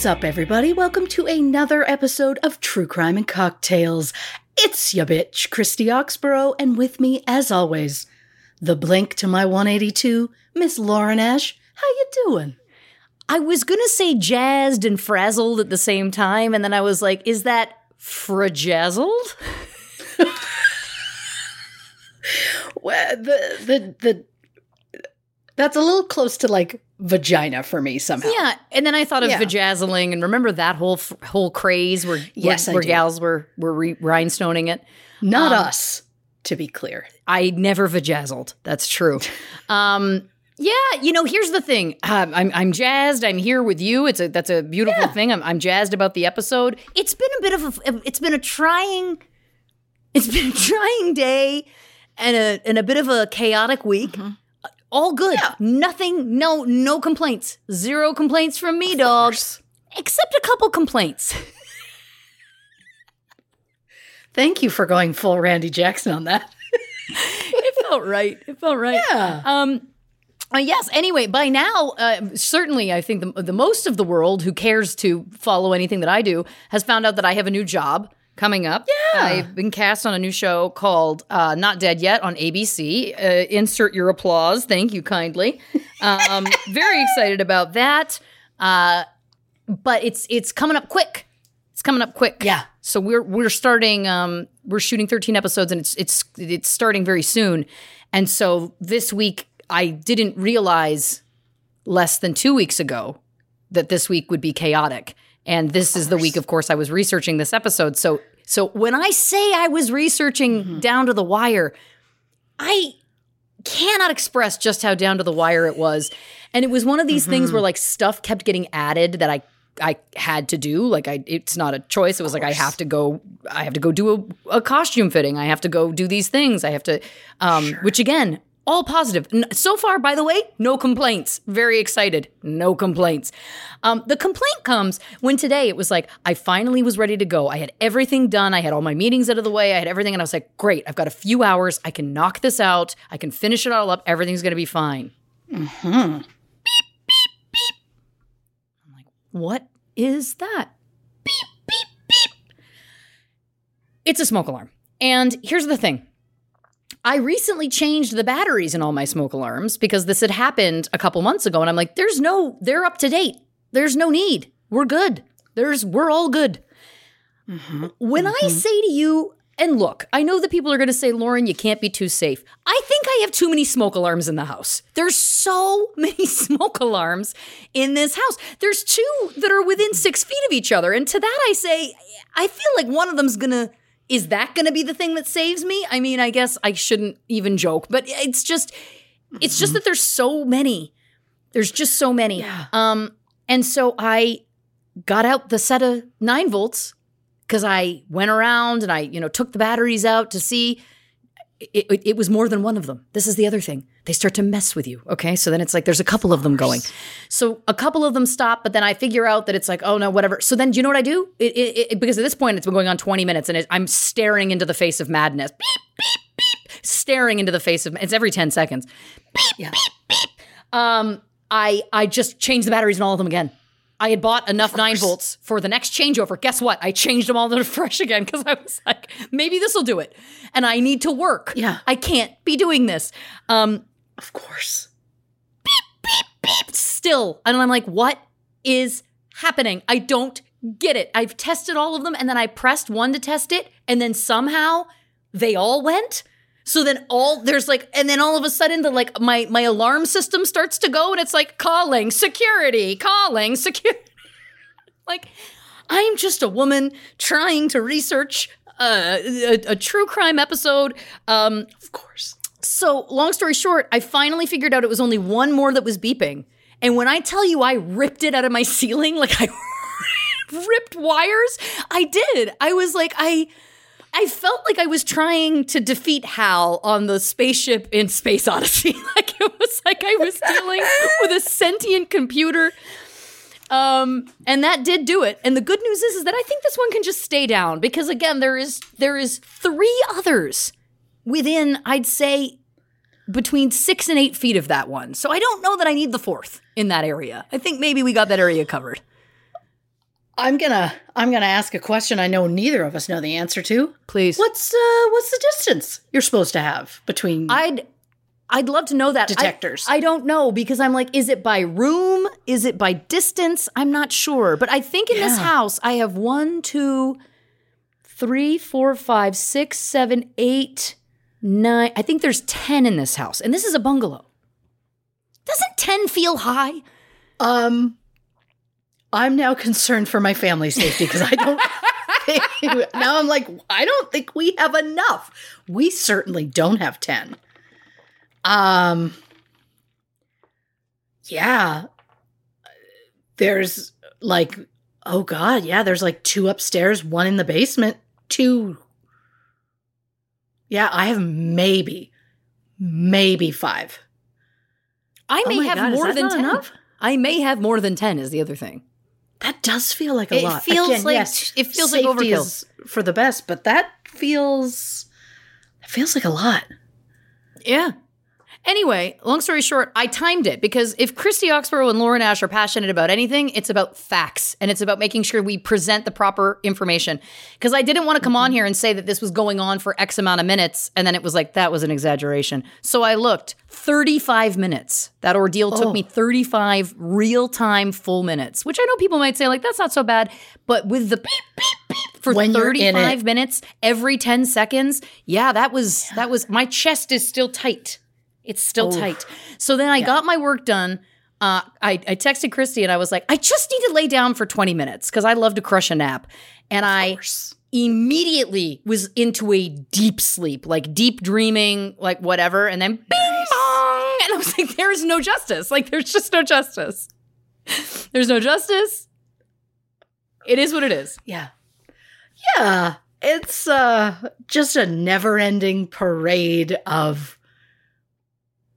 What's up, everybody? Welcome to another episode of True Crime and Cocktails. It's ya bitch, Christy Oxborough, and with me, as always, the blink to my 182, Miss Lauren Ash. How you doing? I was gonna say jazzed and frazzled at the same time, and then I was like, is that frajazzled? Well, the the the that's a little close to like vagina for me somehow. Yeah, and then I thought of Yeah. vajazzling, and remember that whole f- whole craze where Yes, where, where gals were were re- rhinestoning it. Not Um, us, to be clear. I never vajazzled. That's true. um, yeah, you know, here's the thing. Um, I'm I'm jazzed. I'm here with you. It's a that's a beautiful thing. I'm I'm jazzed about the episode. It's been a bit of a it's been a trying it's been a trying day and a and a bit of a chaotic week. All good. Nothing. No no complaints. Zero complaints from me, dogs. Except a couple complaints. Thank you for going full Randy Jackson on that. it felt right. It felt right. Yeah. Um, uh, yes. Anyway, by now, uh, certainly, I think the, the most of the world who cares to follow anything that I do has found out that I have a new job coming up. Yeah. I've been cast on a new show called uh, Not Dead Yet on ABC. Uh, insert your applause. Thank you kindly. Um, very excited about that. Uh, but it's it's coming up quick. It's coming up quick. Yeah. So we're we're starting um we're shooting 13 episodes and it's it's it's starting very soon. And so this week I didn't realize less than 2 weeks ago that this week would be chaotic. And this is the week of course I was researching this episode. So so when I say I was researching down to the wire, I cannot express just how down to the wire it was. And it was one of these things where like stuff kept getting added that I I had to do. Like I it's not a choice. It was like I have to go I have to go do a, a costume fitting. I have to go do these things. I have to um which again all positive. So far, by the way, no complaints. Very excited. No complaints. Um, the complaint comes when today it was like, I finally was ready to go. I had everything done. I had all my meetings out of the way. I had everything. And I was like, great, I've got a few hours. I can knock this out. I can finish it all up. Everything's going to be fine. Hmm. Beep, beep, beep. I'm like, what is that? Beep, beep, beep. It's a smoke alarm. And here's the thing. I recently changed the batteries in all my smoke alarms because this had happened a couple months ago. And I'm like, there's no, they're up to date. There's no need. We're good. There's, we're all good. Mm-hmm. When I mm-hmm. say to you, and look, I know that people are going to say, Lauren, you can't be too safe. I think I have too many smoke alarms in the house. There's so many smoke alarms in this house. There's two that are within six feet of each other. And to that, I say, I feel like one of them's going to. Is that going to be the thing that saves me? I mean, I guess I shouldn't even joke, but it's just, it's just that there's so many. There's just so many. Yeah. Um, and so I got out the set of nine volts because I went around and I, you know, took the batteries out to see. It, it, it was more than one of them. This is the other thing. They start to mess with you. Okay. So then it's like there's a couple of them going. So a couple of them stop, but then I figure out that it's like, oh no, whatever. So then do you know what I do? It, it, it- because at this point it's been going on 20 minutes and it, I'm staring into the face of madness. Beep, beep, beep. Staring into the face of it's every 10 seconds. Beep, Yeah. Um, I I just changed the batteries in all of them again. I had bought enough nine volts for the next changeover. Guess what? I changed them all to fresh again because I was like, maybe this will do it. And I need to work. Yeah. I can't be doing this. Um, Of course. Beep, beep, beep, still, and I'm like, what is happening? I don't get it. I've tested all of them, and then I pressed one to test it, and then somehow they all went. So then all there's like, and then all of a sudden the like my my alarm system starts to go, and it's like calling security, calling security. like, I'm just a woman trying to research uh, a, a true crime episode. Um, Of course. So, long story short, I finally figured out it was only one more that was beeping. And when I tell you I ripped it out of my ceiling, like I ripped wires, I did. I was like, I. I felt like I was trying to defeat Hal on the spaceship in Space Odyssey. like it was like I was dealing with a sentient computer. Um, and that did do it. And the good news is, is that I think this one can just stay down because again, there is there is three others within, I'd say, between six and eight feet of that one. So I don't know that I need the fourth in that area. I think maybe we got that area covered. I'm gonna I'm gonna ask a question I know neither of us know the answer to. Please. What's uh what's the distance you're supposed to have between I'd I'd love to know that. Detectors. I, don't know because I'm like, is it by room? Is it by distance? I'm not sure. But I think in this house, I have one, two, three, four, five, six, seven, eight, nine. I think there's 10 in this house. And this is a bungalow. Doesn't 10 feel high? Um, I'm now concerned for my family's safety because I don't. now I'm like, I don't think we have enough. We certainly don't have ten. Um, yeah, there's like, oh god, yeah, there's like two upstairs, one in the basement, two. Yeah, I have maybe, maybe five. I Oh may my have God, more than 10. enough? I may have more than 10 is the other thing. That does feel like a It lot. feels like- it feels like overkill. for the best, but that feels that feels like a lot. Yeah. Anyway, long story short, I timed it because if Christy Oxborough and Lauren Ash are passionate about anything, it's about facts and it's about making sure we present the proper information. Because I didn't want to come on here and say that this was going on for X amount of minutes and then it was like, that was an exaggeration. So I looked 35 minutes. That ordeal took Oh. me 35 real time full minutes, which I know people might say, like, that's not so bad. But with the beep, beep, beep for When 35 minutes every 10 seconds, yeah, that was, that was, my chest is still tight. It's still tight. So then I got my work done. Uh, I, I texted Christy and I was like, I just need to lay down for 20 minutes because I love to crush a nap. And I immediately was into a deep sleep, like deep dreaming, like whatever. And then bing bong. And I was like, there's no justice. Like, there's just no justice. There's no justice. It is what it is. Yeah. Yeah. It's uh just a never-ending parade of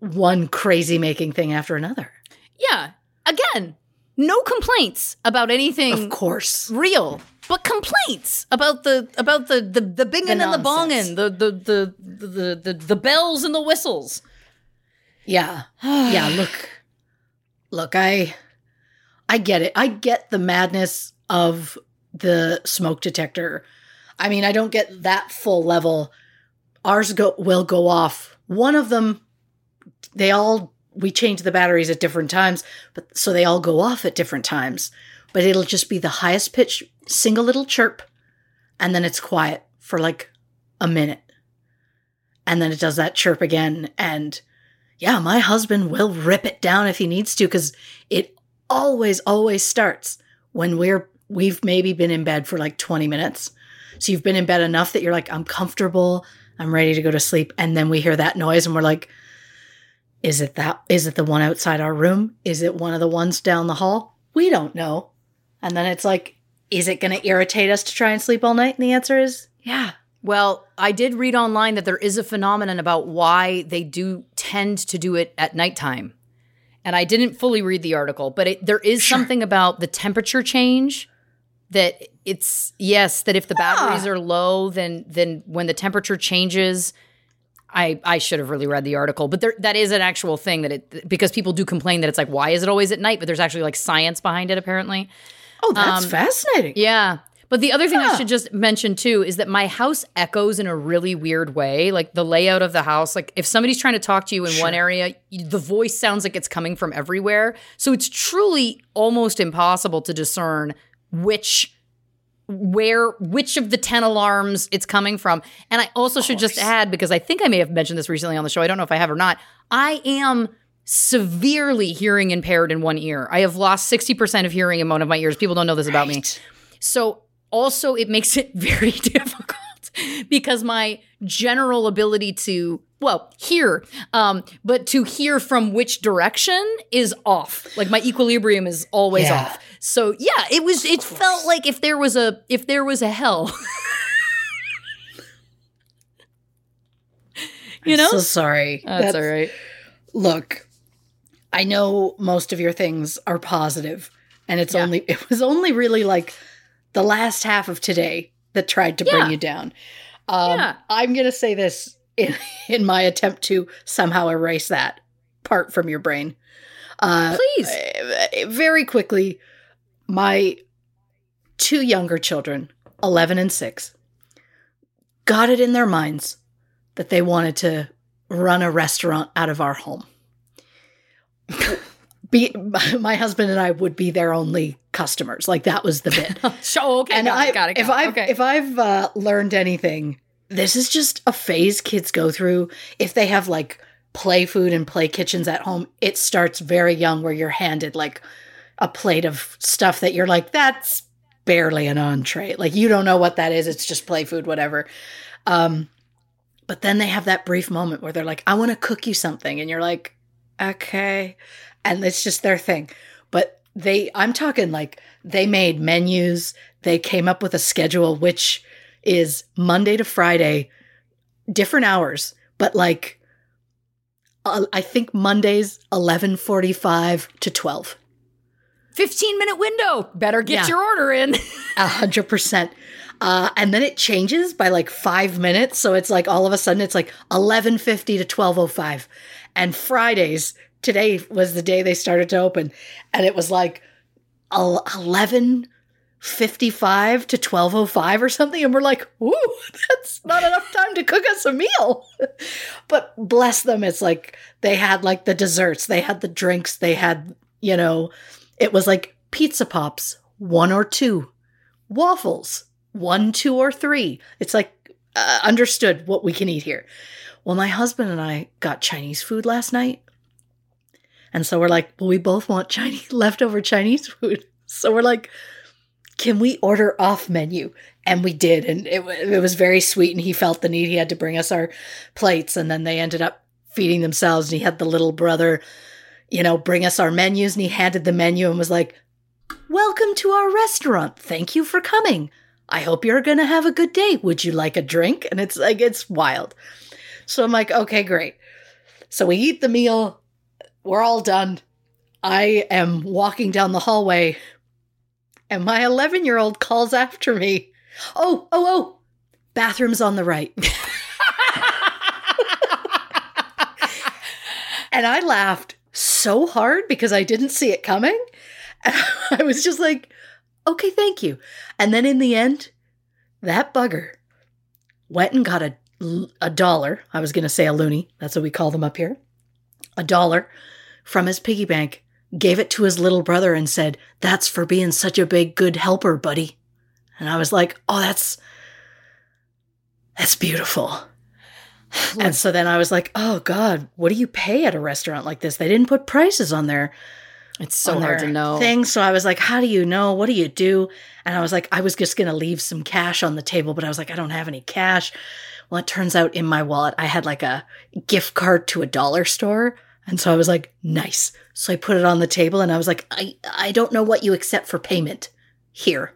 one crazy making thing after another. Yeah. Again, no complaints about anything Of course. real, but complaints about the about the the, the binging The and the bonging, the the, the the the the bells and the whistles. Yeah. yeah, look. Look, I I get it. I get the madness of the smoke detector. I mean, I don't get that full level. Ours go will go off. One of them they all we change the batteries at different times, but so they all go off at different times. But it'll just be the highest pitch single little chirp and then it's quiet for like a minute. And then it does that chirp again. And yeah, my husband will rip it down if he needs to because it always, always starts when we're, we've maybe been in bed for like 20 minutes. So you've been in bed enough that you're like, I'm comfortable. I'm ready to go to sleep. And then we hear that noise and we're like, is it that? Is it the one outside our room? Is it one of the ones down the hall? We don't know. And then it's like, is it going to irritate us to try and sleep all night? And the answer is, yeah. Well, I did read online that there is a phenomenon about why they do tend to do it at nighttime. And I didn't fully read the article, but it, there is sure. something about the temperature change that it's yes that if the batteries ah. are low then then when the temperature changes I, I should have really read the article, but there, that is an actual thing that it because people do complain that it's like why is it always at night? But there's actually like science behind it apparently. Oh, that's um, fascinating. Yeah. But the other thing huh. I should just mention too is that my house echoes in a really weird way. Like the layout of the house, like if somebody's trying to talk to you in sure. one area, the voice sounds like it's coming from everywhere. So it's truly almost impossible to discern which where which of the 10 alarms it's coming from. And I also should just add because I think I may have mentioned this recently on the show. I don't know if I have or not. I am severely hearing impaired in one ear. I have lost 60% of hearing in one of my ears. People don't know this about me. So also it makes it very difficult because my general ability to well hear um but to hear from which direction is off. Like my equilibrium is always yeah. off. So yeah it was it felt like if there was a if there was a hell. You know? so sorry. That's, that's all right. Look i know most of your things are positive and it's yeah. only it was only really like the last half of today that tried to yeah. bring you down. Um, yeah. I'm going to say this in, in my attempt to somehow erase that part from your brain. Uh, Please. Very quickly, my two younger children, 11 and 6, got it in their minds that they wanted to run a restaurant out of our home. be my husband and I would be their only customers. Like that was the bit. so okay, and got I, it, got it, got if I've okay. if I've uh, learned anything, this is just a phase kids go through. If they have like play food and play kitchens at home, it starts very young where you're handed like a plate of stuff that you're like, that's barely an entree. Like you don't know what that is. It's just play food, whatever. Um, but then they have that brief moment where they're like, I want to cook you something. And you're like, okay and it's just their thing. But they, I'm talking like they made menus, they came up with a schedule, which is Monday to Friday, different hours, but like, uh, I think Mondays 11:45 to 12. 15 minute window. Better get yeah. your order in. A hundred percent. Uh, and then it changes by like five minutes. So it's like all of a sudden it's like 1150 to 1205. And Fridays today was the day they started to open, and it was like eleven fifty five to twelve oh five or something, and we're like, "Ooh, that's not enough time to cook us a meal." but bless them, it's like they had like the desserts, they had the drinks, they had you know, it was like pizza pops, one or two, waffles, one, two, or three. It's like uh, understood what we can eat here. Well, my husband and I got Chinese food last night. And so we're like, well, we both want Chinese leftover Chinese food. So we're like, can we order off menu? And we did. And it, it was very sweet. And he felt the need. He had to bring us our plates. And then they ended up feeding themselves. And he had the little brother, you know, bring us our menus. And he handed the menu and was like, welcome to our restaurant. Thank you for coming. I hope you're going to have a good day. Would you like a drink? And it's like, it's wild. So I'm like, okay, great. So we eat the meal we're all done. I am walking down the hallway, and my 11 year old calls after me. Oh, oh, oh, bathroom's on the right. and I laughed so hard because I didn't see it coming. I was just like, okay, thank you. And then in the end, that bugger went and got a, a dollar. I was going to say a loony. That's what we call them up here. A dollar from his piggy bank, gave it to his little brother, and said, That's for being such a big, good helper, buddy. And I was like, Oh, that's. That's beautiful. and so then I was like, oh God, what do you pay at a restaurant like this? They didn't put prices on their It's so hard to know. thing. So I was like, how do you know? What do you do? And I was like, I was just gonna leave some cash on the table, but I was like, I don't have any cash. Well, it turns out in my wallet I had like a gift card to a dollar store. And so I was like, nice. So I put it on the table and I was like, I, I don't know what you accept for payment here,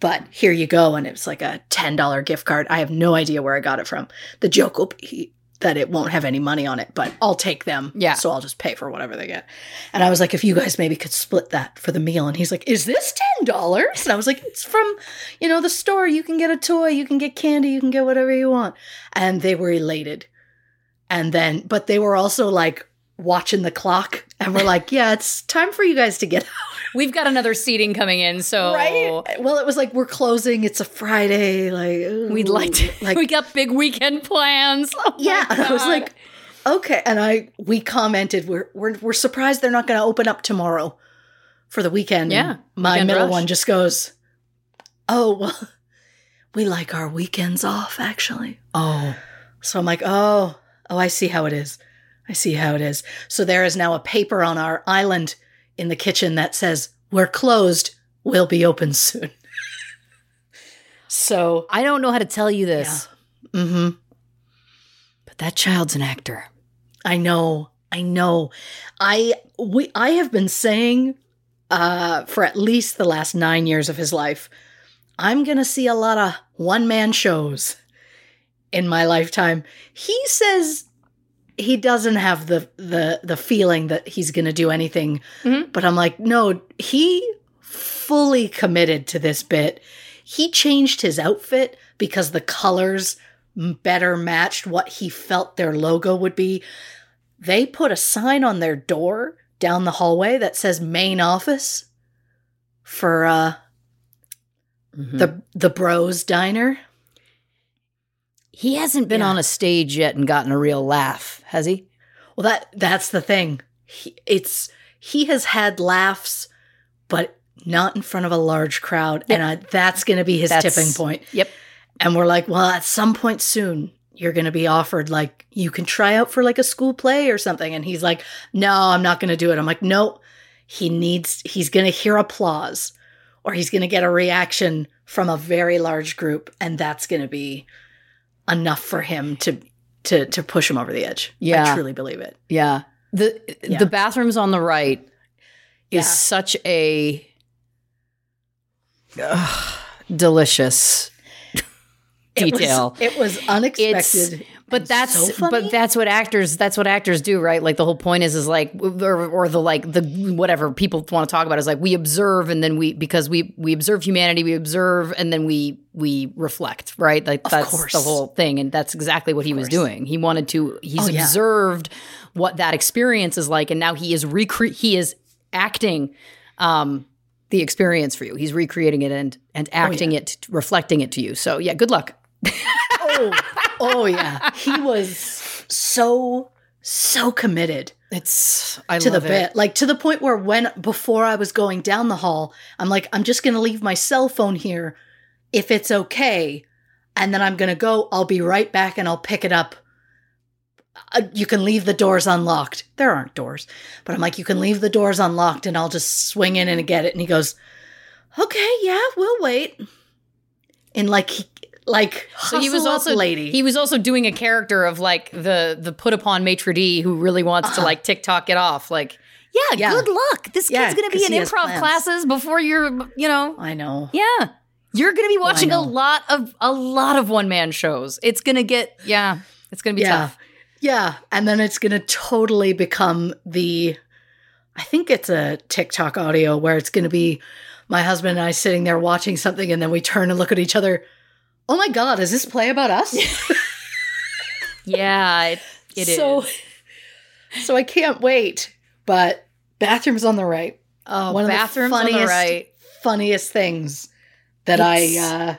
but here you go. And it was like a $10 gift card. I have no idea where I got it from. The joke will be that it won't have any money on it, but I'll take them. Yeah. So I'll just pay for whatever they get. And I was like, if you guys maybe could split that for the meal. And he's like, is this $10? And I was like, it's from, you know, the store. You can get a toy, you can get candy, you can get whatever you want. And they were elated. And then, but they were also like watching the clock and we're like, yeah, it's time for you guys to get out. We've got another seating coming in, so Right? Well, it was like, we're closing. It's a Friday. Like, we'd like to. like, we got big weekend plans. Oh yeah. And I was like, okay. And I, we commented, we're, we're, we're surprised they're not going to open up tomorrow for the weekend. Yeah, My weekend middle rush. one just goes, oh, well, we like our weekends off, actually. oh, So I'm like, oh, oh, I see how it is. I see how it is. So there is now a paper on our island in the kitchen that says, we're closed, we'll be open soon. so, I don't know how to tell you this, hmm but that child's an actor. I know, I know. I we I have been saying uh, for at least the last nine years of his life, I'm gonna see a lot of one man shows in my lifetime. He says he doesn't have the the the feeling that he's gonna do anything, Mhm. but I'm like, no, he fully committed to this bit. He changed his outfit because the colors better matched what he felt their logo would be. They put a sign on their door down the hallway that says main office for uh the the bros diner. He hasn't been Yeah. on a stage yet and gotten a real laugh, has he? Well that that's the thing. He, it's he has had laughs but not in front of a large crowd and I, that's going to be his That's- tipping point. Yep. And we're like, well, at some point soon, you're going to be offered like you can try out for like a school play or something. And he's like, no, I'm not going to do it. I'm like, no, he needs, he's going to hear applause or he's going to get a reaction from a very large group. And that's going to be enough for him to, to, to push him over the edge. Yeah. I truly believe it. Yeah. The Yeah. the bathrooms on the right is Yeah. such a delicious It was- detail. It was, it's unexpected. But that's so but that's what actors that's what actors do right? Like the whole point is is like or, or the like the whatever people want to talk about is like we observe and then we because we we observe humanity we observe and then we we reflect right? Like that's course. the whole thing and that's exactly what he was doing. He wanted to he's Oh, yeah. observed what that experience is like and now he is recre- he is acting um the experience for you. He's recreating it and and acting it reflecting it to you. So yeah good luck oh, oh yeah. He was so, so committed. it's i to the it. bit like to the point where when before i was going down the hall i'm like i'm just going to leave my cell phone here if it's okay and then i'm going to go i'll be right back and i'll pick it up uh, you can leave the doors unlocked there aren't doors but i'm like you can leave the doors unlocked and i'll just swing in and get it and he goes okay yeah we'll wait and like he, like So he was also lady He was also doing a character of like the the put upon maitre d who really wants to like TikTok it off. Like, yeah, Uh-huh. Yeah. good luck. This Yeah, kid's gonna be in improv classes before you're, you know, i know yeah. You're gonna be watching a lot of a lot of one man shows. It's gonna get yeah, it's gonna be yeah. tough. Yeah. And then it's going to totally become the, I think it's a TikTok audio where it's going to be my husband and I sitting there watching something and then we turn and look at each other. Oh my God, is this play about us? Yeah, it, it is. so, so I can't wait. But bathrooms on the right. oh, one of the bathrooms on the funniest- right. Funniest things that It's- I, uh,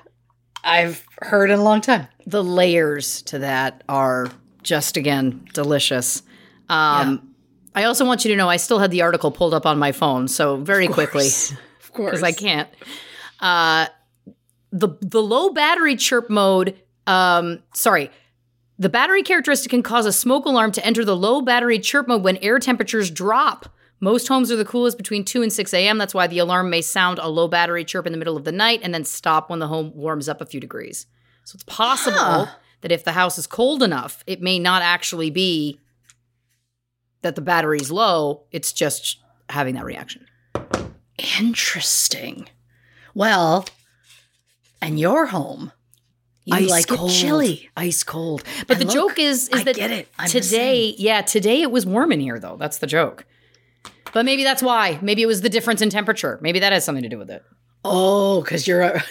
I've heard in a long time. the layers to that are just again delicious. Um, I also want you to know I still had the article pulled up on my phone, so very quickly Of course. because I can't. Uh, the the low battery chirp mode Um, sorry. The battery characteristic can cause a smoke alarm to enter the low battery chirp mode when air temperatures drop. Most homes are the coolest between 2 and 6 a.m. That's why the alarm may sound a low battery chirp in the middle of the night and then stop when the home warms up a few degrees. So it's possible Huh. that if the house is cold enough, it may not actually be that the battery's low. It's just having that reaction. Interesting. Well, and your home, you Ice like cold. it chilly. Ice cold. But And the look, joke is, is I that get it. I'm today, yeah, today it was warm in here though. That's the joke. But maybe that's why. Maybe it was the difference in temperature. Maybe that has something to do with it. Oh, because you're a,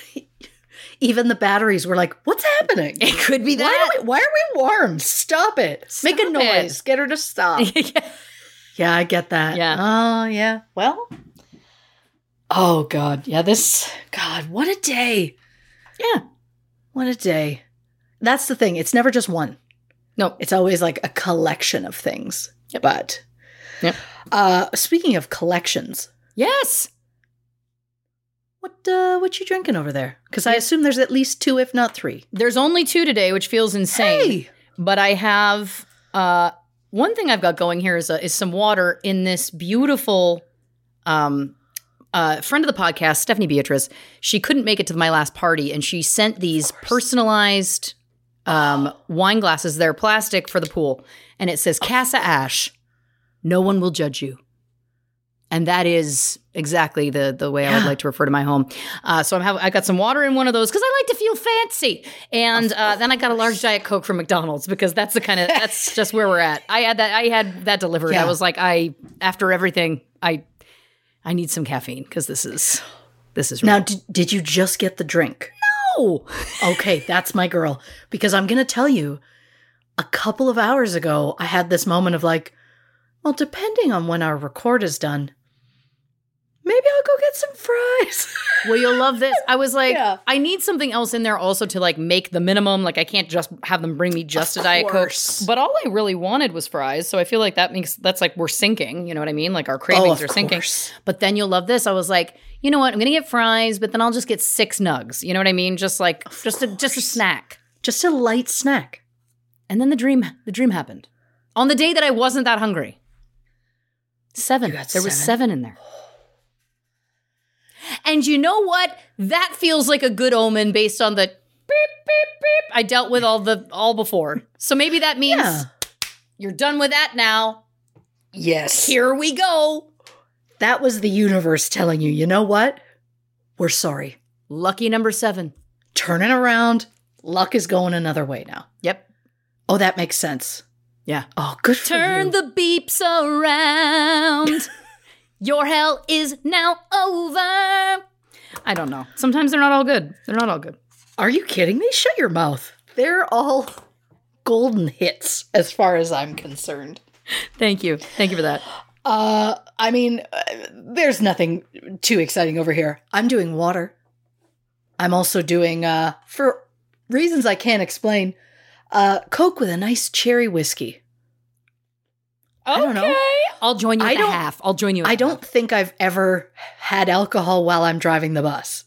even the batteries were like, "What's happening? It could be Why that. are we, why are we warm? Stop it! Make a noise. it. Get her to stop." yeah. yeah, I get that. Yeah. Oh, yeah. Well. Oh God. Yeah. This. God. What a day. Yeah. What a day. That's the thing. It's never just one. No. It's always like a collection of things. But. Yep. Uh, speaking of collections, Yes. what uh, what you drinking over there? Because I assume there's at least two, if not three. There's only two today, which feels insane. Hey! But I have uh, one thing I've got going here is a, is some water in this beautiful um, uh, friend of the podcast, Stephanie Beatriz. She couldn't make it to my last party, and she sent these personalized um, wine glasses. They're plastic for the pool, and it says Casa Ash. No one will judge you. And that is exactly the the way I would like to refer to my home. Uh, so I'm have, I got some water in one of those because I like to feel fancy, and uh, then I got a large diet coke from McDonald's because that's the kind of that's just where we're at. I had that I had that delivered. Yeah. I was like, I after everything, I I need some caffeine because this is this is Now, real. did, did you just get the drink? no. Okay, that's my girl. Because I'm going to tell you, a couple of hours ago, I had this moment of like, well, depending on when our record is done, maybe I'll go get some fries. Well, you'll love this. I was like, Yeah. I need something else in there also to like make the minimum. Like I can't just have them bring me just Of a diet coke. But all I really wanted was fries. So I feel like that makes that's like we're sinking. You know what I mean? Like our cravings oh, of are sinking. course. But then you'll love this. I was like, you know what? I'm gonna get fries, but then I'll just get six nugs. You know what I mean? Just like just a just a snack. just a light snack. And then the dream the dream happened on the day that I wasn't that hungry. Seven. There was seven? seven in there. And you know what? That feels like a good omen based on the beep beep beep I dealt with all the all before. So maybe that means Yeah. you're done with that now. Yes. Here we go. That was the universe telling you, you know what? We're sorry. Lucky number seven. Turning around. Luck is going another way now. Yep. Oh, that makes sense. Yeah. Oh, good for Turn the beeps around. Your hell is now over. I don't know. Sometimes they're not all good. They're not all good. Are you kidding me? Shut your mouth. They're all golden hits as far as I'm concerned. Thank you. Thank you for that. Uh, I mean, uh, there's nothing too exciting over here. I'm doing water. I'm also doing, uh, for reasons I can't explain, uh, Coke with a nice cherry whiskey. I don't know. I'll join you I don't- half. I'll join you. At I don't half. think I've ever had alcohol while I'm driving the bus.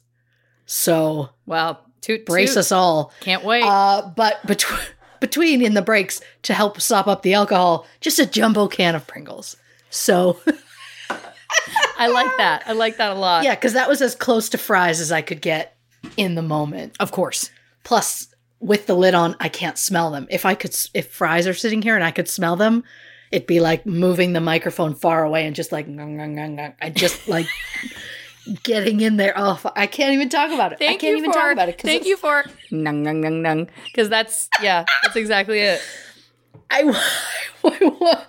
So Well, toot, brace toot. us all. Can't wait. Uh, but between between in the breaks to help sop up the alcohol, just a jumbo can of Pringles. So I like that. I like that a lot. yeah, because that was as close to fries as I could get in the moment. Of course. Plus, with the lid on, I can't smell them. If I could, if fries are sitting here and I could smell them, it'd be like moving the microphone far away and just like. I just like getting in there. Oh, I can't even talk about it. Thank I can't you even for talk about it. Thank you for nung nung nung nung. Because that's yeah, that's exactly it. I,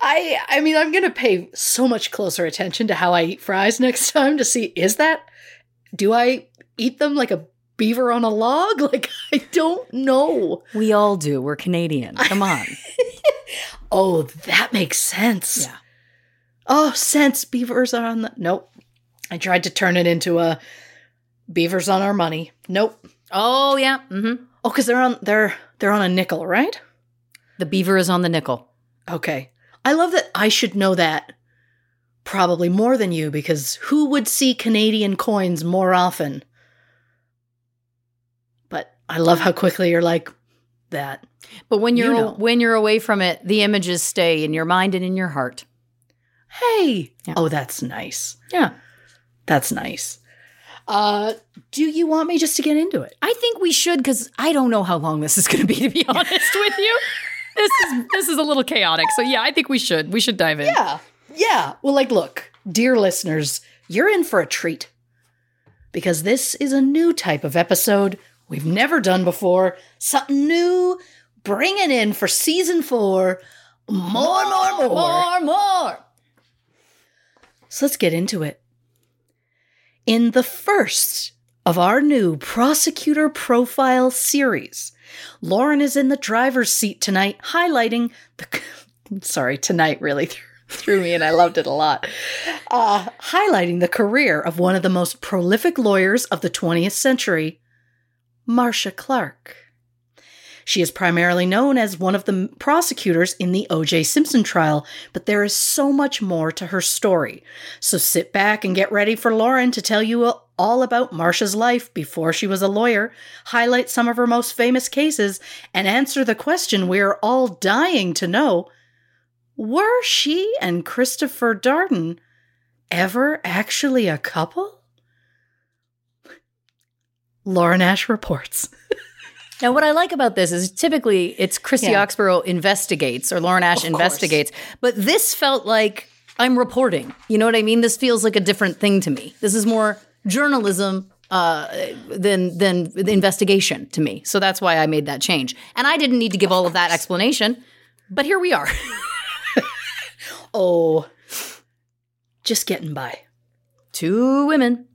I, I mean, I'm gonna pay so much closer attention to how I eat fries next time to see is that do I eat them like a beaver on a log? Like I don't know. We all do. We're Canadian. Come on. Oh, that makes sense. Yeah. Oh, sense beavers are on the nope. I tried to turn it into a beavers on our money. Nope. Oh yeah. Mm-hmm. Oh, because they're on they're they're on a nickel, right? The beaver is on the nickel. Okay. I love that I should know that probably more than you because who would see Canadian coins more often? But I love how quickly you're like that. But when You you're know. when you're away from it, the images stay in your mind and in your heart. Hey. Yeah. Oh, that's nice. Yeah. That's nice. Uh, do you want me just to get into it? I think we should because I don't know how long this is going to be. To be honest with you, this is this is a little chaotic. So yeah, I think we should we should dive in. Yeah. Yeah. Well, like, look, dear listeners, you're in for a treat because this is a new type of episode we've never done before. Something new, bringing in for season four more, more, more. more, more. So let's get into it. In the first of our new prosecutor profile series, Lauren is in the driver's seat tonight, highlighting the. Sorry, tonight really threw, threw me and I loved it a lot. Uh, highlighting the career of one of the most prolific lawyers of the 20th century, Marcia Clark. She is primarily known as one of the prosecutors in the O.J. Simpson trial, but there is so much more to her story. So sit back and get ready for Lauren to tell you all about Marcia's life before she was a lawyer, highlight some of her most famous cases, and answer the question we're all dying to know Were she and Christopher Darden ever actually a couple? Lauren Ash reports. Now, what I like about this is typically it's Christy Yeah. Oxborough investigates or Lauren Ash Of course. investigates, but this felt like I'm reporting. You know what I mean? This feels like a different thing to me. This is more journalism uh, than than the investigation to me. So that's why I made that change. And I didn't need to give all of that explanation, but here we are. Oh, just getting by. Two women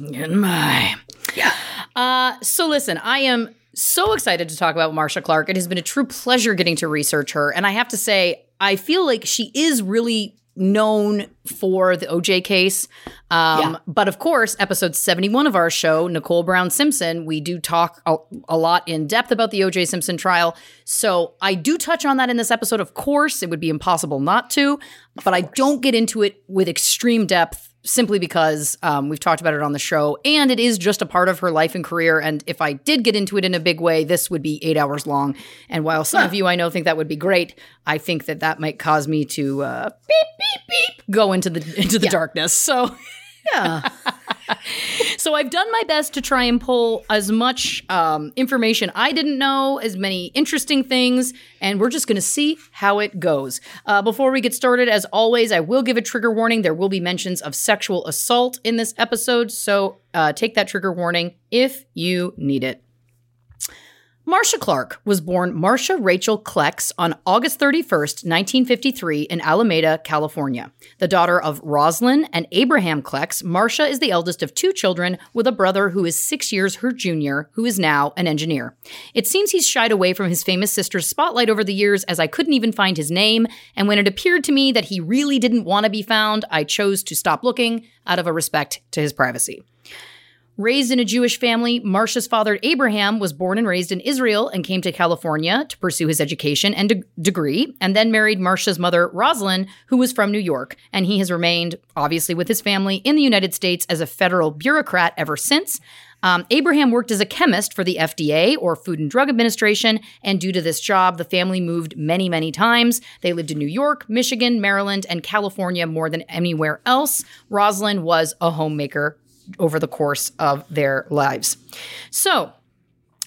in my. Yeah. Uh, so listen, I am so excited to talk about Marcia Clark. It has been a true pleasure getting to research her, and I have to say, I feel like she is really known for the OJ case. Um, Yeah. But of course, episode 71 of our show, Nicole Brown Simpson, we do talk a, a lot in depth about the OJ Simpson trial. So I do touch on that in this episode, of course. It would be impossible not to, but I don't get into it with extreme depth simply because um, we've talked about it on the show and it is just a part of her life and career. And if I did get into it in a big way, this would be eight hours long. And while some of you I know think that would be great, I think that that might cause me to uh, beep beep beep go into the into the darkness. So. Yeah. So I've done my best to try and pull as much um, information I didn't know, as many interesting things, and we're just going to see how it goes. Uh, before we get started, as always, I will give a trigger warning. There will be mentions of sexual assault in this episode, so uh, take that trigger warning if you need it. Marcia Clark was born Marcia Rachel Kleks on August 31st, 1953, in Alameda, California. The daughter of Roslyn and Abraham Kleks, Marcia is the eldest of two children with a brother who is six years her junior, who is now an engineer. It seems he's shied away from his famous sister's spotlight over the years, as I couldn't even find his name, and when it appeared to me that he really didn't want to be found, I chose to stop looking out of a respect to his privacy. Raised in a Jewish family, Marcia's father, Abraham, was born and raised in Israel and came to California to pursue his education and de- degree, and then married Marcia's mother, Rosalind, who was from New York. And he has remained, obviously, with his family in the United States as a federal bureaucrat ever since. Um, Abraham worked as a chemist for the FDA, or Food and Drug Administration, and due to this job, the family moved many, many times. They lived in New York, Michigan, Maryland, and California more than anywhere else. Rosalind was a homemaker over the course of their lives. So,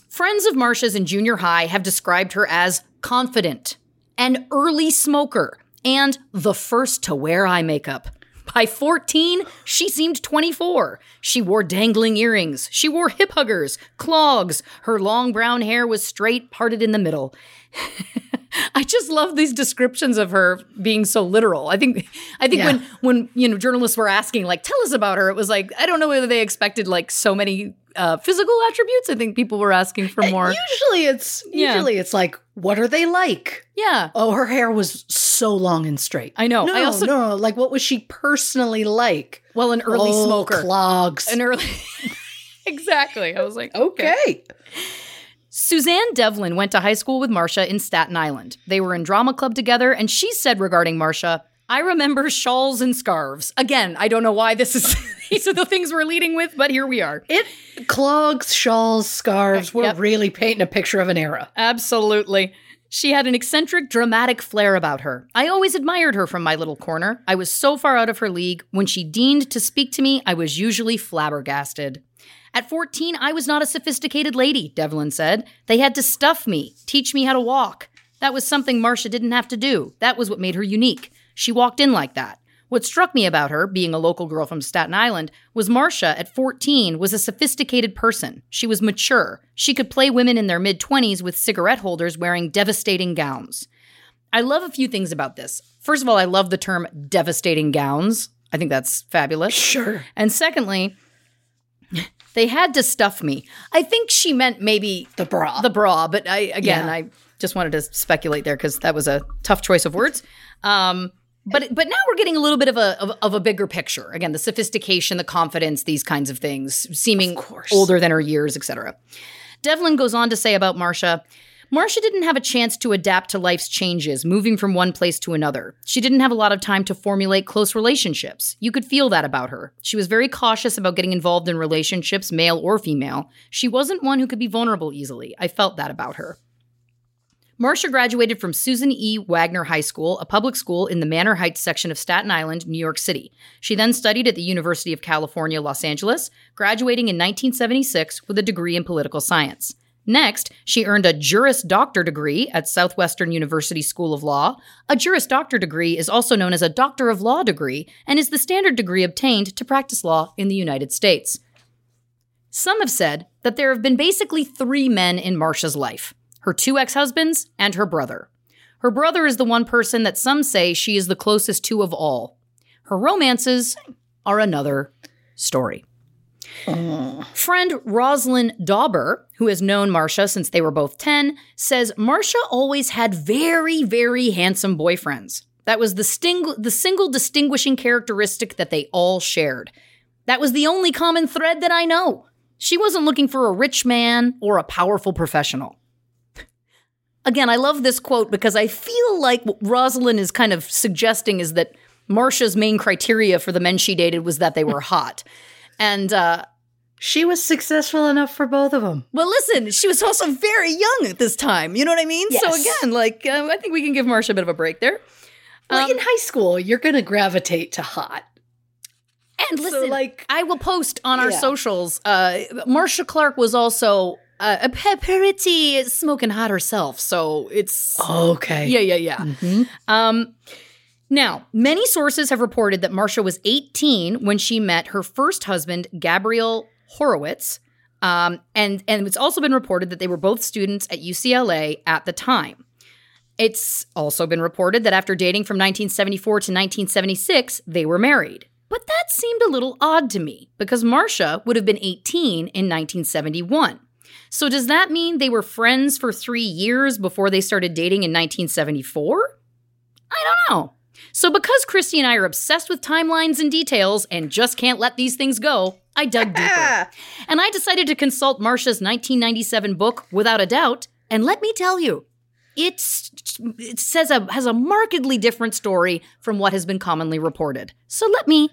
friends of Marcia's in junior high have described her as confident, an early smoker, and the first to wear eye makeup. By 14, she seemed 24. She wore dangling earrings. She wore hip huggers, clogs. Her long brown hair was straight, parted in the middle. I just love these descriptions of her being so literal. I think I think Yeah. when when you know journalists were asking like tell us about her, it was like I don't know whether they expected like so many uh, physical attributes. I think people were asking for more. Usually it's Yeah. usually it's like, what are they like? Yeah. Oh, her hair was so long and straight. I know. No, I also- no, like what was she personally like? Well, an early Oh, smoker. clogs. An early Exactly. I was like, okay. Suzanne Devlin went to high school with Marcia in Staten Island. They were in drama club together, and she said regarding Marcia, I remember shawls and scarves. Again, I don't know why this is These are the things we're leading with, but here we are. It clogs, shawls, scarves. We're Yep. really painting a picture of an era. Absolutely. She had an eccentric, dramatic flair about her. I always admired her from my little corner. I was so far out of her league. When she deigned to speak to me, I was usually flabbergasted. At 14, I was not a sophisticated lady, Devlin said. They had to stuff me, teach me how to walk. That was something Marcia didn't have to do. That was what made her unique. She walked in like that. What struck me about her, being a local girl from Staten Island, was Marcia at 14 was a sophisticated person. She was mature. She could play women in their mid 20s with cigarette holders wearing devastating gowns. I love a few things about this. First of all, I love the term devastating gowns. I think that's fabulous. Sure. And secondly, they had to stuff me. I think she meant maybe The bra. the bra, but I again, Yeah. I just wanted to speculate there because that was a tough choice of words. Um, but but now we're getting a little bit of a of, of a bigger picture. Again, the sophistication, the confidence, these kinds of things, seeming course. older than her years, etc. Devlin goes on to say about Marcia. Marcia didn't have a chance to adapt to life's changes, moving from one place to another. She didn't have a lot of time to formulate close relationships. You could feel that about her. She was very cautious about getting involved in relationships, male or female. She wasn't one who could be vulnerable easily. I felt that about her. Marcia graduated from Susan E. Wagner High School, a public school in the Manor Heights section of Staten Island, New York City. She then studied at the University of California, Los Angeles, graduating in 1976 with a degree in political science. Next, she earned a Juris Doctor degree at Southwestern University School of Law. A Juris Doctor degree is also known as a Doctor of Law degree and is the standard degree obtained to practice law in the United States. Some have said that there have been basically three men in Marcia's life her two ex husbands and her brother. Her brother is the one person that some say she is the closest to of all. Her romances are another story. Friend Rosalind Dauber, who has known Marcia since they were both 10, says Marcia always had very, very handsome boyfriends. That was the, sting- the single distinguishing characteristic that they all shared. That was the only common thread that I know. She wasn't looking for a rich man or a powerful professional. Again, I love this quote because I feel like what Rosalind is kind of suggesting is that Marcia's main criteria for the men she dated was that they were hot. And uh, She was successful enough for both of them. well, listen, she was also very young at this time. You know what I mean? Yes. So again, like uh, I think we can give Marcia a bit of a break there. Like in high school, you're going to gravitate to hot. And So, listen, like- I will post on our Yeah. socials. Uh, Marcia Clark was also uh, a pretty smoking hot herself, so it's Okay. yeah, yeah, yeah. Um, now, many sources have reported that Marcia was 18 when she met her first husband, Gabriel Horowitz. Um, and, and it's also been reported that they were both students at UCLA at the time. It's also been reported that after dating from 1974 to 1976, they were married. But that seemed a little odd to me because Marcia would have been 18 in 1971. So does that mean they were friends for three years before they started dating in 1974? I don't know. So because Christy and I are obsessed with timelines and details and just can't let these things go, I dug deeper. and I decided to consult Marcia's 1997 book, Without a Doubt, and let me tell you, it's it says a has a markedly different story from what has been commonly reported. So let me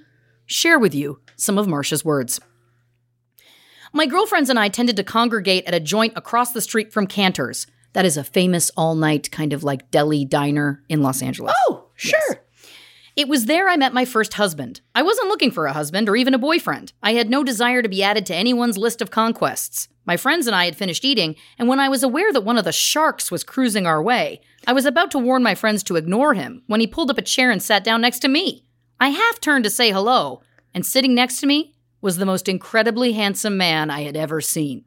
share with you some of Marcia's words. My girlfriends and I tended to congregate at a joint across the street from Canter's. That is a famous all night kind of like deli diner in Los Angeles. Oh, sure. It was there I met my first husband. I wasn't looking for a husband or even a boyfriend. I had no desire to be added to anyone's list of conquests. My friends and I had finished eating, and when I was aware that one of the sharks was cruising our way, I was about to warn my friends to ignore him when he pulled up a chair and sat down next to me. I half turned to say hello, and sitting next to me was the most incredibly handsome man I had ever seen.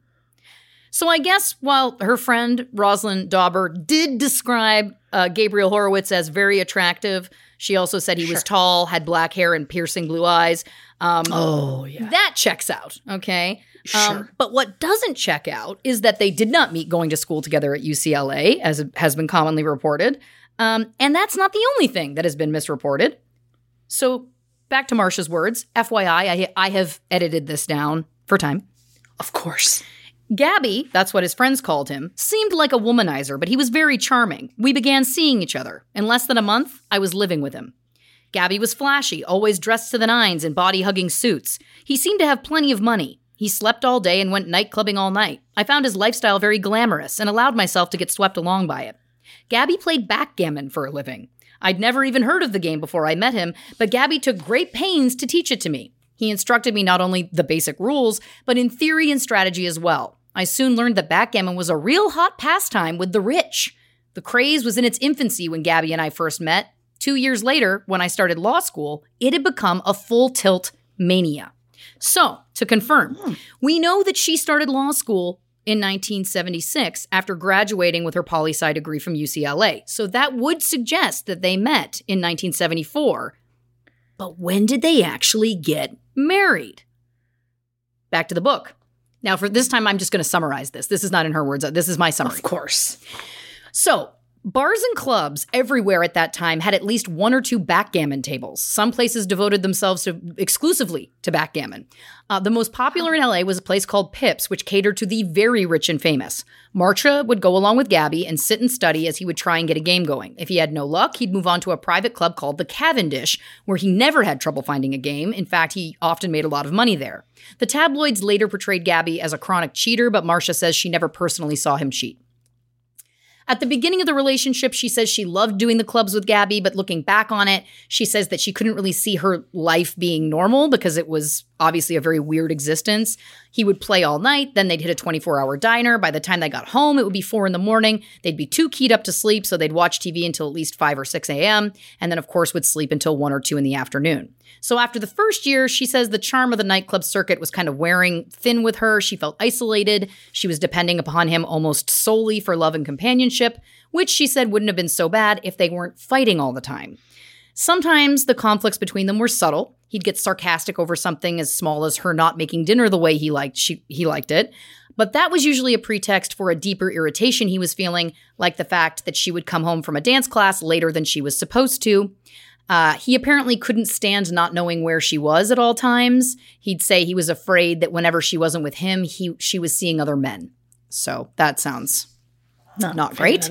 So I guess while her friend Rosalind Dauber did describe uh, Gabriel Horowitz as very attractive, she also said he was tall, had black hair, and piercing blue eyes. Um, Oh, yeah. That checks out, okay? Um, Sure. but what doesn't check out is that they did not meet going to school together at UCLA, as has been commonly reported. Um, and that's not the only thing that has been misreported. So back to Marcia's words. FYI, I, I have edited this down for time. Of course. Gabby, that's what his friends called him, seemed like a womanizer, but he was very charming. We began seeing each other. In less than a month, I was living with him. Gabby was flashy, always dressed to the nines in body hugging suits. He seemed to have plenty of money. He slept all day and went night clubbing all night. I found his lifestyle very glamorous and allowed myself to get swept along by it. Gabby played backgammon for a living. I'd never even heard of the game before I met him, but Gabby took great pains to teach it to me. He instructed me not only the basic rules, but in theory and strategy as well. I soon learned that backgammon was a real hot pastime with the rich. The craze was in its infancy when Gabby and I first met. Two years later, when I started law school, it had become a full tilt mania. So, to confirm, hmm. we know that she started law school in 1976 after graduating with her poli sci degree from UCLA. So that would suggest that they met in 1974. But when did they actually get married? Back to the book. Now, for this time, I'm just going to summarize this. This is not in her words. This is my summary. Of course. So, bars and clubs everywhere at that time had at least one or two backgammon tables. Some places devoted themselves to exclusively to backgammon. Uh, the most popular in LA was a place called Pips, which catered to the very rich and famous. Marcia would go along with Gabby and sit and study as he would try and get a game going. If he had no luck, he'd move on to a private club called the Cavendish, where he never had trouble finding a game. In fact, he often made a lot of money there. The tabloids later portrayed Gabby as a chronic cheater, but Marcia says she never personally saw him cheat. At the beginning of the relationship, she says she loved doing the clubs with Gabby, but looking back on it, she says that she couldn't really see her life being normal because it was obviously a very weird existence. He would play all night, then they'd hit a 24 hour diner. By the time they got home, it would be four in the morning. They'd be too keyed up to sleep, so they'd watch TV until at least 5 or 6 a.m., and then, of course, would sleep until 1 or 2 in the afternoon. So after the first year, she says the charm of the nightclub circuit was kind of wearing thin with her. She felt isolated. She was depending upon him almost solely for love and companionship, which she said wouldn't have been so bad if they weren't fighting all the time. Sometimes the conflicts between them were subtle. He'd get sarcastic over something as small as her not making dinner the way he liked she, he liked it. But that was usually a pretext for a deeper irritation he was feeling, like the fact that she would come home from a dance class later than she was supposed to. Uh, he apparently couldn't stand not knowing where she was at all times. He'd say he was afraid that whenever she wasn't with him, he she was seeing other men. So that sounds Not, Not great.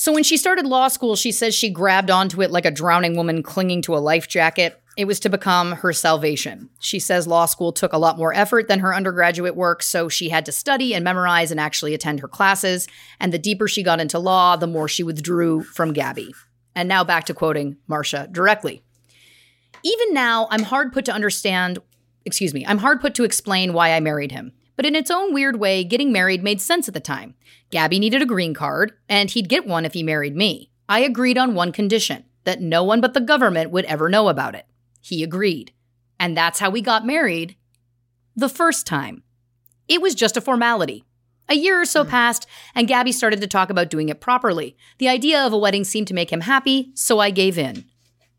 So when she started law school, she says she grabbed onto it like a drowning woman clinging to a life jacket. It was to become her salvation. She says law school took a lot more effort than her undergraduate work, so she had to study and memorize and actually attend her classes. And the deeper she got into law, the more she withdrew from Gabby. And now back to quoting Marcia directly. Even now, I'm hard put to understand, excuse me, I'm hard put to explain why I married him. But in its own weird way, getting married made sense at the time. Gabby needed a green card, and he'd get one if he married me. I agreed on one condition that no one but the government would ever know about it. He agreed. And that's how we got married the first time. It was just a formality. A year or so passed, and Gabby started to talk about doing it properly. The idea of a wedding seemed to make him happy, so I gave in.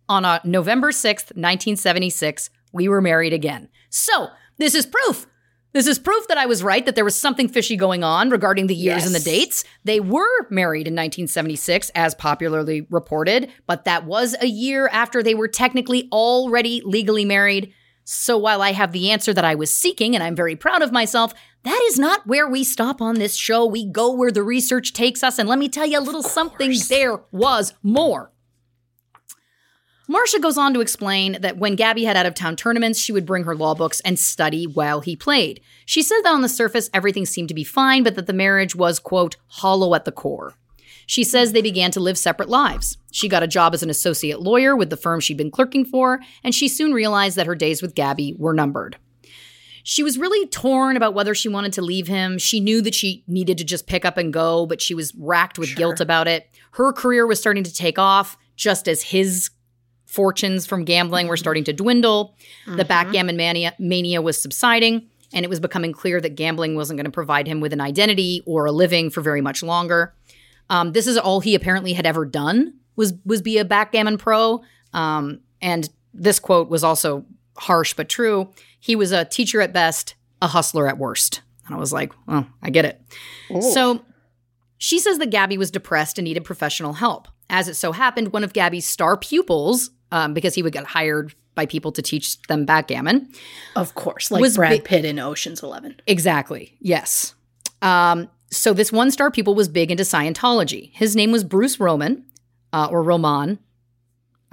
On uh, November 6th, 1976, we were married again. So, this is proof. This is proof that I was right, that there was something fishy going on regarding the years and the dates. They were married in 1976, as popularly reported, but that was a year after they were technically already legally married. So while I have the answer that I was seeking, and I'm very proud of myself, that is not where we stop on this show. We go where the research takes us, and let me tell you a little something there was more. Marcia goes on to explain that when Gabby had out of town tournaments, she would bring her law books and study while he played. She said that on the surface, everything seemed to be fine, but that the marriage was, quote, hollow at the core. She says they began to live separate lives. She got a job as an associate lawyer with the firm she'd been clerking for, and she soon realized that her days with Gabby were numbered. She was really torn about whether she wanted to leave him. She knew that she needed to just pick up and go, but she was racked with guilt about it. Her career was starting to take off, just as his fortunes from gambling were starting to dwindle. The backgammon mania, mania was subsiding, and it was becoming clear that gambling wasn't going to provide him with an identity or a living for very much longer. Um, this is all he apparently had ever done was was be a backgammon pro. Um, and this quote was also harsh but true. He was a teacher at best, a hustler at worst. And I was like, well, I get it. So she says that Gabby was depressed and needed professional help. As it so happened, one of Gabby's star pupils, um, because he would get hired by people to teach them backgammon, Of course, like Was Brad bi- Pitt in Ocean's Eleven. Exactly. Yes. Um, so this one star pupil was big into Scientology. His name was Bruce Roman, uh, or Roman.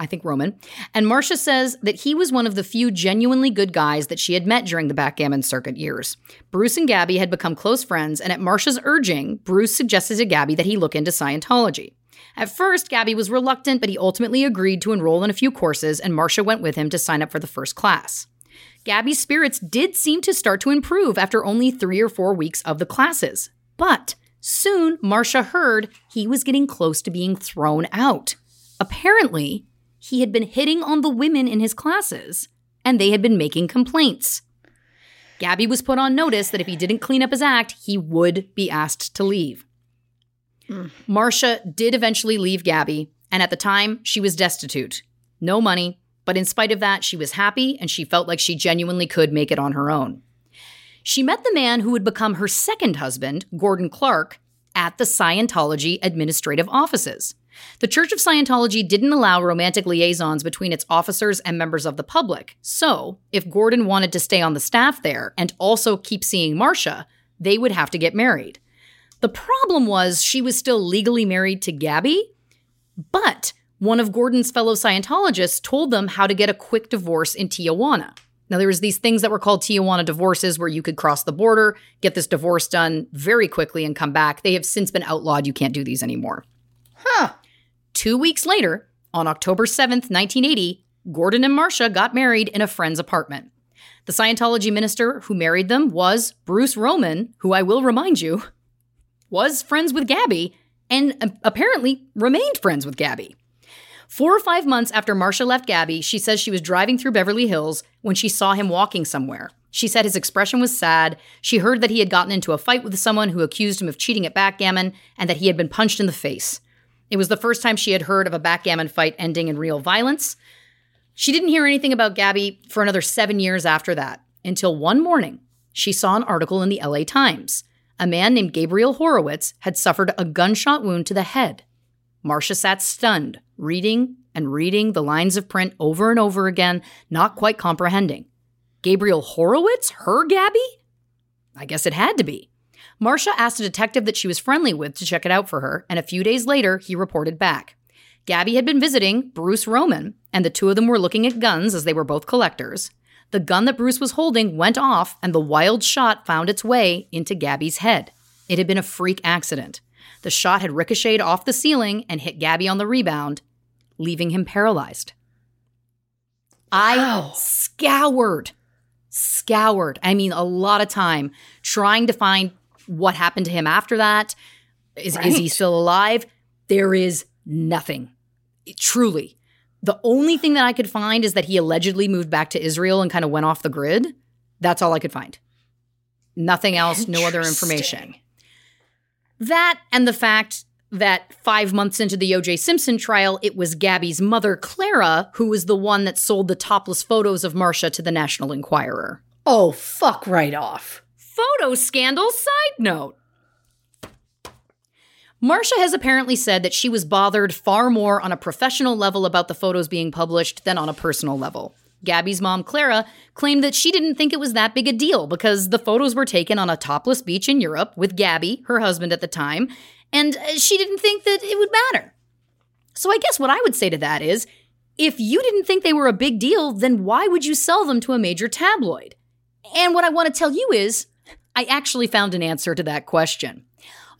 I think Roman. And Marcia says that he was one of the few genuinely good guys that she had met during the backgammon circuit years. Bruce and Gabby had become close friends, and at Marcia's urging, Bruce suggested to Gabby that he look into Scientology. At first, Gabby was reluctant, but he ultimately agreed to enroll in a few courses, and Marcia went with him to sign up for the first class. Gabby's spirits did seem to start to improve after only three or four weeks of the classes. But soon, Marcia heard he was getting close to being thrown out. Apparently, he had been hitting on the women in his classes, and they had been making complaints. Gabby was put on notice that if he didn't clean up his act, he would be asked to leave. Mm. Marcia did eventually leave Gabby, and at the time, she was destitute. No money, but in spite of that, she was happy and she felt like she genuinely could make it on her own. She met the man who would become her second husband, Gordon Clark, at the Scientology administrative offices. The Church of Scientology didn't allow romantic liaisons between its officers and members of the public. So, if Gordon wanted to stay on the staff there and also keep seeing Marcia, they would have to get married. The problem was she was still legally married to Gabby, but one of Gordon's fellow Scientologists told them how to get a quick divorce in Tijuana. Now, there was these things that were called Tijuana divorces where you could cross the border, get this divorce done very quickly, and come back. They have since been outlawed. You can't do these anymore. Huh. Two weeks later, on October 7th, 1980, Gordon and Marcia got married in a friend's apartment. The Scientology minister who married them was Bruce Roman, who I will remind you was friends with Gabby and uh, apparently remained friends with Gabby. Four or five months after Marcia left Gabby, she says she was driving through Beverly Hills when she saw him walking somewhere. She said his expression was sad. She heard that he had gotten into a fight with someone who accused him of cheating at backgammon and that he had been punched in the face. It was the first time she had heard of a backgammon fight ending in real violence. She didn't hear anything about Gabby for another seven years after that, until one morning she saw an article in the LA Times. A man named Gabriel Horowitz had suffered a gunshot wound to the head. Marcia sat stunned, reading and reading the lines of print over and over again, not quite comprehending. Gabriel Horowitz? Her Gabby? I guess it had to be. Marcia asked a detective that she was friendly with to check it out for her, and a few days later, he reported back. Gabby had been visiting Bruce Roman, and the two of them were looking at guns as they were both collectors. The gun that Bruce was holding went off, and the wild shot found its way into Gabby's head. It had been a freak accident. The shot had ricocheted off the ceiling and hit Gabby on the rebound, leaving him paralyzed. Wow. I scoured, scoured, I mean, a lot of time trying to find what happened to him after that. Is, right. is he still alive? There is nothing. It, truly. The only thing that I could find is that he allegedly moved back to Israel and kind of went off the grid. That's all I could find. Nothing else, no other information. That and the fact that five months into the OJ Simpson trial, it was Gabby's mother, Clara, who was the one that sold the topless photos of Marcia to the National Enquirer. Oh, fuck right off. Photo scandal side note. Marcia has apparently said that she was bothered far more on a professional level about the photos being published than on a personal level. Gabby's mom, Clara, claimed that she didn't think it was that big a deal because the photos were taken on a topless beach in Europe with Gabby, her husband at the time, and uh, she didn't think that it would matter. So I guess what I would say to that is if you didn't think they were a big deal, then why would you sell them to a major tabloid? And what I want to tell you is I actually found an answer to that question.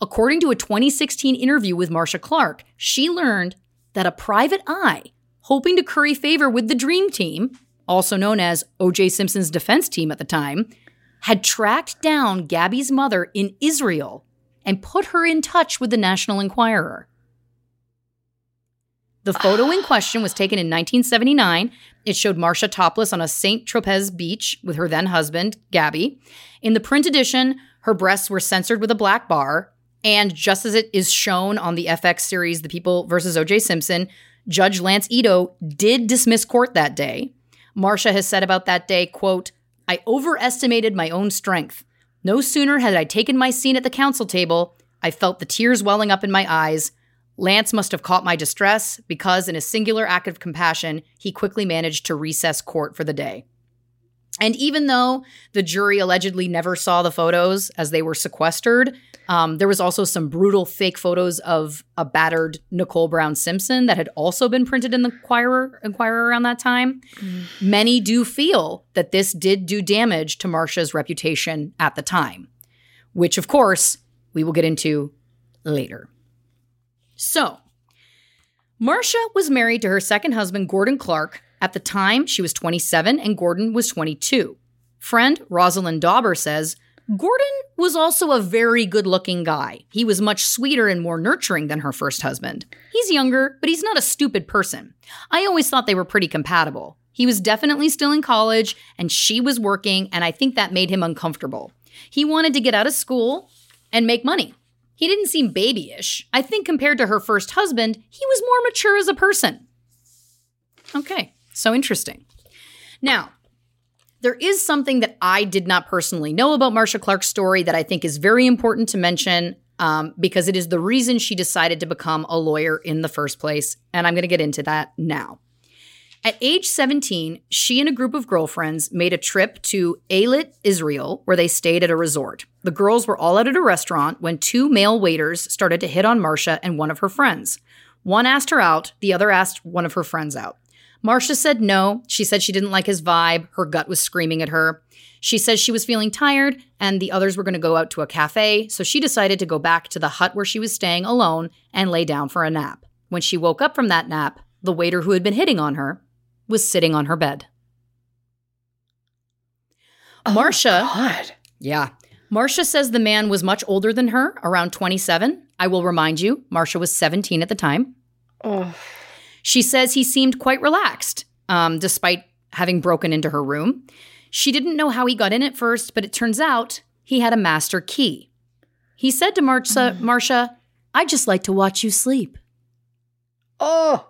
According to a 2016 interview with Marcia Clark, she learned that a private eye, hoping to curry favor with the Dream Team, also known as O.J. Simpson's defense team at the time, had tracked down Gabby's mother in Israel and put her in touch with the National Enquirer. The photo in question was taken in 1979. It showed Marcia topless on a St. Tropez beach with her then husband, Gabby. In the print edition, her breasts were censored with a black bar. And just as it is shown on the FX series, The People versus OJ Simpson, Judge Lance Ito did dismiss court that day. Marcia has said about that day, quote, I overestimated my own strength. No sooner had I taken my seat at the counsel table, I felt the tears welling up in my eyes. Lance must have caught my distress because, in a singular act of compassion, he quickly managed to recess court for the day. And even though the jury allegedly never saw the photos as they were sequestered, um, there was also some brutal fake photos of a battered Nicole Brown Simpson that had also been printed in the Enquirer, Enquirer around that time. Many do feel that this did do damage to Marcia's reputation at the time, which, of course, we will get into later. So, Marcia was married to her second husband, Gordon Clark. At the time, she was 27 and Gordon was 22. Friend Rosalind Dauber says Gordon was also a very good looking guy. He was much sweeter and more nurturing than her first husband. He's younger, but he's not a stupid person. I always thought they were pretty compatible. He was definitely still in college and she was working, and I think that made him uncomfortable. He wanted to get out of school and make money. He didn't seem babyish. I think compared to her first husband, he was more mature as a person. Okay, so interesting. Now, there is something that I did not personally know about Marcia Clark's story that I think is very important to mention um, because it is the reason she decided to become a lawyer in the first place. And I'm going to get into that now. At age 17, she and a group of girlfriends made a trip to Eilat, Israel, where they stayed at a resort. The girls were all out at a restaurant when two male waiters started to hit on Marcia and one of her friends. One asked her out, the other asked one of her friends out. Marcia said no. She said she didn't like his vibe. Her gut was screaming at her. She says she was feeling tired and the others were going to go out to a cafe, so she decided to go back to the hut where she was staying alone and lay down for a nap. When she woke up from that nap, the waiter who had been hitting on her was sitting on her bed. Oh, Marcia, God. yeah. Marcia says the man was much older than her, around 27. I will remind you, Marcia was 17 at the time. Oh. She says he seemed quite relaxed, um, despite having broken into her room. She didn't know how he got in at first, but it turns out he had a master key. He said to Marcia, Marcia, I just like to watch you sleep. Oh.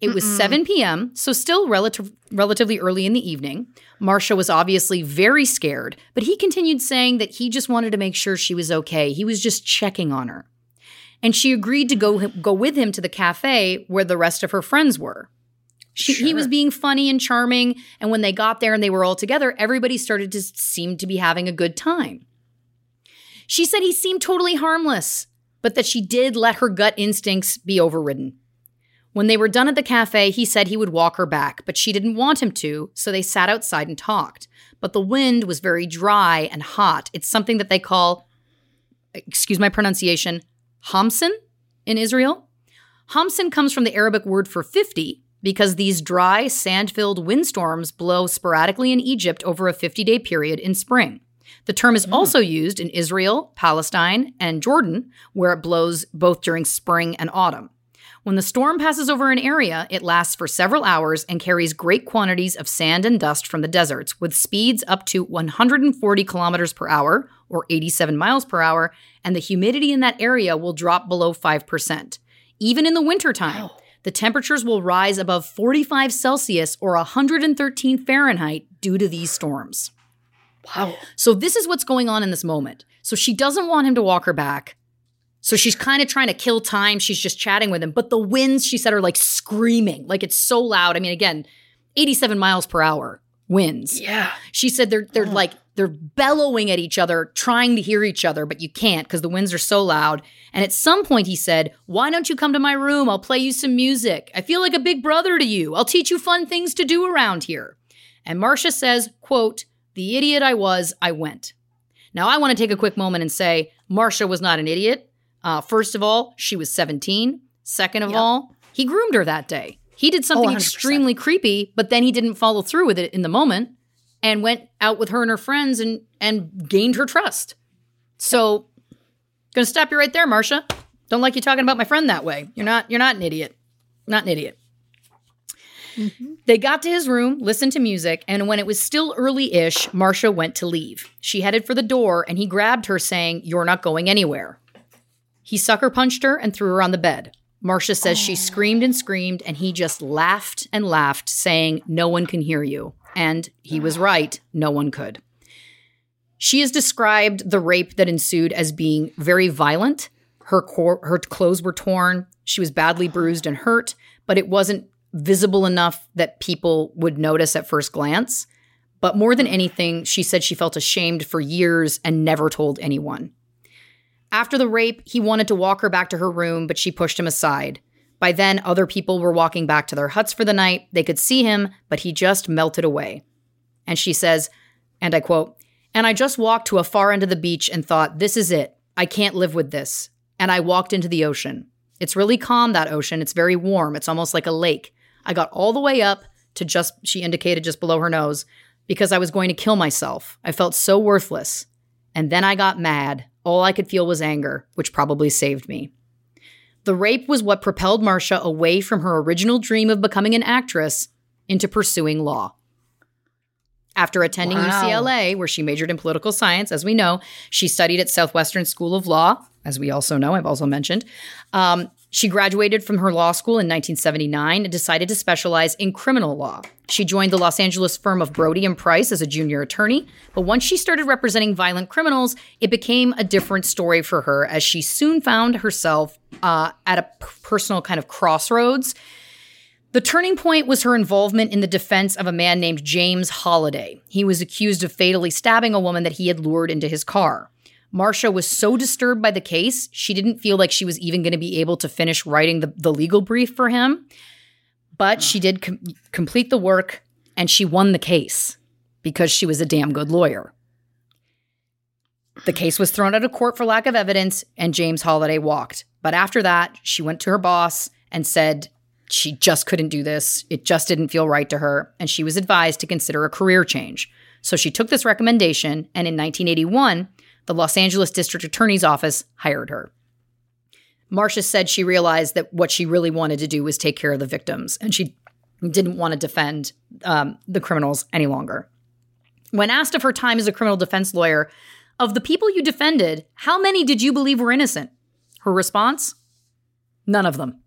It was 7 p.m., so still relative, relatively early in the evening. Marcia was obviously very scared, but he continued saying that he just wanted to make sure she was okay. He was just checking on her. And she agreed to go, go with him to the cafe where the rest of her friends were. She, He was being funny and charming, and when they got there and they were all together, everybody started to seem to be having a good time. She said he seemed totally harmless, but that she did let her gut instincts be overridden. When they were done at the cafe, he said he would walk her back, but she didn't want him to, so they sat outside and talked. But the wind was very dry and hot. It's something that they call, excuse my pronunciation, Hamsin in Israel. Hamsin comes from the Arabic word for 50 because these dry, sand filled windstorms blow sporadically in Egypt over a 50 day period in spring. The term is hmm. also used in Israel, Palestine, and Jordan, where it blows both during spring and autumn. When the storm passes over an area, it lasts for several hours and carries great quantities of sand and dust from the deserts, with speeds up to 140 kilometers per hour, or 87 miles per hour, and the humidity in that area will drop below 5%. Even in the wintertime, the temperatures will rise above 45 Celsius or 113 Fahrenheit due to these storms. Wow. So this is what's going on in this moment. So she doesn't want him to walk her back. So she's kind of trying to kill time. She's just chatting with him. But the winds, she said, are like screaming. Like it's so loud. I mean, again, 87 miles per hour winds. Yeah. She said they're they're like they're bellowing at each other, trying to hear each other, but you can't because the winds are so loud. And at some point he said, Why don't you come to my room? I'll play you some music. I feel like a big brother to you. I'll teach you fun things to do around here. And Marcia says, quote, the idiot I was, I went. Now I want to take a quick moment and say Marcia was not an idiot. Uh, first of all, she was 17. Second of all, he groomed her that day. He did oh, something 100%. extremely creepy, but then he didn't follow through with it in the moment and went out with her and her friends and and gained her trust. So, gonna stop you right there, Marcia. Don't like you talking about my friend that way. You're not you're not an idiot. Not an idiot. Mm-hmm. They got to his room, listened to music, and when it was still early ish, Marcia went to leave. She headed for the door and he grabbed her, saying, You're not going anywhere. He sucker punched her and threw her on the bed. Marcia says she screamed and screamed, and he just laughed and laughed, saying, No one can hear you. And he was right, no one could. She has described the rape that ensued as being very violent. Her cor- her clothes were torn. She was badly bruised and hurt, but it wasn't visible enough that people would notice at first glance. But more than anything, she said she felt ashamed for years and never told anyone. After the rape, he wanted to walk her back to her room, but she pushed him aside. By then, other people were walking back to their huts for the night. They could see him, but he just melted away. And she says, and I quote, and I just walked to a far end of the beach and thought, this is it. I can't live with this. And I walked into the ocean. It's really calm, that ocean. It's very warm. It's almost like a lake. I got all the way up to just, she indicated just below her nose, because I was going to kill myself. I felt so worthless. And then I got mad. All I could feel was anger, which probably saved me. The rape was what propelled Marcia away from her original dream of becoming an actress into pursuing law. After attending Wow. UCLA, where she majored in political science, as we know, she studied at Southwestern School of Law, as we also know, I've also mentioned. Um, she graduated from her law school in 1979 and decided to specialize in criminal law. She joined the Los Angeles firm of Brody and Price as a junior attorney, but once she started representing violent criminals, it became a different story for her as she soon found herself uh, at a personal kind of crossroads. The turning point was her involvement in the defense of a man named James Holliday. He was accused of fatally stabbing a woman that he had lured into his car. Marcia was so disturbed by the case, she didn't feel like she was even going to be able to finish writing the, the legal brief for him. But she did com- complete the work and she won the case because she was a damn good lawyer. The case was thrown out of court for lack of evidence, and James Holliday walked. But after that, she went to her boss and said she just couldn't do this. It just didn't feel right to her, and she was advised to consider a career change. So she took this recommendation, and in 1981, the Los Angeles District Attorney's Office hired her. Marcia said she realized that what she really wanted to do was take care of the victims, and she didn't want to defend um, the criminals any longer. When asked of her time as a criminal defense lawyer, of the people you defended, how many did you believe were innocent? Her response? None of them.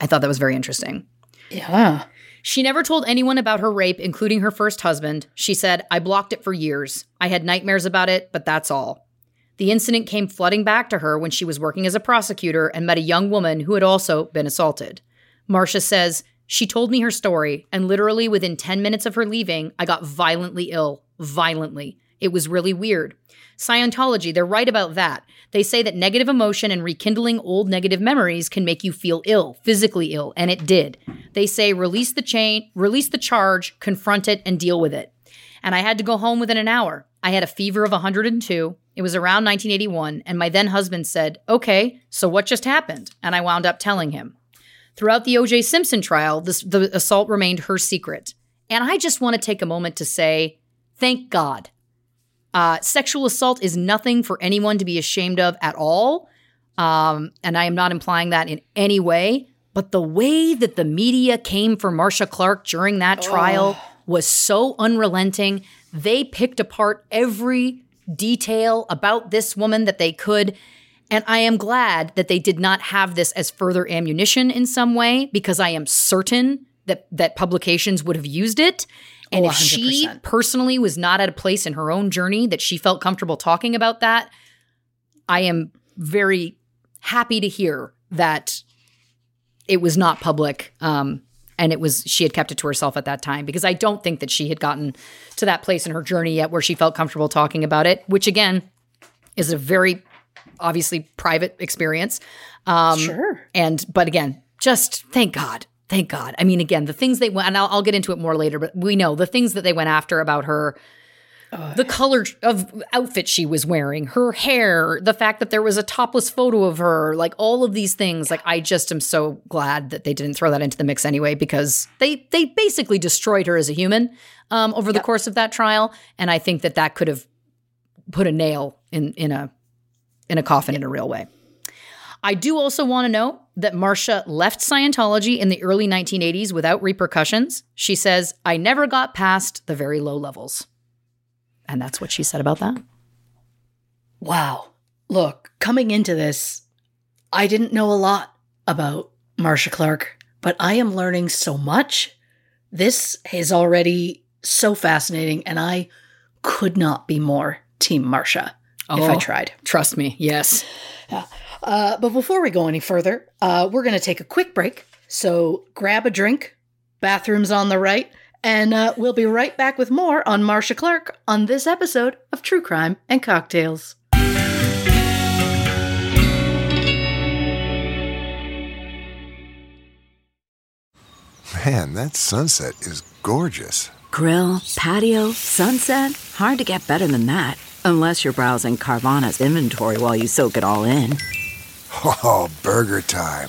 I thought that was very interesting. Yeah. She never told anyone about her rape, including her first husband. She said, I blocked it for years. I had nightmares about it, but that's all. The incident came flooding back to her when she was working as a prosecutor and met a young woman who had also been assaulted. Marcia says, She told me her story, and literally within 10 minutes of her leaving, I got violently ill. Violently. It was really weird. Scientology, they're right about that. They say that negative emotion and rekindling old negative memories can make you feel ill, physically ill, and it did. They say release the chain, release the charge, confront it, and deal with it. And I had to go home within an hour. I had a fever of 102. It was around 1981, and my then husband said, Okay, so what just happened? And I wound up telling him. Throughout the O.J. Simpson trial, this, the assault remained her secret. And I just want to take a moment to say, thank God. Uh, sexual assault is nothing for anyone to be ashamed of at all. Um, and I am not implying that in any way. But the way that the media came for Marcia Clark during that trial was so unrelenting. They picked apart every detail about this woman that they could. And I am glad that they did not have this as further ammunition in some way because I am certain that that publications would have used it. And Oh, if she personally was not at a place in her own journey that she felt comfortable talking about that, I am very happy to hear that it was not public. Um, and it was she had kept it to herself at that time because I don't think that she had gotten to that place in her journey yet where she felt comfortable talking about it, which again is a very obviously private experience. Um, Sure. and but again, just thank God, thank God. I mean, again, the things they went, and I'll, I'll get into it more later, but we know the things that they went after about her. The color of outfit she was wearing, her hair, the fact that there was a topless photo of her, like all of these things. Like I just am so glad that they didn't throw that into the mix anyway, because they they basically destroyed her as a human um, over the course of that trial, and I think that that could have put a nail in in a in a coffin in a real way. I do also want to note that Marcia left Scientology in the early 1980s without repercussions. She says, I never got past the very low levels. And that's what she said about that. Wow. Look, coming into this, I didn't know a lot about Marcia Clark, but I am learning so much. This is already so fascinating, and I could not be more Team Marcia if I Oh. tried. Trust me, yes. Uh, but before we go any further, uh, we're going to take a quick break. So grab a drink, bathrooms on the right, And uh, we'll be right back with more on Marcia Clark on this episode of True Crime and Cocktails. Man, that sunset is gorgeous. Grill, patio, sunset. Hard to get better than that. Unless you're browsing Carvana's inventory while you soak it all in. Oh, burger time.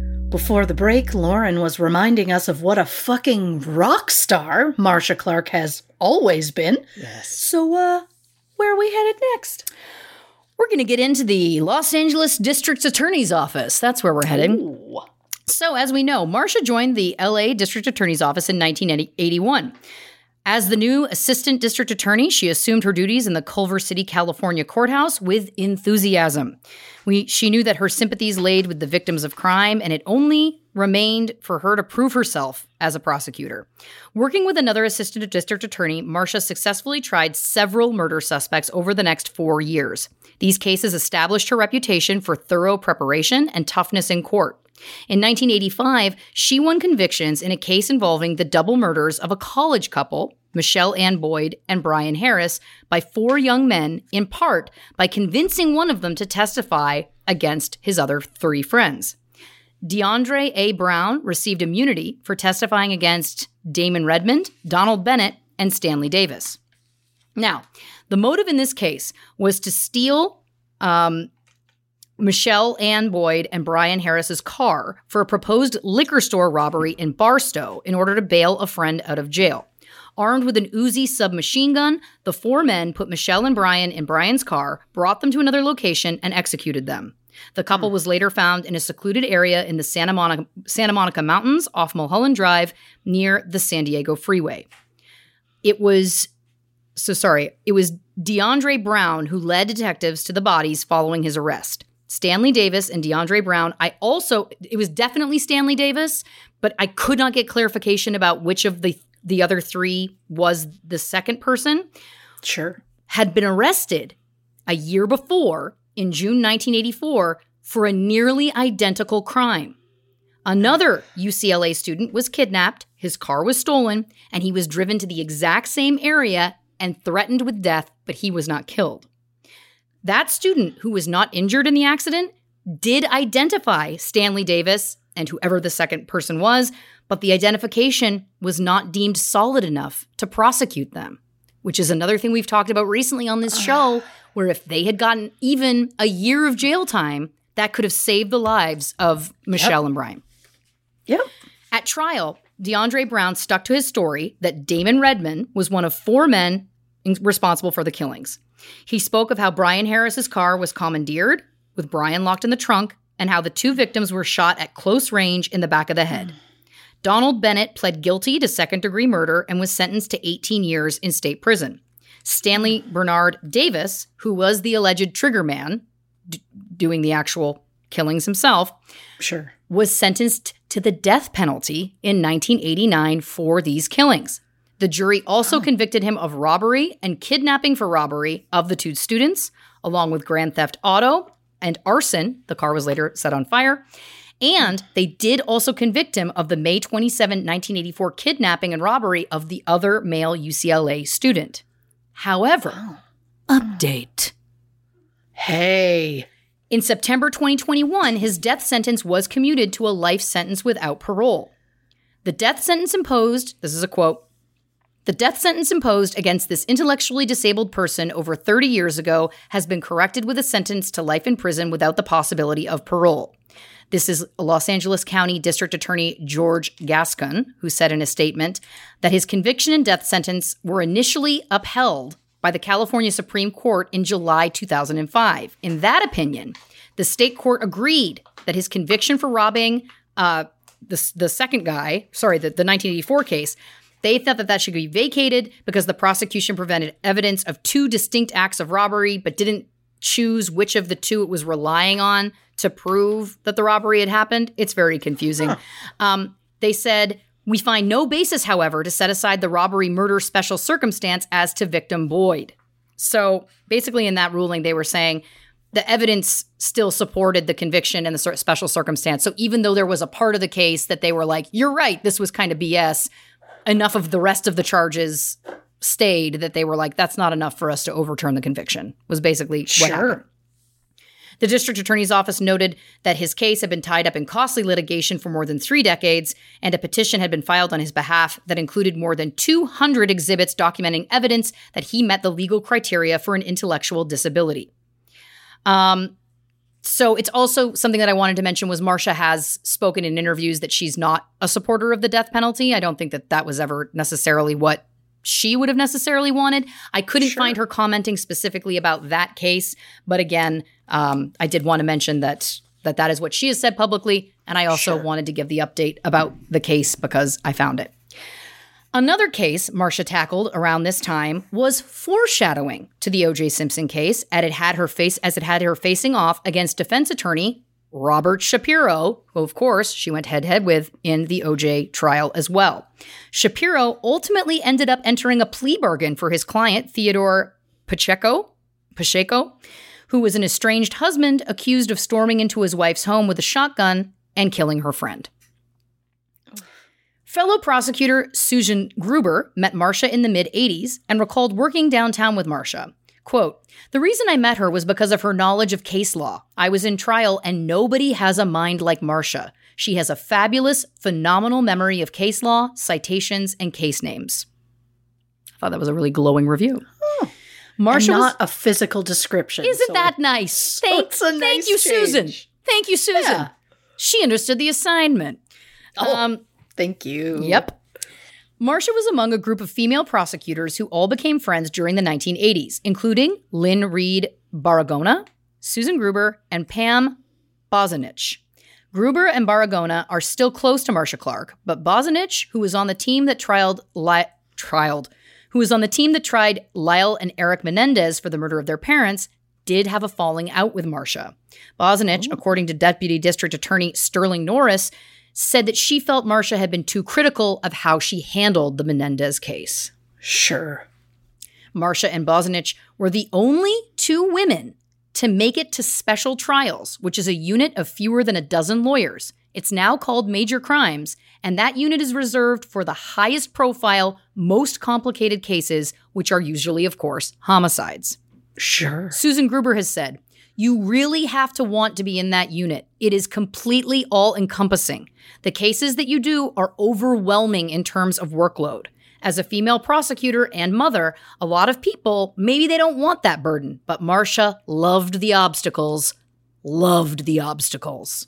Before the break, Lauren was reminding us of what a fucking rock star Marcia Clark has always been. Yes. So, uh, where are we headed next? We're going to get into the Los Angeles District Attorney's Office. That's where we're heading. Ooh. So, as we know, Marcia joined the LA District Attorney's Office in 1981. As the new assistant district attorney, she assumed her duties in the Culver City, California courthouse with enthusiasm. We, she knew that her sympathies laid with the victims of crime, and it only remained for her to prove herself as a prosecutor. Working with another assistant district attorney, Marcia successfully tried several murder suspects over the next four years. These cases established her reputation for thorough preparation and toughness in court. In 1985, she won convictions in a case involving the double murders of a college couple, Michelle Ann Boyd and Brian Harris, by four young men, in part by convincing one of them to testify against his other three friends. DeAndre A. Brown received immunity for testifying against Damon Redmond, Donald Bennett, and Stanley Davis. Now, the motive in this case was to steal um, Michelle Ann Boyd and Brian Harris's car for a proposed liquor store robbery in Barstow in order to bail a friend out of jail. Armed with an Uzi submachine gun, the four men put Michelle and Brian in Brian's car, brought them to another location, and executed them. The couple hmm. was later found in a secluded area in the Santa Monica, Santa Monica Mountains off Mulholland Drive near the San Diego Freeway. It was so sorry, it was DeAndre Brown who led detectives to the bodies following his arrest. Stanley Davis and DeAndre Brown. I also, it was definitely Stanley Davis, but I could not get clarification about which of the the other three was the second person. Sure. Had been arrested a year before in June 1984 for a nearly identical crime. Another UCLA student was kidnapped, his car was stolen, and he was driven to the exact same area and threatened with death, but he was not killed. That student, who was not injured in the accident, did identify Stanley Davis and whoever the second person was, but the identification was not deemed solid enough to prosecute them, which is another thing we've talked about recently on this show, where if they had gotten even a year of jail time, that could have saved the lives of Michelle Yep. and Brian. Yep. At trial, DeAndre Brown stuck to his story that Damon Redmond was one of four men in- responsible for the killings. He spoke of how Brian Harris's car was commandeered, with Brian locked in the trunk, and how the two victims were shot at close range in the back of the head. Donald Bennett pled guilty to second degree murder and was sentenced to 18 years in state prison. Stanley Bernard Davis, who was the alleged trigger man d- doing the actual killings himself, Sure. was sentenced to the death penalty in 1989 for these killings. The jury also oh. convicted him of robbery and kidnapping for robbery of the two students, along with grand theft auto and arson. The car was later set on fire. And they did also convict him of the May 27, 1984 kidnapping and robbery of the other male UCLA student. However, update. Hey. In September 2021, his death sentence was commuted to a life sentence without parole. The death sentence imposed, this is a quote, The death sentence imposed against this intellectually disabled person over 30 years ago has been corrected with a sentence to life in prison without the possibility of parole. This is Los Angeles County District Attorney George Gascon, who said in a statement that his conviction and death sentence were initially upheld by the California Supreme Court in July 2005. In that opinion, the state court agreed that his conviction for robbing uh, the, the second guy, sorry, the, the 1984 case, they thought that that should be vacated because the prosecution prevented evidence of two distinct acts of robbery, but didn't choose which of the two it was relying on to prove that the robbery had happened. It's very confusing. Huh. Um, they said, we find no basis, however, to set aside the robbery murder special circumstance as to victim Boyd. So basically, in that ruling, they were saying the evidence still supported the conviction and the special circumstance. So even though there was a part of the case that they were like, you're right, this was kind of BS, enough of the rest of the charges stayed that they were like, that's not enough for us to overturn the conviction, was basically sure. what happened. The district attorney's office noted that his case had been tied up in costly litigation for more than three decades, and a petition had been filed on his behalf that included more than 200 exhibits documenting evidence that he met the legal criteria for an intellectual disability. Um, so it's also something that I wanted to mention was Marcia has spoken in interviews that she's not a supporter of the death penalty. I don't think that that was ever necessarily what she would have necessarily wanted. I couldn't sure. find her commenting specifically about that case, but again, um, I did want to mention that that that is what she has said publicly, and I also sure. wanted to give the update about the case because I found it. Another case Marcia tackled around this time was foreshadowing to the O.J. Simpson case, as it had her face as it had her facing off against defense attorney Robert Shapiro, who of course she went head to head with in the OJ trial as well. Shapiro ultimately ended up entering a plea bargain for his client Theodore Pacheco, Pacheco, who was an estranged husband accused of storming into his wife's home with a shotgun and killing her friend. Fellow prosecutor Susan Gruber met Marcia in the mid 80s and recalled working downtown with Marcia. Quote, the reason I met her was because of her knowledge of case law. I was in trial and nobody has a mind like Marcia. She has a fabulous, phenomenal memory of case law, citations, and case names. I thought that was a really glowing review. Oh. Marcia not was, a physical description. Isn't so that nice? Thank, so nice thank you, change. Susan. Thank you, Susan. Yeah. She understood the assignment. Oh. Um, Thank you. Yep. Marcia was among a group of female prosecutors who all became friends during the 1980s, including Lynn Reed Baragona, Susan Gruber, and Pam Bozanich. Gruber and Baragona are still close to Marcia Clark, but Bozanich, who was on the team that trialed, li- trialed, who was on the team that tried Lyle and Eric Menendez for the murder of their parents, did have a falling out with Marcia. Bozanich, oh. according to Deputy District Attorney Sterling Norris, said that she felt Marcia had been too critical of how she handled the Menendez case. Sure. Marcia and Bozanich were the only two women to make it to special trials, which is a unit of fewer than a dozen lawyers. It's now called Major Crimes, and that unit is reserved for the highest profile, most complicated cases, which are usually, of course, homicides. Sure. Susan Gruber has said, You really have to want to be in that unit. It is completely all encompassing. The cases that you do are overwhelming in terms of workload. As a female prosecutor and mother, a lot of people, maybe they don't want that burden, but Marcia loved the obstacles, loved the obstacles.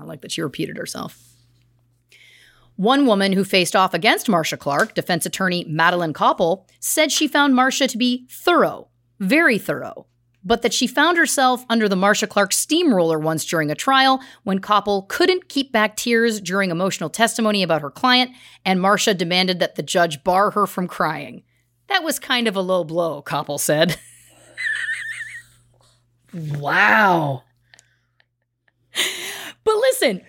I like that she repeated herself. One woman who faced off against Marcia Clark, defense attorney Madeline Koppel, said she found Marcia to be thorough, very thorough, but that she found herself under the Marcia Clark steamroller once during a trial when Koppel couldn't keep back tears during emotional testimony about her client, and Marcia demanded that the judge bar her from crying. That was kind of a low blow, Koppel said. wow. But listen,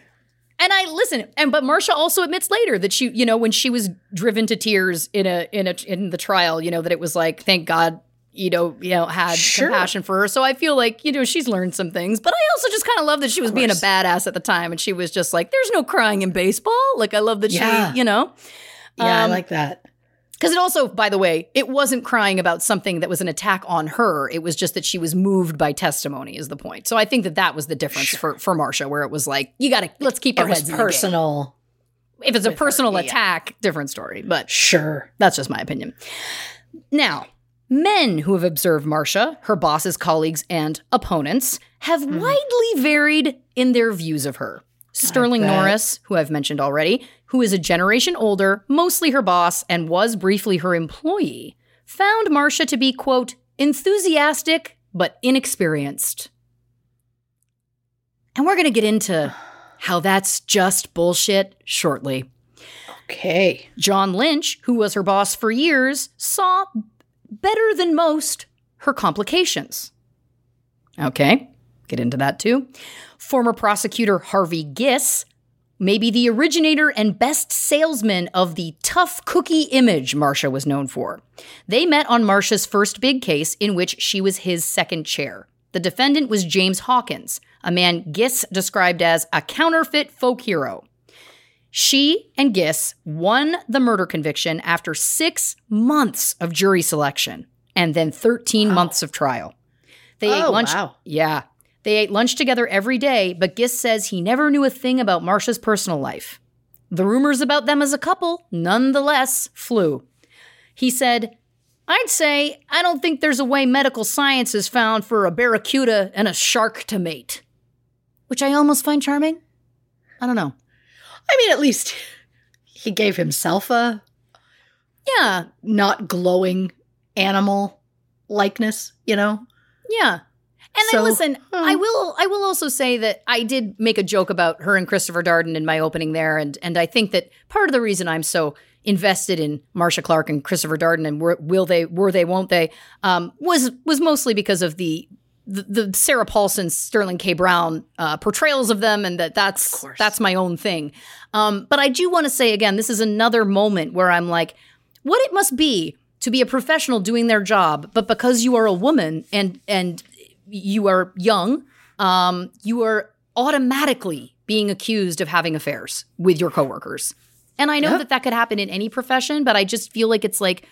and I listen, and but Marcia also admits later that she, you know, when she was driven to tears in a in a in the trial, you know, that it was like, thank God you know, you know, had sure. compassion for her. So I feel like, you know, she's learned some things. But I also just kind of love that she was being a badass at the time and she was just like, there's no crying in baseball. Like I love that yeah. she, you know. Yeah, um, I like that. Because it also, by the way, it wasn't crying about something that was an attack on her. It was just that she was moved by testimony, is the point. So I think that that was the difference sure. for for Marcia, where it was like, you got to let's keep our it heads personal If it's a her, personal yeah, yeah. attack, different story. But Sure. that's just my opinion. Now, men who have observed Marcia, her boss's colleagues, and opponents have Hmm. widely varied in their views of her. Sterling. Norris, who I've mentioned already, who is a generation older, mostly her boss, and was briefly her employee, found Marcia to be, quote, enthusiastic but inexperienced. And we're going to get into how that's just bullshit shortly. Okay. John Lynch, who was her boss for years, saw better than most her complications. Okay, get into that too. Former prosecutor Harvey Giss may be the originator and best salesman of the tough cookie image Marcia was known for. They met on Marcia's first big case, in which she was his second chair. The defendant was James Hawkins, a man Giss described as a counterfeit folk hero. She and Giss won the murder conviction after six months of jury selection and then 13 months of trial. They ate Oh, lunch. wow. Yeah. They ate lunch together every day, but Giss says he never knew a thing about Marcia's personal life. The rumors about them as a couple, nonetheless, flew. He said, I'd say I don't think there's a way medical science has found for a barracuda and a shark to mate. Which I almost find charming. I don't know. I mean, at least he gave himself a Yeah, not glowing animal likeness, you know? Yeah. And So, then listen, hmm. I will I will also say that I did make a joke about her and Christopher Darden in my opening there and and I think that part of the reason I'm so invested in Marcia Clark and Christopher Darden and were, will they were they won't they um, was was mostly because of the the, the Sarah Paulson, Sterling K. Brown uh, portrayals of them, and that that's that's my own thing. Um, but I do want to say again, this is another moment where I'm like, what it must be to be a professional doing their job, but because you are a woman and and you are young, um, you are automatically being accused of having affairs with your coworkers. And I know Yep. that that could happen in any profession, but I just feel like it's like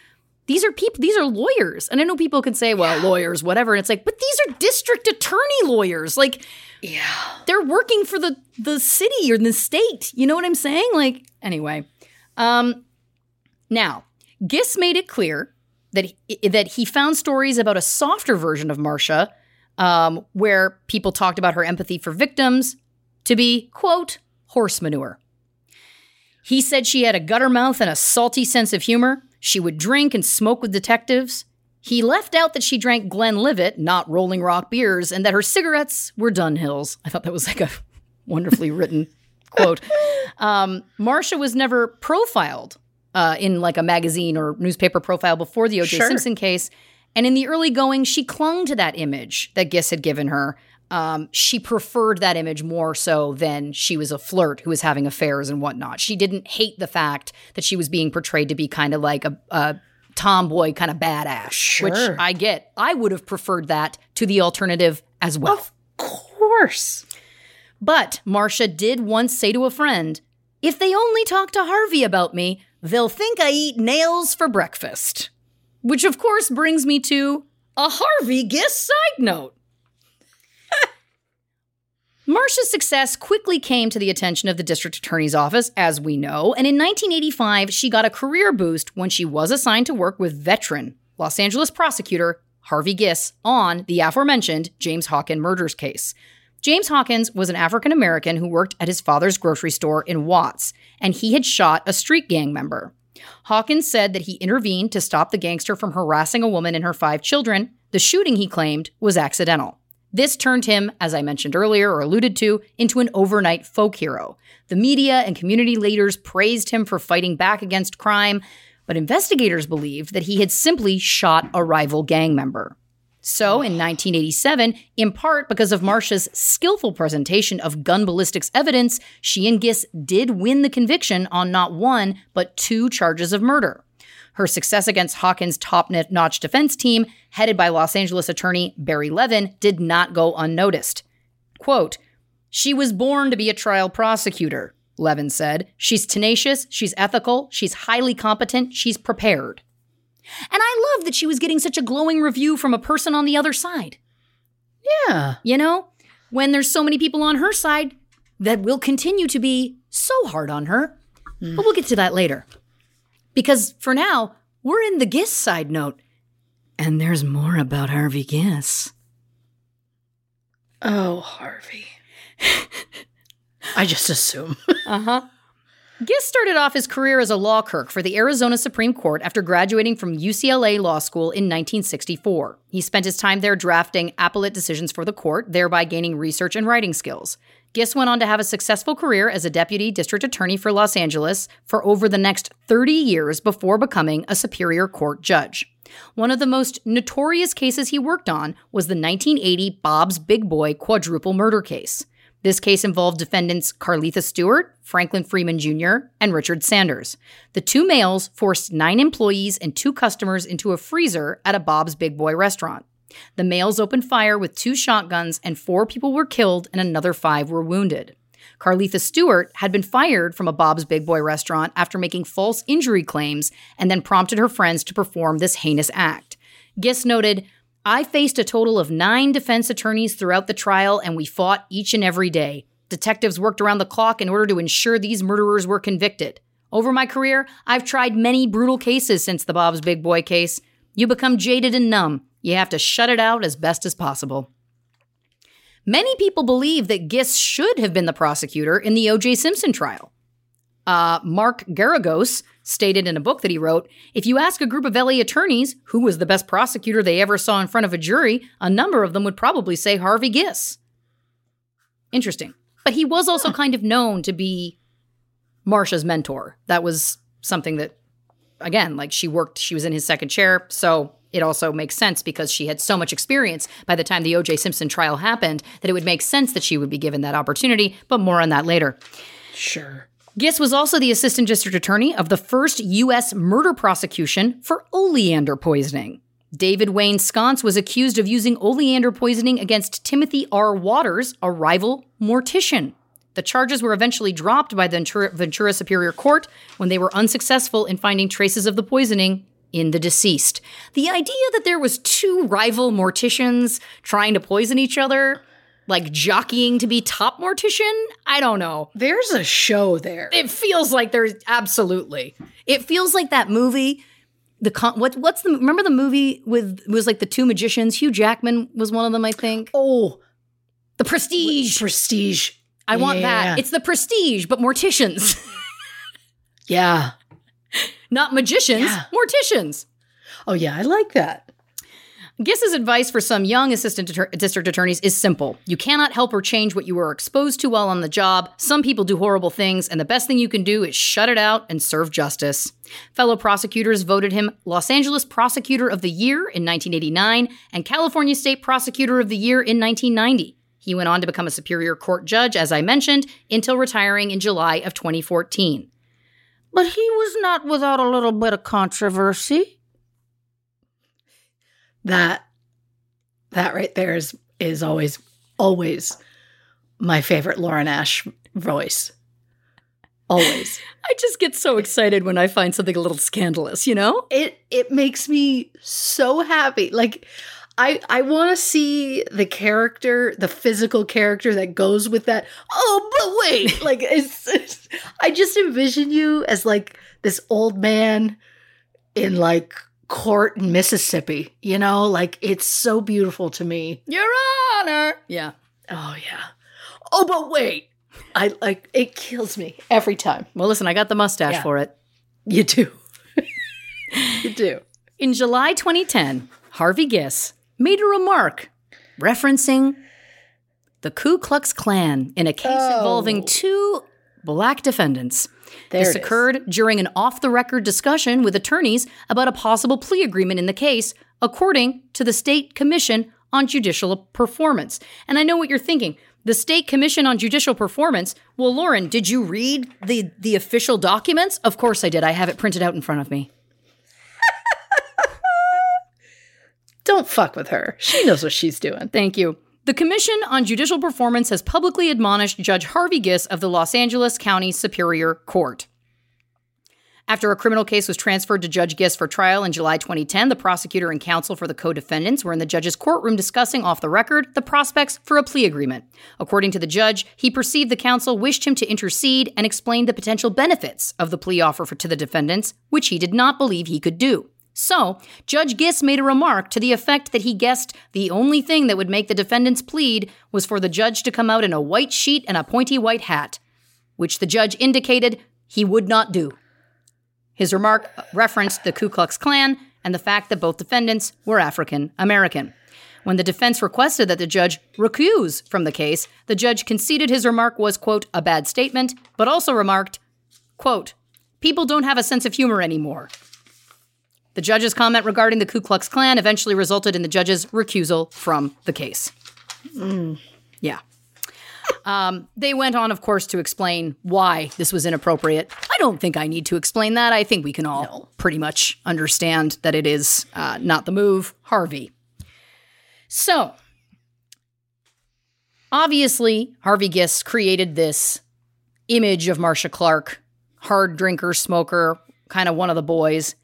these are people, these are lawyers. And I know people can say, well, lawyers, whatever. And it's like, but these are district attorney lawyers. Like, Yeah. they're working for the the city or the state. You know what I'm saying? Like anyway. Um now, Giss made it clear that he, that he found stories about a softer version of Marcia um, where people talked about her empathy for victims to be quote horse manure. He said she had a gutter mouth and a salty sense of humor. She would drink and smoke with detectives. He left out that she drank Glenlivet, not Rolling Rock beers, and that her cigarettes were Dunhills. I thought that was like a wonderfully written quote. Um, Marcia was never profiled uh, in like a magazine or newspaper profile before the O.J. Sure. Simpson case, and in the early going, she clung to that image that Giss had given her. Um, she preferred that image more so than she was a flirt who was having affairs and whatnot. She didn't hate the fact that she was being portrayed to be kind of like a, a tomboy, kind of badass, which I get. I would have preferred that to the alternative as well. Of course. But Marcia did once say to a friend, if they only talk to Harvey about me, they'll think I eat nails for breakfast. Which, of course, brings me to a Harvey Giss side note. Marcia's success quickly came to the attention of the district attorney's office, as we know, and in 1985, she got a career boost when she was assigned to work with veteran Los Angeles prosecutor Harvey Giss on the aforementioned James Hawkins murders case. James Hawkins was an African American who worked at his father's grocery store in Watts, and he had shot a street gang member. Hawkins said that he intervened to stop the gangster from harassing a woman and her five children. The shooting, he claimed, was accidental. This turned him, as I mentioned earlier or alluded to, into an overnight folk hero. The media and community leaders praised him for fighting back against crime, but investigators believed that he had simply shot a rival gang member. So, in 1987, in part because of Marcia's skillful presentation of gun ballistics evidence, she and Giss did win the conviction on not one, but two charges of murder. Her success against Hawkins' top notch defense team, headed by Los Angeles attorney Barry Levin, did not go unnoticed. Quote, She was born to be a trial prosecutor, Levin said. She's tenacious, she's ethical, she's highly competent, she's prepared. And I love that she was getting such a glowing review from a person on the other side. Yeah. You know, when there's so many people on her side that will continue to be so hard on her. But we'll get to that later. Because for now, we're in the Giss side note. And there's more about Harvey Giss. Oh, Harvey. I just assume. Uh huh. Giss started off his career as a law clerk for the Arizona Supreme Court after graduating from UCLA Law School in 1964. He spent his time there drafting appellate decisions for the court, thereby gaining research and writing skills. Giss went on to have a successful career as a deputy district attorney for Los Angeles for over the next 30 years before becoming a Superior Court judge. One of the most notorious cases he worked on was the 1980 Bob's Big Boy quadruple murder case. This case involved defendants Carletha Stewart, Franklin Freeman Jr., and Richard Sanders. The two males forced nine employees and two customers into a freezer at a Bob's Big Boy restaurant. The males opened fire with two shotguns, and four people were killed and another five were wounded. Carletha Stewart had been fired from a Bob's Big Boy restaurant after making false injury claims and then prompted her friends to perform this heinous act. Giss noted, I faced a total of nine defense attorneys throughout the trial, and we fought each and every day. Detectives worked around the clock in order to ensure these murderers were convicted. Over my career, I've tried many brutal cases since the Bob's Big Boy case. You become jaded and numb. You have to shut it out as best as possible. Many people believe that Giss should have been the prosecutor in the O.J. Simpson trial. Uh, Mark Geragos stated in a book that he wrote if you ask a group of LA attorneys who was the best prosecutor they ever saw in front of a jury, a number of them would probably say Harvey Giss. Interesting. But he was also kind of known to be Marcia's mentor. That was something that, again, like she worked, she was in his second chair. So it also makes sense because she had so much experience by the time the OJ Simpson trial happened that it would make sense that she would be given that opportunity. But more on that later. Sure. Giss was also the assistant district attorney of the first U.S. murder prosecution for oleander poisoning. David Wayne Sconce was accused of using oleander poisoning against Timothy R. Waters, a rival mortician. The charges were eventually dropped by the Ventura, Ventura Superior Court when they were unsuccessful in finding traces of the poisoning in the deceased. The idea that there was two rival morticians trying to poison each other, like jockeying to be top mortician, I don't know. There's a show there. It feels like there's absolutely. It feels like that movie. The con- what what's the remember the movie with was like the two magicians. Hugh Jackman was one of them, I think. Oh, The Prestige. prestige. I want Yeah. that. It's the Prestige, but morticians, Yeah. Not magicians. Yeah. Morticians. Oh, yeah. I like that. Giss's advice for some young assistant district attorneys is simple. You cannot help or change what you were exposed to while on the job. Some people do horrible things, and the best thing you can do is shut it out and serve justice. Fellow prosecutors voted him Los Angeles Prosecutor of the Year in 1989 and California State Prosecutor of the Year in 1990. He went on to become a Superior Court judge, as I mentioned, until retiring in July of 2014. But he was not without a little bit of controversy. That that right there is is always always my favorite Lauren Ash voice. Always. I just get so excited when I find something a little scandalous, you know? it it makes me so happy. Like I I want to see the character, the physical character that goes with that. Oh, but wait, like it's, it's I just envision you as like this old man in like court in Mississippi. You know, like it's so beautiful to me. Your Honor. Yeah. Oh yeah. Oh, but wait. I like it kills me every time. Well, listen, I got the mustache Yeah. for it. You do. you do. In July 2010, Harvey Giss made a remark referencing the Ku Klux Klan in a case Oh. involving two black defendants. There this it is. occurred during an off the record discussion with attorneys about a possible plea agreement in the case, according to the State Commission on Judicial Performance. And I know what you're thinking. The State Commission on Judicial Performance. Well, Lauren, did you read the the official documents? Of course I did. I have it printed out in front of me. Don't fuck with her. She knows what she's doing. Thank you. The Commission on Judicial Performance has publicly admonished Judge Harvey Giss of the Los Angeles County Superior Court. After a criminal case was transferred to Judge Giss for trial in July 2010, the prosecutor and counsel for the co defendants were in the judge's courtroom discussing off the record the prospects for a plea agreement. According to the judge, he perceived the counsel wished him to intercede and explain the potential benefits of the plea offer for, to the defendants, which he did not believe he could do. So, Judge Giss made a remark to the effect that he guessed the only thing that would make the defendants plead was for the judge to come out in a white sheet and a pointy white hat, which the judge indicated he would not do. His remark referenced the Ku Klux Klan and the fact that both defendants were African American. When the defense requested that the judge recuse from the case, the judge conceded his remark was, quote, a bad statement, but also remarked, quote, people don't have a sense of humor anymore. The judge's comment regarding the Ku Klux Klan eventually resulted in the judge's recusal from the case. Yeah. Um, they went on, of course, to explain why this was inappropriate. I don't think I need to explain that. I think we can all pretty much understand that it is uh, not the move. Harvey. So, obviously, Harvey Giss created this image of Marcia Clark, hard drinker, smoker, kind of one of the boys,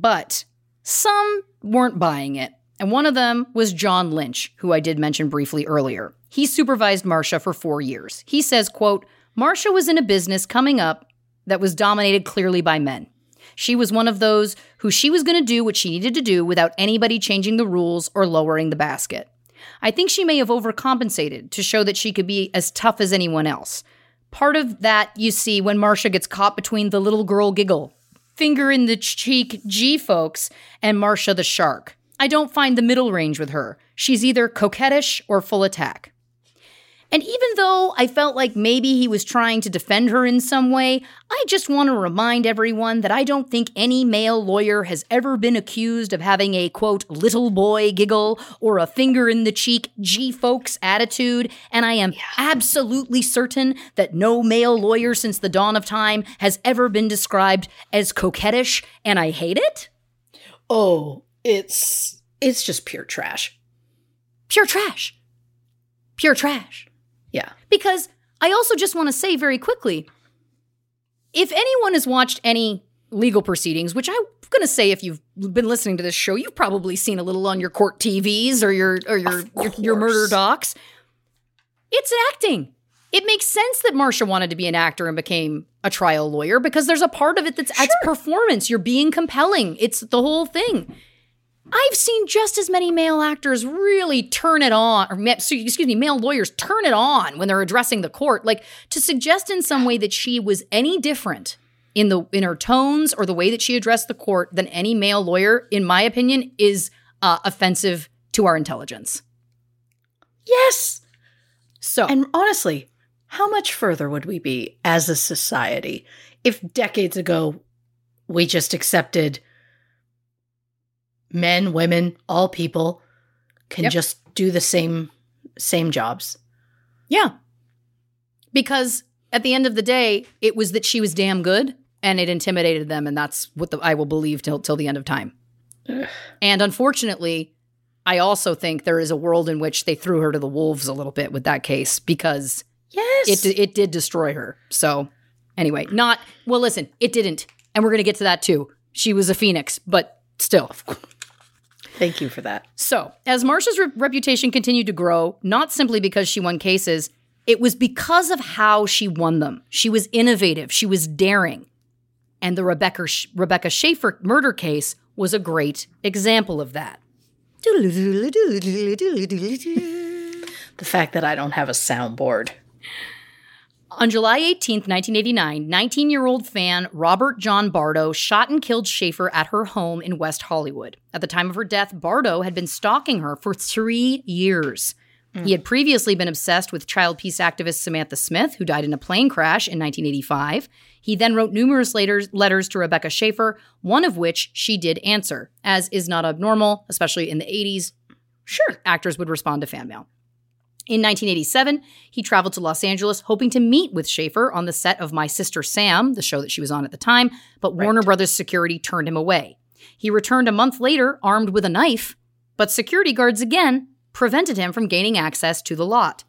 but some weren't buying it. And one of them was John Lynch, who I did mention briefly earlier. He supervised Marcia for four years. He says, quote, Marcia was in a business coming up that was dominated clearly by men. She was one of those who she was going to do what she needed to do without anybody changing the rules or lowering the basket. I think she may have overcompensated to show that she could be as tough as anyone else. Part of that you see when Marcia gets caught between the little girl giggle, finger in the cheek G folks, and Marcia the shark. I don't find the middle range with her. She's either coquettish or full attack. And even though I felt like maybe he was trying to defend her in some way, I just want to remind everyone that I don't think any male lawyer has ever been accused of having a quote, little boy giggle or a finger in the cheek, gee folks attitude. And I am absolutely certain that no male lawyer since the dawn of time has ever been described as coquettish, and I hate it. Oh, it's it's just pure trash. Pure trash. Pure trash. Yeah. Because I also just want to say very quickly if anyone has watched any legal proceedings, which I'm going to say if you've been listening to this show, you've probably seen a little on your court TVs or your or your your, your murder docs. It's acting. It makes sense that Marcia wanted to be an actor and became a trial lawyer because there's a part of it that's it's performance. You're being compelling. It's the whole thing. I've seen just as many male actors really turn it on, or excuse me, male lawyers turn it on when they're addressing the court. Like to suggest in some way that she was any different in the in her tones or the way that she addressed the court than any male lawyer, in my opinion, is uh, offensive to our intelligence. Yes. So And honestly, how much further would we be as a society if decades ago we just accepted men, women, all people can Yep. just do the same same jobs? Yeah. Because at the end of the day, it was that she was damn good and it intimidated them. And that's what the, I will believe till, till the end of time. and unfortunately, I also think there is a world in which they threw her to the wolves a little bit with that case because Yes. it, it did destroy her. So, anyway, not, well, listen, it didn't. And we're going to get to that too. She was a phoenix, but still. Thank you for that. So, as Marcia's re- reputation continued to grow, not simply because she won cases, it was because of how she won them. She was innovative, she was daring. And the Rebecca, Sh- Rebecca Schaeffer murder case was a great example of that. The fact that I don't have a soundboard. On July 18, 1989, 19 year old fan Robert John Bardo shot and killed Schaeffer at her home in West Hollywood. At the time of her death, Bardo had been stalking her for three years. He had previously been obsessed with child peace activist Samantha Smith, who died in a plane crash in 1985. He then wrote numerous letters to Rebecca Schaeffer, one of which she did answer, as is not abnormal, especially in the 80s. Sure, actors would respond to fan mail. In 1987, he traveled to Los Angeles hoping to meet with Schaeffer on the set of My Sister Sam, the show that she was on at the time, but Warner Brothers security turned him away. He returned a month later armed with a knife, but security guards again prevented him from gaining access to the lot.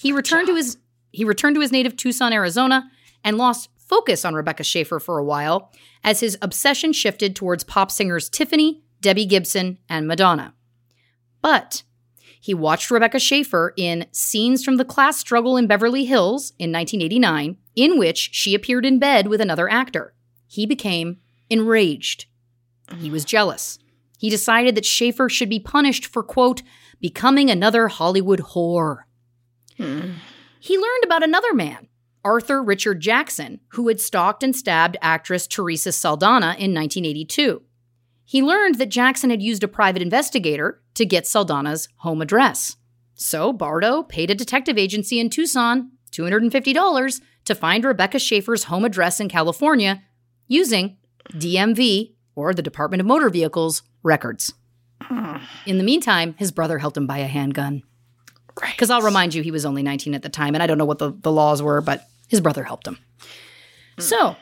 He returned to his he returned to his native Tucson, Arizona, and lost focus on Rebecca Schaeffer for a while as his obsession shifted towards pop singers Tiffany, Debbie Gibson, and Madonna. But he watched Rebecca Schaeffer in Scenes from the Class Struggle in Beverly Hills in 1989, in which she appeared in bed with another actor. He became enraged. He was jealous. He decided that Schaeffer should be punished for, quote, becoming another Hollywood whore. He learned about another man, Arthur Richard Jackson, who had stalked and stabbed actress Teresa Saldana in 1982. He learned that Jackson had used a private investigator to get Saldana's home address. So Bardo paid a detective agency in Tucson $250 to find Rebecca Schaeffer's home address in California using DMV, or the Department of Motor Vehicles, records. Hmm. In the meantime, his brother helped him buy a handgun. Because I'll remind you, he was only 19 at the time, and I don't know what the, the laws were, but his brother helped him. Hmm. So,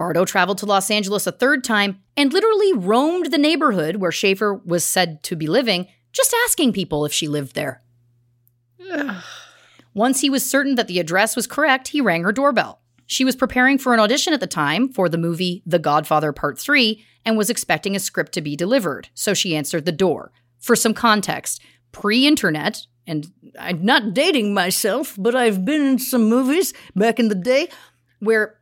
Bardo traveled to Los Angeles a third time and literally roamed the neighborhood where Schaeffer was said to be living, just asking people if she lived there. Once he was certain that the address was correct, he rang her doorbell. She was preparing for an audition at the time for the movie The Godfather Part 3 and was expecting a script to be delivered, so she answered the door. For some context, pre internet, and I'm not dating myself, but I've been in some movies back in the day where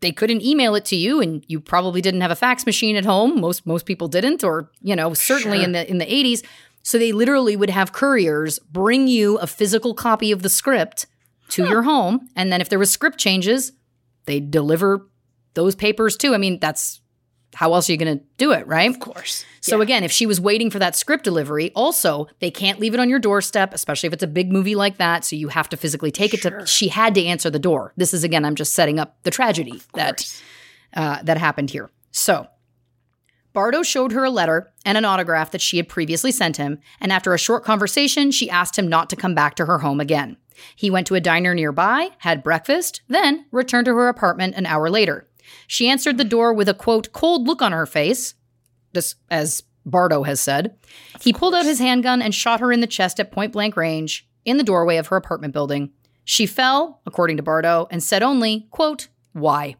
they couldn't email it to you and you probably didn't have a fax machine at home. Most most people didn't or you know certainly in the in the 80s so they literally would have couriers bring you a physical copy of the script to your home. And then if there was script changes they'd deliver those papers too. I mean that's how else are you going to do it right Of course. so again, if she was waiting for that script delivery, also they can't leave it on your doorstep, especially if it's a big movie like that. So you have to physically take it to. She had to answer the door. This is again, I'm just setting up the tragedy that uh, that happened here. So Bardo showed her a letter and an autograph that she had previously sent him, and after a short conversation, she asked him not to come back to her home again. He went to a diner nearby, had breakfast, then returned to her apartment an hour later. She answered the door with a quote, cold look on her face, this, as Bardo has said. He pulled out his handgun and shot her in the chest at point blank range in the doorway of her apartment building. She fell, according to Bardo, and said only, quote, why?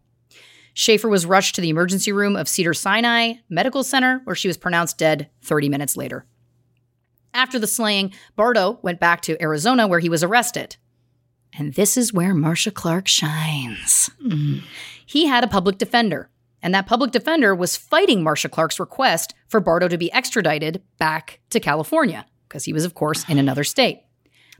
Schaeffer was rushed to the emergency room of Cedar Sinai Medical Center, where she was pronounced dead 30 minutes later. After the slaying, Bardo went back to Arizona, where he was arrested. And this is where Marcia Clark shines. Mm. He had a public defender, and that public defender was fighting Marcia Clark's request for Bardo to be extradited back to California, because he was, of course, in another state.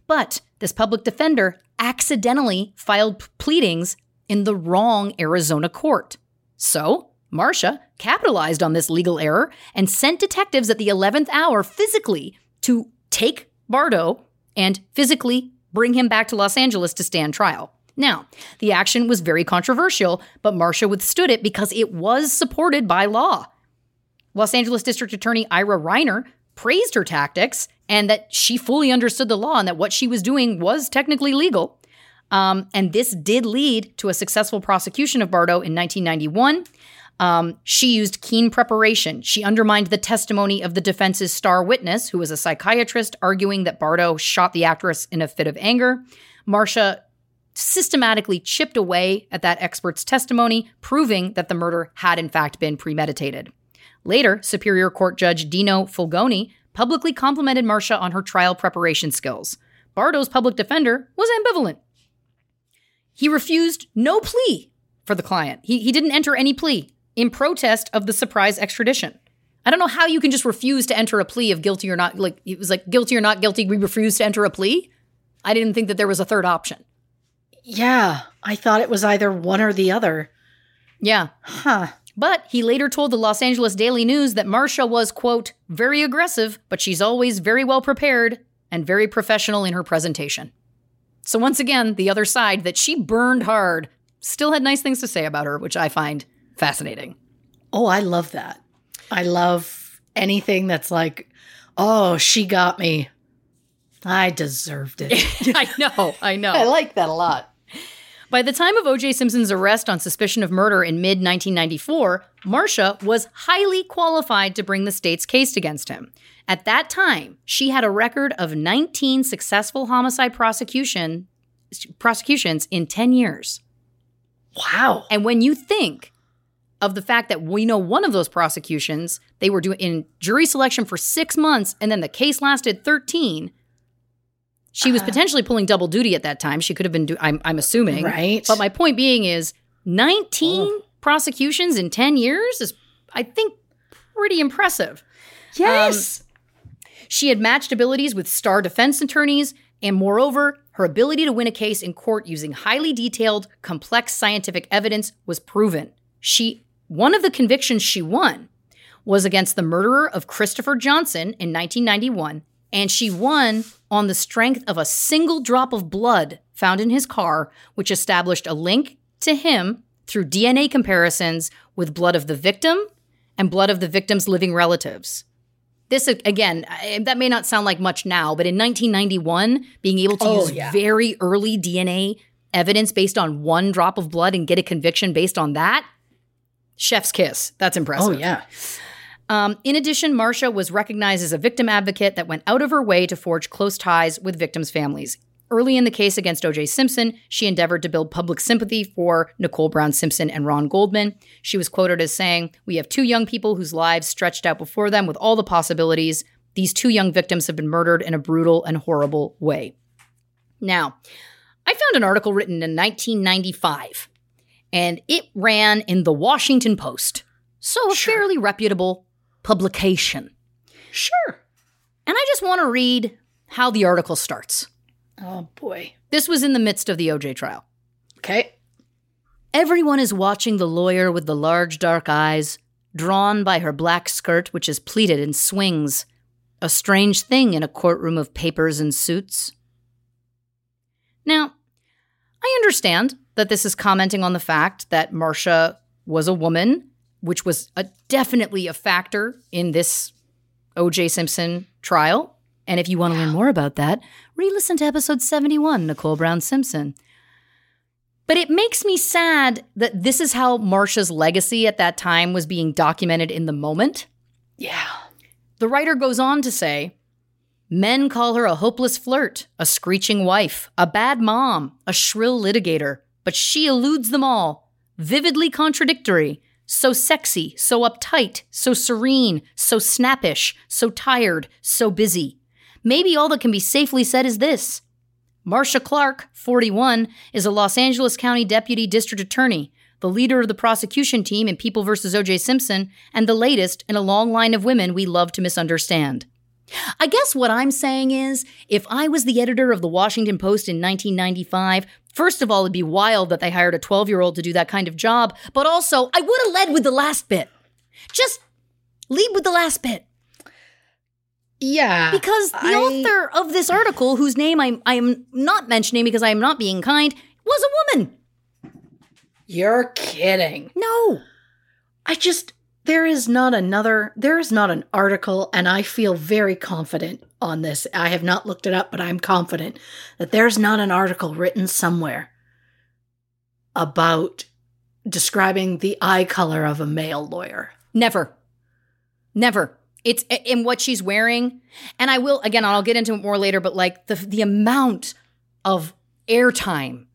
But this public defender accidentally filed pleadings in the wrong Arizona court. So, Marcia capitalized on this legal error and sent detectives at the 11th hour physically to take Bardo and physically bring him back to Los Angeles to stand trial. Now, the action was very controversial, but Marcia withstood it because it was supported by law. Los Angeles District Attorney Ira Reiner praised her tactics and that she fully understood the law and that what she was doing was technically legal. Um, and this did lead to a successful prosecution of Bardo in 1991. Um, she used keen preparation. She undermined the testimony of the defense's star witness, who was a psychiatrist, arguing that Bardo shot the actress in a fit of anger. Marcia systematically chipped away at that expert's testimony, proving that the murder had in fact been premeditated. Later, Superior Court Judge Dino Fulgoni publicly complimented Marcia on her trial preparation skills. Bardo's public defender was ambivalent. He refused no plea for the client. He, he didn't enter any plea in protest of the surprise extradition. I don't know how you can just refuse to enter a plea of guilty or not. Like, it was like guilty or not guilty. We refuse to enter a plea. I didn't think that there was a third option. Yeah, I thought it was either one or the other. Yeah. Huh. But he later told the Los Angeles Daily News that Marcia was, quote, very aggressive, but she's always very well prepared and very professional in her presentation. So once again, the other side that she burned hard still had nice things to say about her, which I find fascinating. Oh, I love that. I love anything that's like, oh, she got me. I deserved it. I know, I know. I like that a lot. By the time of O.J. Simpson's arrest on suspicion of murder in mid 1994, Marcia was highly qualified to bring the state's case against him. At that time, she had a record of 19 successful homicide prosecution prosecutions in 10 years. Wow. And when you think of the fact that we know one of those prosecutions, they were doing in jury selection for six months and then the case lasted 13. She was uh-huh. potentially pulling double duty at that time. She could have been, do- I'm, I'm assuming. Right. But my point being is 19 prosecutions in 10 years is, I think, pretty impressive. yes. Um, she had matched abilities with star defense attorneys, and moreover, her ability to win a case in court using highly detailed, complex scientific evidence was proven. She one of the convictions she won was against the murderer of Christopher Johnson in 1991, and she won on the strength of a single drop of blood found in his car, which established a link to him through DNA comparisons with blood of the victim and blood of the victim's living relatives. This again, that may not sound like much now, but in 1991, being able to Oh, use yeah. very early DNA evidence based on one drop of blood and get a conviction based on that, chef's kiss. That's impressive. oh, yeah. Um, in addition, Marcia was recognized as a victim advocate that went out of her way to forge close ties with victims' families. Early in the case against O.J. Simpson, she endeavored to build public sympathy for Nicole Brown Simpson and Ron Goldman. She was quoted as saying, We have two young people whose lives stretched out before them with all the possibilities. These two young victims have been murdered in a brutal and horrible way. Now, I found an article written in 1995, and it ran in the Washington Post. So, a fairly reputable publication. Sure. And I just want to read how the article starts. Oh, boy. This was in the midst of the OJ trial. Okay. Everyone is watching the lawyer with the large dark eyes, drawn by her black skirt, which is pleated and swings. A strange thing in a courtroom of papers and suits. Now, I understand that this is commenting on the fact that Marcia was a woman, which was a, definitely a factor in this OJ Simpson trial. And if you want to learn more about that, re listen to episode 71, Nicole Brown Simpson. But it makes me sad that this is how Marcia's legacy at that time was being documented in the moment. Yeah. The writer goes on to say Men call her a hopeless flirt, a screeching wife, a bad mom, a shrill litigator, but she eludes them all. Vividly contradictory, so sexy, so uptight, so serene, so snappish, so tired, so busy. Maybe all that can be safely said is this Marcia Clark, 41, is a Los Angeles County Deputy District Attorney, the leader of the prosecution team in People v. O.J. Simpson, and the latest in a long line of women we love to misunderstand. I guess what I'm saying is, if I was the editor of the Washington Post in 1995, first of all, it'd be wild that they hired a 12 year old to do that kind of job, but also, I would have led with the last bit. Just lead with the last bit. Yeah. Because the I- author of this article, whose name I'm, I am not mentioning because I am not being kind, was a woman. You're kidding. No. I just there is not another there is not an article and I feel very confident on this. I have not looked it up, but I'm confident that there's not an article written somewhere about describing the eye color of a male lawyer. Never. Never. It's in what she's wearing. And I will, again, I'll get into it more later, but like the, the amount of airtime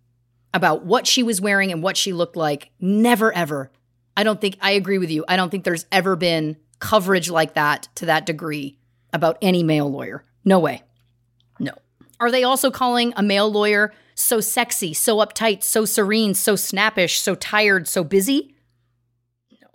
about what she was wearing and what she looked like, never, ever. I don't think, I agree with you. I don't think there's ever been coverage like that to that degree about any male lawyer. No way. No. Are they also calling a male lawyer so sexy, so uptight, so serene, so snappish, so tired, so busy? No.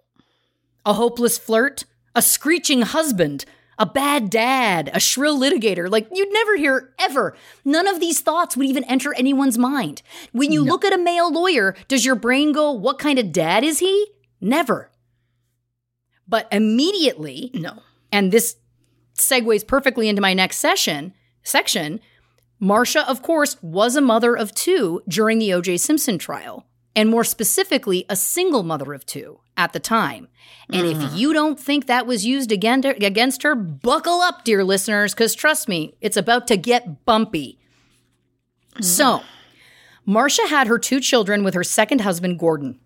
A hopeless flirt? A screeching husband? A bad dad? A shrill litigator? Like you'd never hear ever. None of these thoughts would even enter anyone's mind. When you look at a male lawyer, does your brain go, what kind of dad is he? Never. But immediately, No. and this segues perfectly into my next session section. Marcia, of course, was a mother of two during the O.J. Simpson trial, and more specifically, a single mother of two at the time. And if mm-hmm. you don't think that was used again against her, buckle up, dear listeners, because trust me, it's about to get bumpy. Mm-hmm. So, Marcia had her two children with her second husband, Gordon.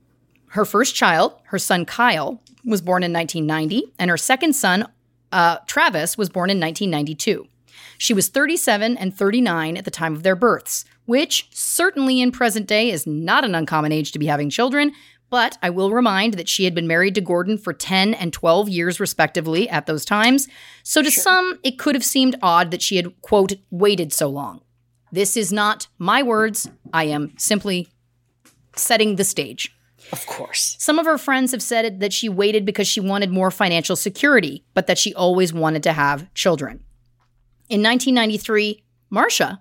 Her first child, her son Kyle, was born in 1990, and her second son, uh, Travis, was born in 1992. She was 37 and 39 at the time of their births. which certainly in present day is not an uncommon age to be having children. But I will remind that she had been married to Gordon for 10 and 12 years, respectively, at those times. So to some, it could have seemed odd that she had, quote, waited so long. This is not my words. I am simply setting the stage. Of course. Some of her friends have said that she waited because she wanted more financial security, but that she always wanted to have children. In 1993, Marcia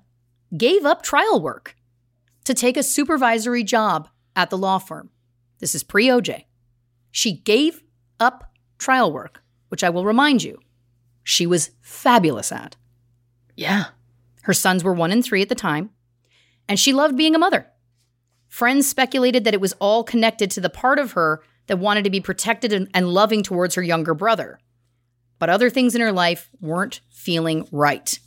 gave up trial work to take a supervisory job at the law firm. This is pre OJ. She gave up trial work, which I will remind you, she was fabulous at. Yeah. Her sons were one and three at the time, and she loved being a mother. Friends speculated that it was all connected to the part of her that wanted to be protected and, loving towards her younger brother. But other things in her life weren't feeling right.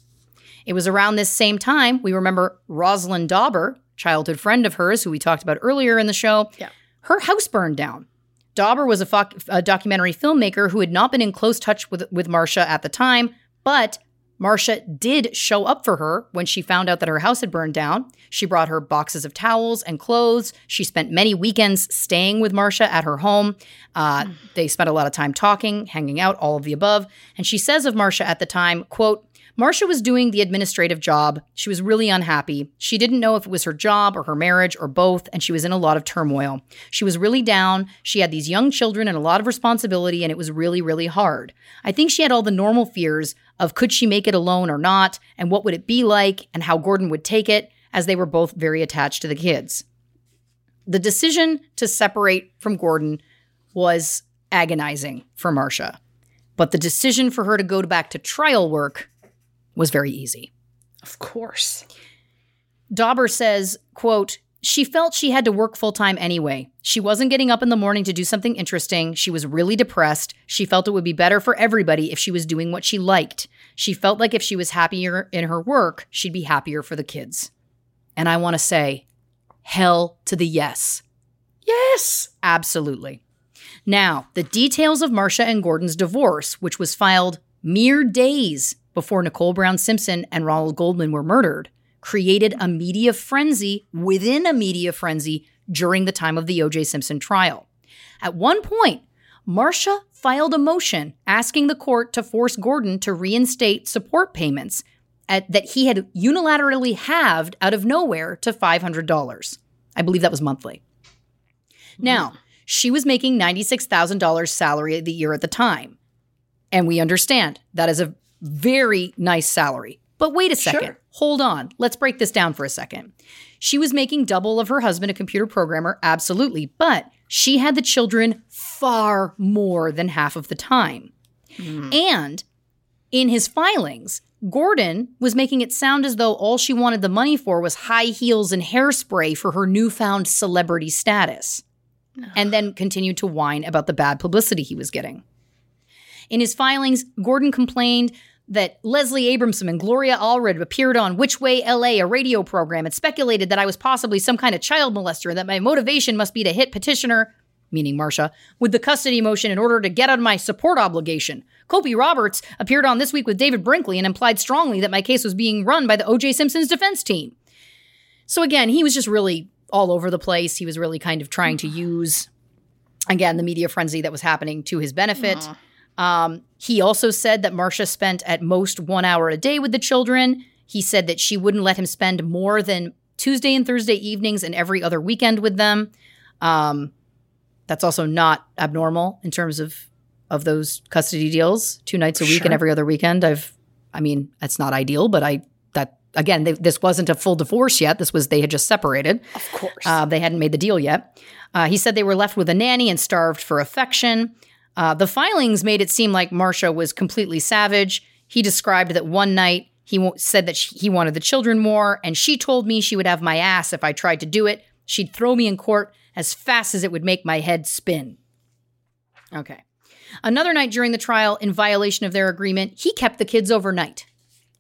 It was around this same time we remember Rosalind Dauber, childhood friend of hers, who we talked about earlier in the show. Yeah. Her house burned down. Dauber was a, fo- a documentary filmmaker who had not been in close touch with, with Marcia at the time, but Marcia did show up for her when she found out that her house had burned down. She brought her boxes of towels and clothes. She spent many weekends staying with Marcia at her home. Uh, they spent a lot of time talking, hanging out, all of the above. And she says of Marcia at the time, quote, Marcia was doing the administrative job. She was really unhappy. She didn't know if it was her job or her marriage or both, and she was in a lot of turmoil. She was really down. She had these young children and a lot of responsibility, and it was really, really hard. I think she had all the normal fears of could she make it alone or not, and what would it be like, and how Gordon would take it, as they were both very attached to the kids. The decision to separate from Gordon was agonizing for Marcia, but the decision for her to go back to trial work was very easy. Of course. Dauber says, quote, she felt she had to work full time anyway. She wasn't getting up in the morning to do something interesting. She was really depressed. She felt it would be better for everybody if she was doing what she liked. She felt like if she was happier in her work, she'd be happier for the kids. And I want to say, hell to the yes. Yes. Absolutely. Now, the details of Marcia and Gordon's divorce, which was filed mere days before Nicole Brown Simpson and Ronald Goldman were murdered, created a media frenzy within a media frenzy during the time of the O.J. Simpson trial. At one point, Marcia filed a motion asking the court to force Gordon to reinstate support payments at, that he had unilaterally halved out of nowhere to $500. I believe that was monthly. Mm-hmm. Now, she was making $96,000 salary the year at the time. And we understand that is a very nice salary. But wait a second. Sure. Hold on. Let's break this down for a second. She was making double of her husband, a computer programmer, absolutely. But she had the children far more than half of the time. Hmm. And in his filings, Gordon was making it sound as though all she wanted the money for was high heels and hairspray for her newfound celebrity status. And then continued to whine about the bad publicity he was getting. In his filings, Gordon complained that Leslie Abramson and Gloria Allred appeared on Which Way LA, a radio program, and speculated that I was possibly some kind of child molester and that my motivation must be to hit petitioner, meaning Marcia, with the custody motion in order to get out of my support obligation. Cokie Roberts appeared on This Week with David Brinkley and implied strongly that my case was being run by the O.J. Simpson's defense team. So again, he was just really all over the place. He was really kind of trying to use, again, the media frenzy that was happening to his benefit. Um, he also said that Marcia spent at most one hour a day with the children. He said that she wouldn't let him spend more than Tuesday and Thursday evenings and every other weekend with them. Um, that's also not abnormal in terms of of those custody deals, two nights a week and every other weekend. I've, I mean, that's not ideal, but I that again, they, this wasn't a full divorce yet. This was they had just separated. Of course. Uh, they hadn't made the deal yet. Uh, he said they were left with a nanny and starved for affection. Uh, the filings made it seem like Marcia was completely savage. He described that one night he said that she, he wanted the children more, and she told me she would have my ass if I tried to do it. She'd throw me in court as fast as it would make my head spin. Okay. Another night during the trial, in violation of their agreement, he kept the kids overnight.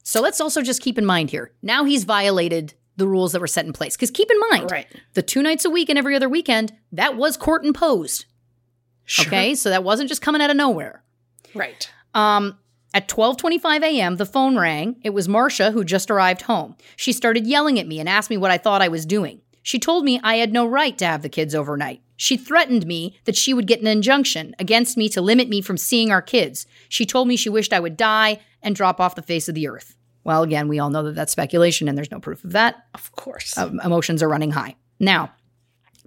So let's also just keep in mind here. Now he's violated the rules that were set in place. Because keep in mind, Right. the two nights a week and every other weekend, that was court imposed. Sure. Okay. So that wasn't just coming out of nowhere. Right. Um, At 12:25 a.m., the phone rang. It was Marcia who just arrived home. She started yelling at me and asked me what I thought I was doing. She told me I had no right to have the kids overnight. She threatened me that she would get an injunction against me to limit me from seeing our kids. She told me she wished I would die and drop off the face of the earth. Well, again, we all know that that's speculation and there's no proof of that. Of course. Uh, emotions are running high. Now,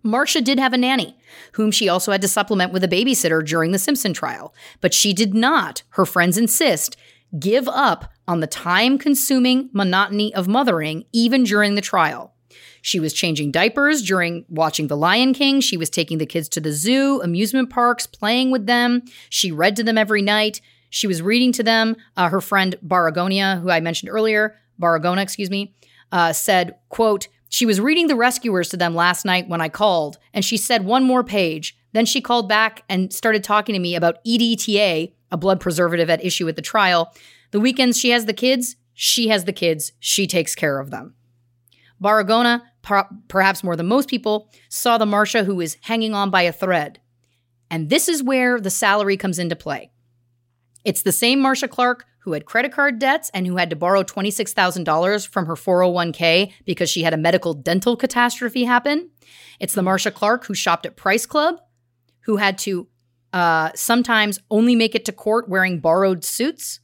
Marcia did have a nanny, whom she also had to supplement with a babysitter during the Simpson trial, but she did not, her friends insist, give up on the time consuming monotony of mothering even during the trial. She was changing diapers during watching The Lion King. She was taking the kids to the zoo, amusement parks, playing with them. She read to them every night. She was reading to them. Uh, her friend Baragonia, who I mentioned earlier, Baragona, excuse me, uh, said, quote, she was reading The Rescuers to them last night when I called, and she said one more page. Then she called back and started talking to me about EDTA, a blood preservative at issue at the trial. The weekends she has the kids, she has the kids, she takes care of them. Baragona, per- perhaps more than most people, saw the Marcia who is hanging on by a thread. And this is where the salary comes into play. It's the same Marcia Clark who had credit card debts and who had to borrow $26,000 from her 401k because she had a medical dental catastrophe happen. It's the Marcia Clark who shopped at Price Club, who had to uh, sometimes only make it to court wearing borrowed suits.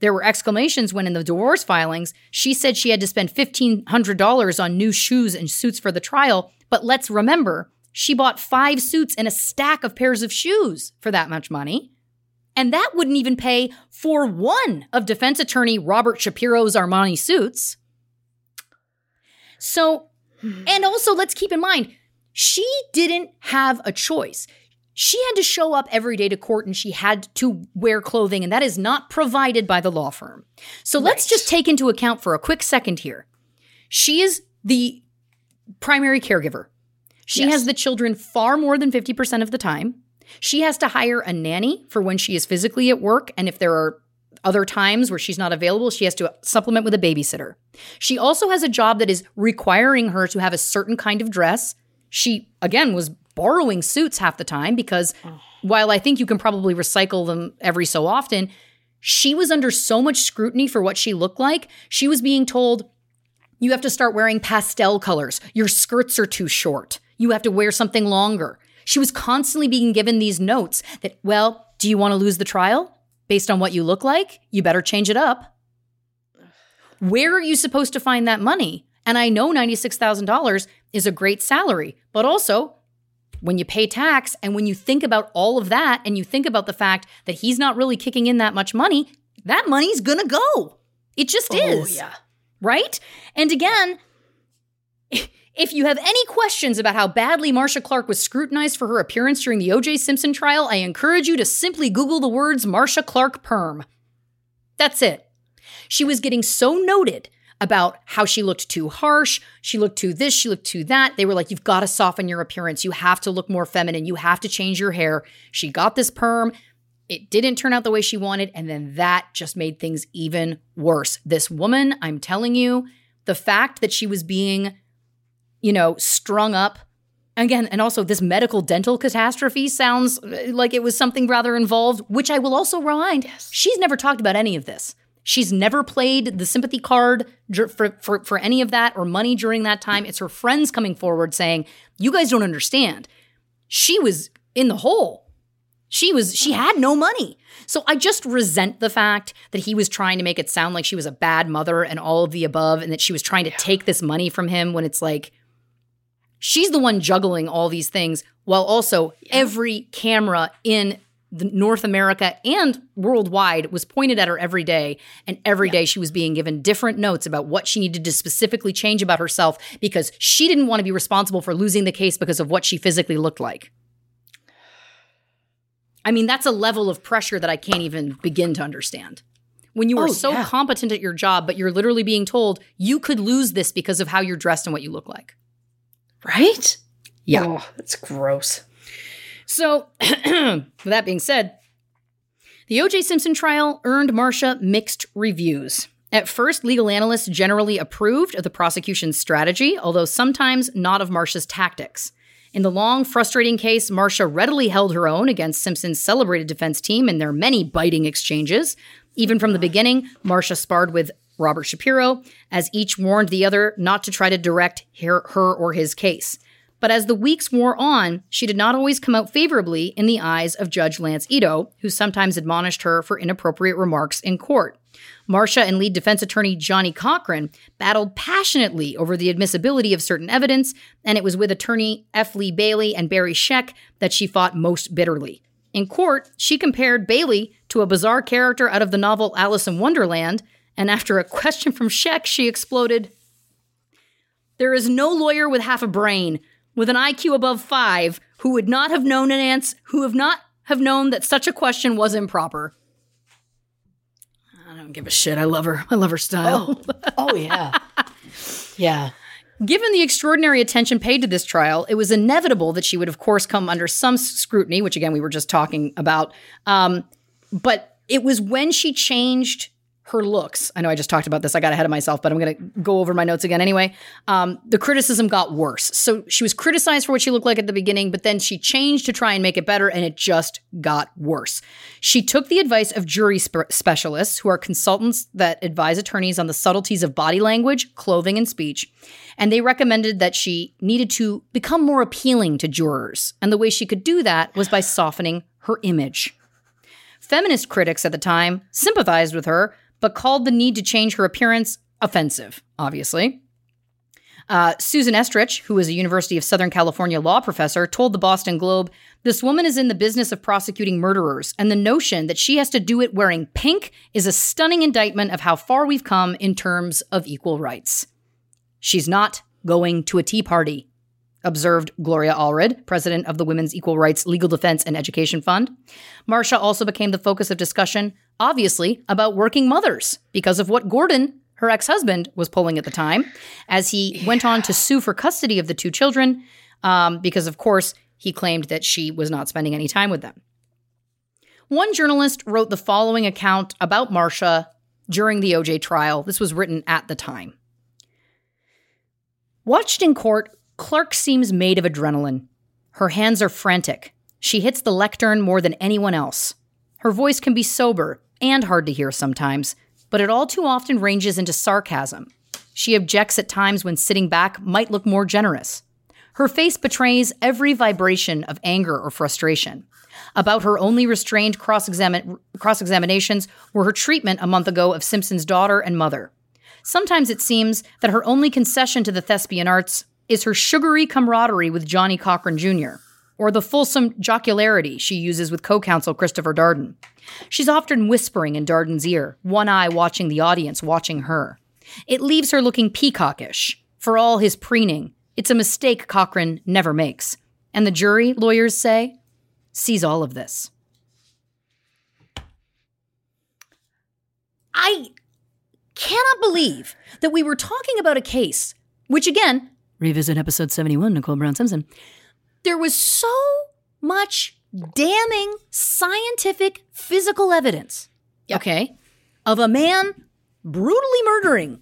There were exclamations when in the divorce filings, she said she had to spend $1,500 on new shoes and suits for the trial. But let's remember, she bought five suits and a stack of pairs of shoes for that much money. And that wouldn't even pay for one of defense attorney Robert Shapiro's Armani suits. So, and also let's keep in mind, she didn't have a choice. She had to show up every day to court and she had to wear clothing, and that is not provided by the law firm. So let's just take into account for a quick second here. She is the primary caregiver. She Yes. has the children far more than 50% of the time. She has to hire a nanny for when she is physically at work. And if there are other times where she's not available, she has to supplement with a babysitter. She also has a job that is requiring her to have a certain kind of dress. She, again, was borrowing suits half the time because while I think you can probably recycle them every so often, she was under so much scrutiny for what she looked like. She was being told, you have to start wearing pastel colors. Your skirts are too short. You have to wear something longer. She was constantly being given these notes that, well, do you want to lose the trial? Based on what you look like, you better change it up. Where are you supposed to find that money? And I know $96,000 is a great salary, but also when you pay tax and when you think about all of that and you think about the fact that he's not really kicking in that much money, that money's gonna go. It just oh, is Oh, yeah. right? And again, if you have any questions about how badly Marcia Clark was scrutinized for her appearance during the O.J. Simpson trial, I encourage you to simply Google the words Marcia Clark perm. That's it. She was getting so noted about how she looked too harsh, she looked too this, she looked too that. They were like, you've got to soften your appearance. You have to look more feminine. You have to change your hair. She got this perm. It didn't turn out the way she wanted. And then that just made things even worse. This woman, I'm telling you, the fact that she was being, you know, strung up again, and also this medical dental catastrophe sounds uh, like it was something rather involved, which I will also remind she's never talked about any of this. She's never played the sympathy card for, for, for any of that or money during that time. It's her friends coming forward saying, You guys don't understand. She was in the hole. She was she had no money. So I just resent the fact that he was trying to make it sound like she was a bad mother and all of the above and that she was trying to take this money from him when it's like she's the one juggling all these things while also every camera in the North America and worldwide was pointed at her every day and every day she was being given different notes about what she needed to specifically change about herself because she didn't want to be responsible for losing the case because of what she physically looked like. I mean, that's a level of pressure that I can't even begin to understand. When you are Oh, so yeah. competent at your job, but you're literally being told you could lose this because of how you're dressed and what you look like. Right? Yeah. Oh, that's gross. So, with that being said, the O.J. Simpson trial earned Marcia mixed reviews. At first, legal analysts generally approved of the prosecution's strategy, although sometimes not of Marcia's tactics. In the long, frustrating case, Marcia readily held her own against Simpson's celebrated defense team in their many biting exchanges. Even from the beginning, Marcia sparred with Robert Shapiro, as each warned the other not to try to direct her, her or his case. But as the weeks wore on, she did not always come out favorably in the eyes of Judge Lance Ito, who sometimes admonished her for inappropriate remarks in court. Marcia and lead defense attorney Johnnie Cochran battled passionately over the admissibility of certain evidence, and it was with attorney F. Lee Bailey and Barry Scheck that she fought most bitterly. In court, she compared Bailey to a bizarre character out of the novel Alice in Wonderland, and after a question from Scheck, she exploded There is no lawyer with half a brain with an IQ above five who would not have known an answer, who have not have known that such a question was improper. I don't give a shit. I love her. I love her style. Oh, oh yeah. yeah. Given the extraordinary attention paid to this trial, it was inevitable that she would, of course, come under some scrutiny, which again we were just talking about. Um, but it was when she changed her looks. I know I just talked about this. I got ahead of myself, but I'm going to go over my notes again anyway. Um, the criticism got worse. So she was criticized for what she looked like at the beginning, but then she changed to try and make it better, and it just got worse. She took the advice of jury spe- specialists, who are consultants that advise attorneys on the subtleties of body language, clothing, and speech. And they recommended that she needed to become more appealing to jurors. And the way she could do that was by softening her image. Feminist critics at the time sympathized with her, but called the need to change her appearance offensive, obviously. Uh, Susan Estrich, who is a University of Southern California law professor, told the Boston Globe this woman is in the business of prosecuting murderers, and the notion that she has to do it wearing pink is a stunning indictment of how far we've come in terms of equal rights. She's not going to a tea party, observed Gloria Allred, president of the Women's Equal Rights Legal Defense and Education Fund. Marcia also became the focus of discussion, obviously, about working mothers because of what Gordon, her ex husband, was pulling at the time, as he yeah. went on to sue for custody of the two children, um, because, of course, he claimed that she was not spending any time with them. One journalist wrote the following account about Marcia during the OJ trial. This was written at the time. Watched in court, Clark seems made of adrenaline. Her hands are frantic. She hits the lectern more than anyone else. Her voice can be sober and hard to hear sometimes, but it all too often ranges into sarcasm. She objects at times when sitting back might look more generous. Her face betrays every vibration of anger or frustration. About her only restrained cross examinations were her treatment a month ago of Simpson's daughter and mother. Sometimes it seems that her only concession to the thespian arts is her sugary camaraderie with Johnnie Cochran Jr., or the fulsome jocularity she uses with co counsel Christopher Darden. She's often whispering in Darden's ear, one eye watching the audience watching her. It leaves her looking peacockish. For all his preening, it's a mistake Cochran never makes. And the jury, lawyers say, sees all of this. I cannot believe that we were talking about a case, which again, revisit episode 71, Nicole Brown Simpson. There was so much damning scientific physical evidence, yep. okay, of a man brutally murdering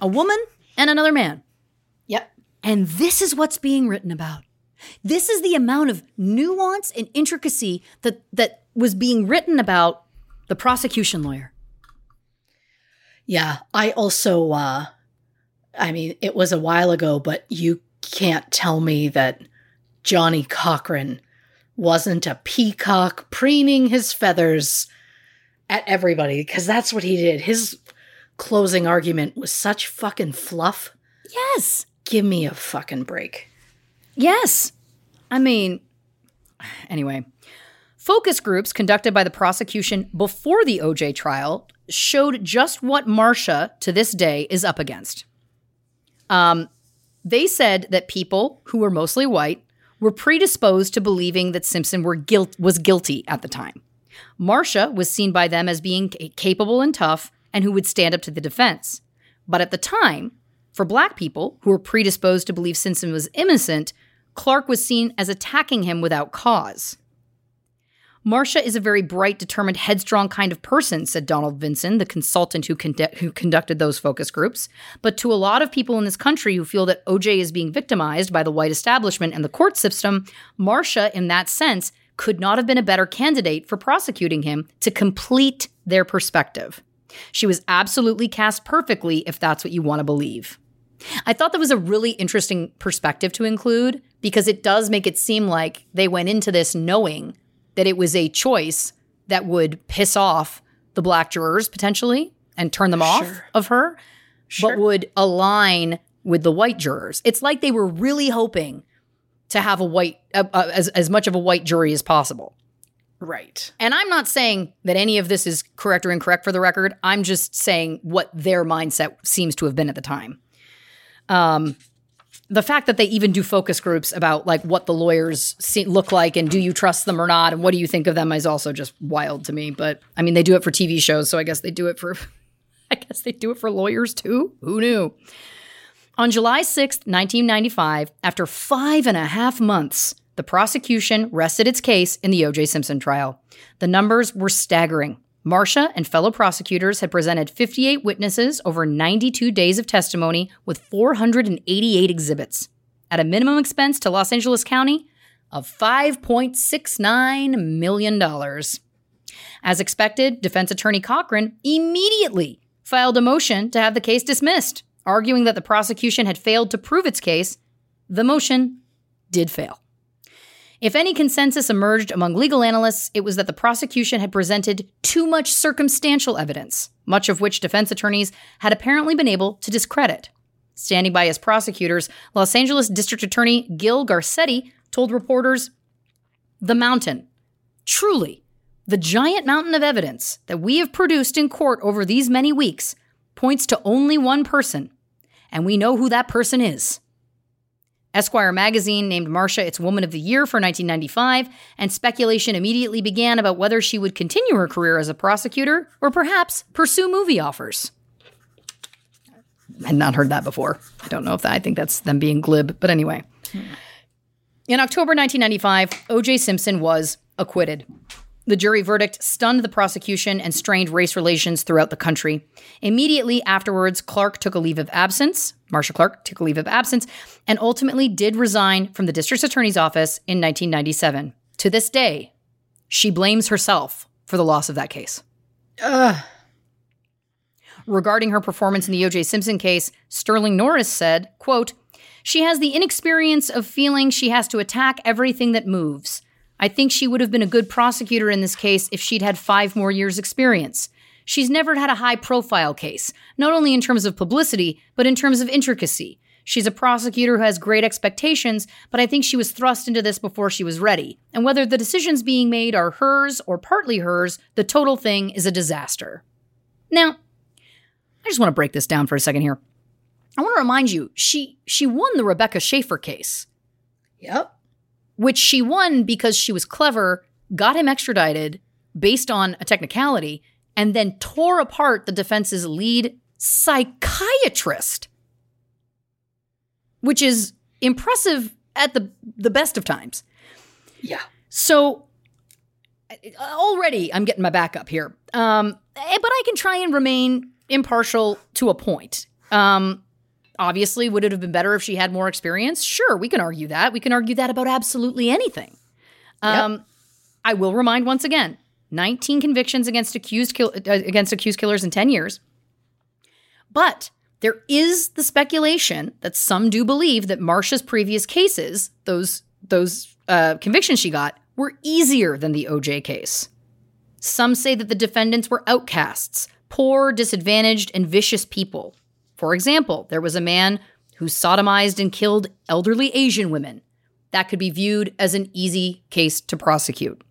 a woman and another man. Yep. And this is what's being written about. This is the amount of nuance and intricacy that that was being written about the prosecution lawyer. Yeah, I also uh I mean, it was a while ago, but you can't tell me that Johnny Cochran wasn't a peacock preening his feathers at everybody because that's what he did. His closing argument was such fucking fluff. Yes. Give me a fucking break. Yes. I mean, anyway. Focus groups conducted by the prosecution before the OJ trial showed just what Marcia, to this day, is up against. Um, they said that people who were mostly white were predisposed to believing that Simpson guilt- was guilty at the time. Marcia was seen by them as being capable and tough and who would stand up to the defense. But at the time, for black people who were predisposed to believe Simpson was innocent, Clark was seen as attacking him without cause. Marcia is a very bright, determined, headstrong kind of person, said Donald Vinson, the consultant who, who conducted those focus groups. But to a lot of people in this country who feel that OJ is being victimized by the white establishment and the court system, Marcia, in that sense, could not have been a better candidate for prosecuting him to complete their perspective. She was absolutely cast perfectly if that's what you want to believe. I thought that was a really interesting perspective to include because it does make it seem like they went into this knowing that it was a choice that would piss off the black jurors potentially and turn them off Sure. of her, Sure. but would align with the white jurors. It's like they were really hoping to have a white, uh, uh, as, as much of a white jury as possible. Right. And I'm not saying that any of this is correct or incorrect for the record. I'm just saying what their mindset seems to have been at the time. Um, the fact that they even do focus groups about like what the lawyers see, look like and do you trust them or not and what do you think of them is also just wild to me. But I mean, they do it for TV shows, so I guess they do it for, I guess they do it for lawyers too. Who knew? On July 6th, 1995, after five and a half months, the prosecution rested its case in the O.J. Simpson trial. The numbers were staggering. Marcia and fellow prosecutors had presented 58 witnesses over 92 days of testimony with 488 exhibits at a minimum expense to Los Angeles County of $5.69 million. As expected, defense attorney Cochran immediately filed a motion to have the case dismissed, arguing that the prosecution had failed to prove its case. The motion did fail. If any consensus emerged among legal analysts, it was that the prosecution had presented too much circumstantial evidence, much of which defense attorneys had apparently been able to discredit. Standing by as prosecutors, Los Angeles District Attorney Gil Garcetti told reporters The mountain, truly, the giant mountain of evidence that we have produced in court over these many weeks points to only one person, and we know who that person is. Esquire magazine named Marcia its Woman of the Year for 1995, and speculation immediately began about whether she would continue her career as a prosecutor or perhaps pursue movie offers. I had not heard that before. I don't know if that, I think that's them being glib, but anyway. Hmm. In October 1995, O.J. Simpson was acquitted. The jury verdict stunned the prosecution and strained race relations throughout the country. Immediately afterwards, Clark took a leave of absence. Marcia Clark took a leave of absence and ultimately did resign from the district attorney's office in 1997. To this day, she blames herself for the loss of that case. Ugh. Regarding her performance in the O.J. Simpson case, Sterling Norris said, quote, She has the inexperience of feeling she has to attack everything that moves. I think she would have been a good prosecutor in this case if she'd had five more years' experience. She's never had a high profile case, not only in terms of publicity, but in terms of intricacy. She's a prosecutor who has great expectations, but I think she was thrust into this before she was ready. And whether the decisions being made are hers or partly hers, the total thing is a disaster. Now, I just want to break this down for a second here. I want to remind you, she she won the Rebecca Schaeffer case, Yep. Which she won because she was clever, got him extradited based on a technicality, and then tore apart the defense's lead psychiatrist, which is impressive at the the best of times. Yeah. So already I'm getting my back up here. Um, eh, but I can try and remain impartial to a point. Um, obviously, would it have been better if she had more experience? Sure, we can argue that. We can argue that about absolutely anything. Um, I will remind once again: 19 convictions against accused kill- uh, against accused killers in 10 years. But there is the speculation that some do believe that Marcia's previous cases, those those uh, convictions she got, were easier than the OJ case. Some say that the defendants were outcasts, poor, disadvantaged, and vicious people. For example, there was a man who sodomized and killed elderly Asian women. That could be viewed as an easy case to prosecute.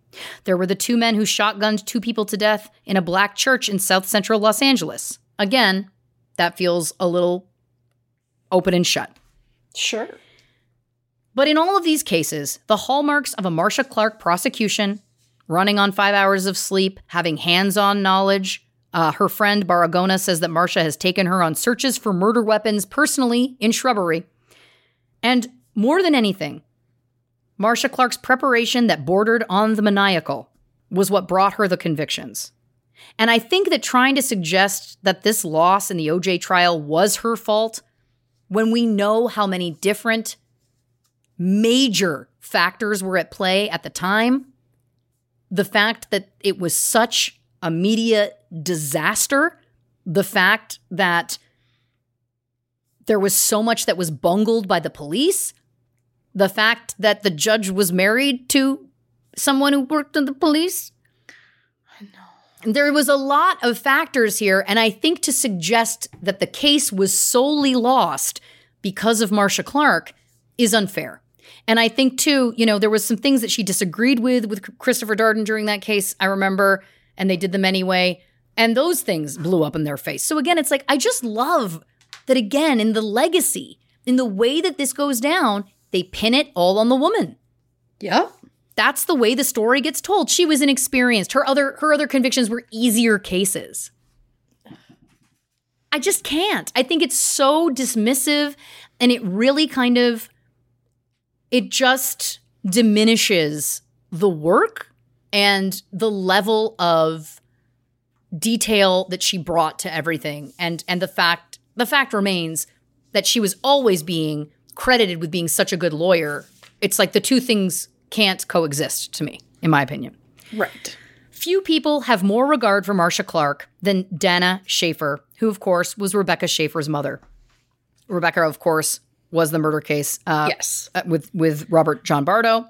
There were the two men who shotgunned two people to death in a black church in south central Los Angeles. Again, that feels a little open and shut. Sure. But in all of these cases, the hallmarks of a Marcia Clark prosecution running on five hours of sleep, having hands on knowledge. Uh, her friend Baragona says that Marcia has taken her on searches for murder weapons personally in shrubbery. And more than anything, Marcia Clark's preparation that bordered on the maniacal was what brought her the convictions. And I think that trying to suggest that this loss in the OJ trial was her fault when we know how many different major factors were at play at the time the fact that it was such a media disaster, the fact that there was so much that was bungled by the police, the fact that the judge was married to someone who worked in the police. I know. There was a lot of factors here, and I think to suggest that the case was solely lost because of Marcia Clark is unfair. And I think too, you know, there was some things that she disagreed with with Christopher Darden during that case. I remember, and they did them anyway. And those things blew up in their face. So again, it's like I just love that again in the legacy, in the way that this goes down, they pin it all on the woman. Yeah. That's the way the story gets told. She was inexperienced. Her other her other convictions were easier cases. I just can't. I think it's so dismissive and it really kind of it just diminishes the work and the level of detail that she brought to everything and and the fact the fact remains that she was always being credited with being such a good lawyer it's like the two things can't coexist to me in my opinion Right. Few people have more regard for Marcia Clark than Dana Schaeffer, who, of course, was Rebecca Schaeffer's mother. Rebecca, of course, was the murder case uh, Yes. uh, with, with Robert John Bardo.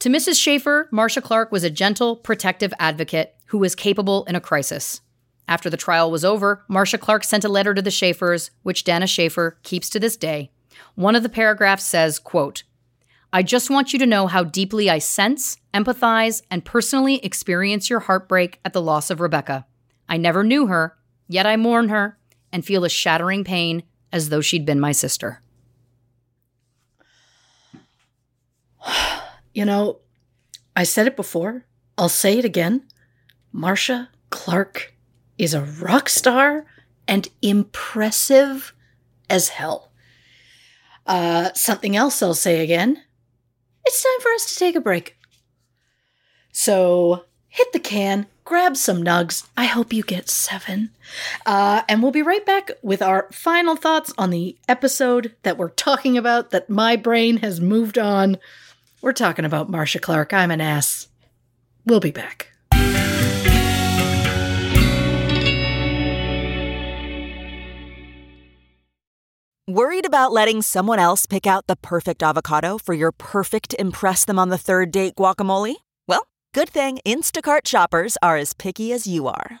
To Mrs. Schaeffer, Marcia Clark was a gentle, protective advocate who was capable in a crisis. After the trial was over, Marcia Clark sent a letter to the Schaeffers, which Dana Schaeffer keeps to this day. One of the paragraphs says, quote, I just want you to know how deeply I sense, empathize, and personally experience your heartbreak at the loss of Rebecca. I never knew her, yet I mourn her and feel a shattering pain as though she'd been my sister. You know, I said it before. I'll say it again. Marcia Clark is a rock star and impressive as hell. Uh, something else I'll say again. It's time for us to take a break. So hit the can, grab some nugs. I hope you get seven. Uh, and we'll be right back with our final thoughts on the episode that we're talking about that my brain has moved on. We're talking about Marcia Clark. I'm an ass. We'll be back. Worried about letting someone else pick out the perfect avocado for your perfect Impress Them on the Third Date guacamole? Well, good thing Instacart shoppers are as picky as you are.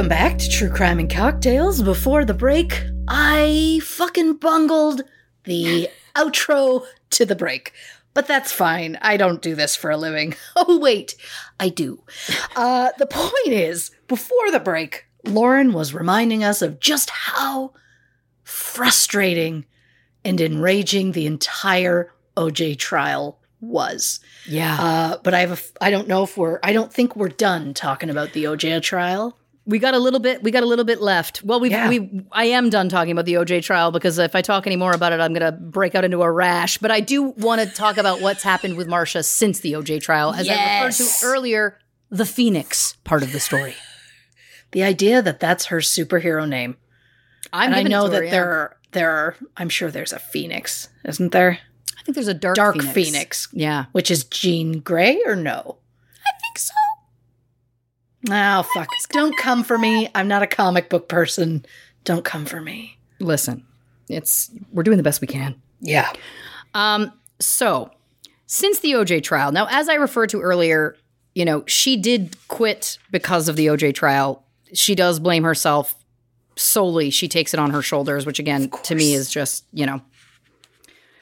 Welcome back to True Crime and Cocktails. Before the break, I fucking bungled the outro to the break. But that's fine. I don't do this for a living. Oh, wait, I do. Uh, the point is, before the break, Lauren was reminding us of just how frustrating and enraging the entire OJ trial was. Yeah. Uh, but I have a, I don't know if we're, I don't think we're done talking about the OJ trial. We got a little bit we got a little bit left. Well, we Yeah. we I am done talking about the OJ trial because if I talk any more about it I'm going to break out into a rash, but I do want to talk about what's happened with Marcia since the OJ trial as I referred to earlier, the Phoenix part of the story. The idea that that's her superhero name. I'm I know to her, that yeah. there are, there are, I'm sure there's a Phoenix, isn't there? I think there's a dark Dark Phoenix. Phoenix. Yeah. Which is Jean Grey or no? I think so. Oh, fuck. Don't come for me. I'm not a comic book person. Don't come for me. Listen, it's we're doing the best we can. Yeah. Um, so since the OJ trial. Now, as I referred to earlier, you know, she did quit because of the OJ trial. She does blame herself solely. She takes it on her shoulders, which again, to me is just, you know,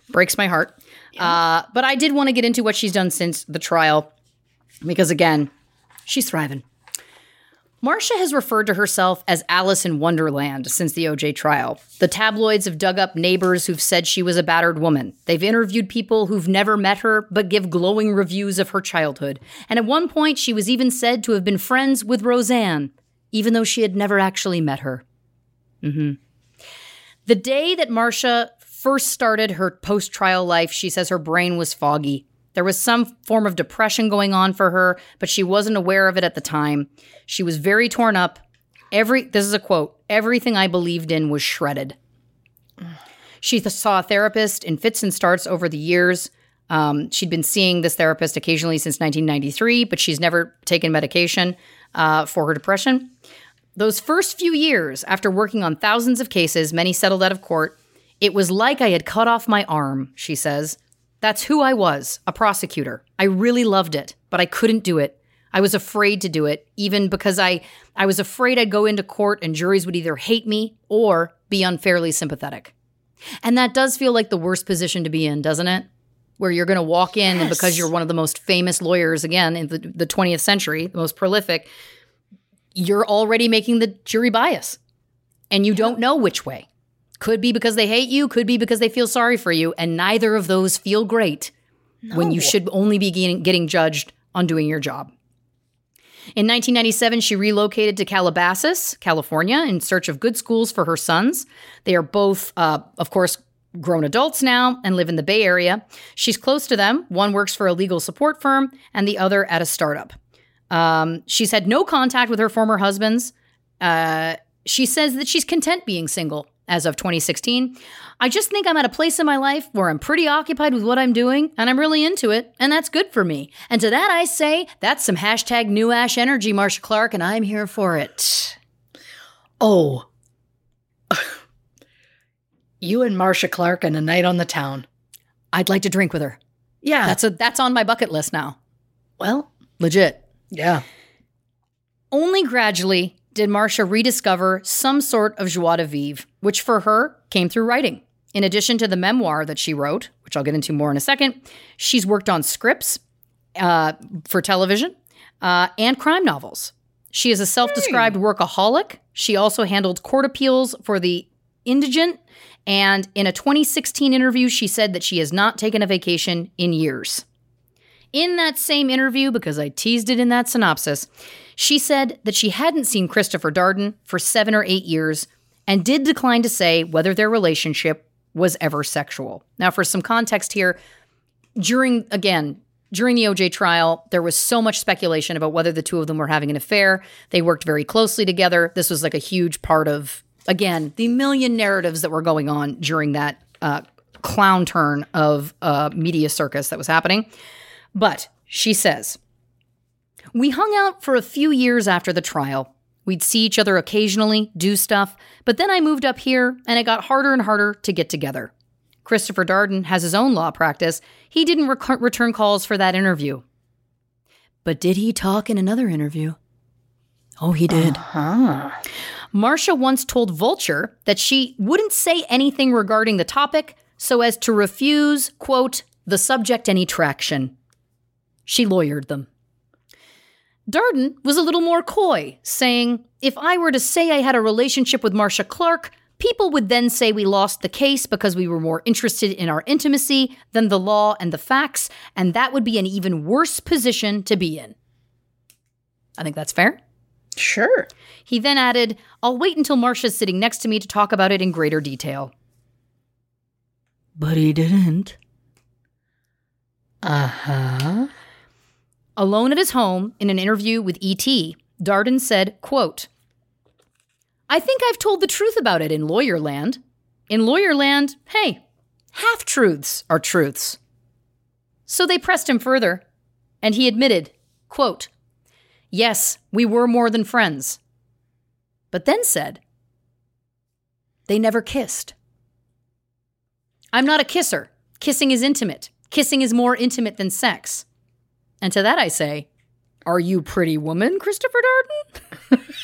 breaks my heart. Uh, but I did want to get into what she's done since the trial because again, she's thriving. Marcia has referred to herself as Alice in Wonderland since the OJ trial. The tabloids have dug up neighbors who've said she was a battered woman. They've interviewed people who've never met her but give glowing reviews of her childhood. And at one point, she was even said to have been friends with Roseanne, even though she had never actually met her. hmm The day that Marcia first started her post trial life, she says her brain was foggy. There was some form of depression going on for her, but she wasn't aware of it at the time. She was very torn up. Every this is a quote, everything I believed in was shredded. She th- saw a therapist in fits and starts over the years. Um, she'd been seeing this therapist occasionally since 1993, but she's never taken medication uh, for her depression. Those first few years, after working on thousands of cases, many settled out of court, it was like I had cut off my arm, she says. That's who I was, a prosecutor. I really loved it, but I couldn't do it. I was afraid to do it, even because I, I was afraid I'd go into court and juries would either hate me or be unfairly sympathetic. And that does feel like the worst position to be in, doesn't it? Where you're going to walk in and because you're one of the most famous lawyers, again, in the, the 20th century, the most prolific, you're already making the jury bias. And you don't know which way. Could be because they hate you, could be because they feel sorry for you, and neither of those feel great when you should only be getting, getting judged on doing your job. In 1997, she relocated to Calabasas, California, in search of good schools for her sons. They are both, uh, of course, grown adults now and live in the Bay Area. She's close to them. One works for a legal support firm, and the other at a startup. Um, she's had no contact with her former husbands. Uh, she says that she's content being single as of 2016. I just think I'm at a place in my life where I'm pretty occupied with what I'm doing and I'm really into it, and that's good for me. And to that I say, that's some hashtag new ash energy, Marcia Clark, and I'm here for it. Oh. you and Marcia Clark and a night on the town. I'd like to drink with her. Yeah. That's a that's on my bucket list now. well, Legit. yeah. Only gradually did Marcia rediscover some sort of joie de vivre, which for her came through writing. In addition to the memoir that she wrote, which I'll get into more in a second, she's worked on scripts uh, for television uh, and crime novels. She is a self described workaholic. She also handled court appeals for the indigent. And in a 2016 interview, she said that she has not taken a vacation in years. In that same interview, because I teased it in that synopsis, she said that she hadn't seen Christopher Darden for seven or eight years and did decline to say whether their relationship was ever sexual. Now, for some context here, during, again, during the OJ trial, there was so much speculation about whether the two of them were having an affair. They worked very closely together. This was like a huge part of, again, the million narratives that were going on during that uh, clown turn of uh, media circus that was happening. But she says, We hung out for a few years after the trial. We'd see each other occasionally, do stuff, but then I moved up here and it got harder and harder to get together. Christopher Darden has his own law practice. He didn't rec- return calls for that interview. But did he talk in another interview? Oh, he did. huh Marcia once told Vulture that she wouldn't say anything regarding the topic so as to refuse, quote, the subject any traction. She lawyered them. Darden was a little more coy, saying, If I were to say I had a relationship with Marcia Clark, people would then say we lost the case because we were more interested in our intimacy than the law and the facts, and that would be an even worse position to be in. I think that's fair. Sure. He then added, I'll wait until Marcia's sitting next to me to talk about it in greater detail. But he didn't. Uh huh. Alone at his home in an interview with ET, Darden said, quote, I think I've told the truth about it in lawyer land. In lawyer land, hey, half truths are truths. So they pressed him further, and he admitted, quote, Yes, we were more than friends. But then said, They never kissed. I'm not a kisser. Kissing is intimate. Kissing is more intimate than sex. And to that I say, Are you pretty woman, Christopher Darden?